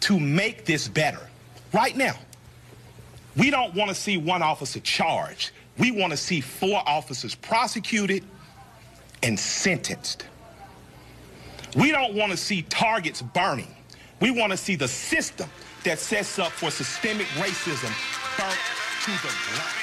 to make this better right now. We don't want to see one officer charged. We want to see four officers prosecuted and sentenced. We don't want to see targets burning. We want to see the system that sets up for systemic racism burnt to the ground.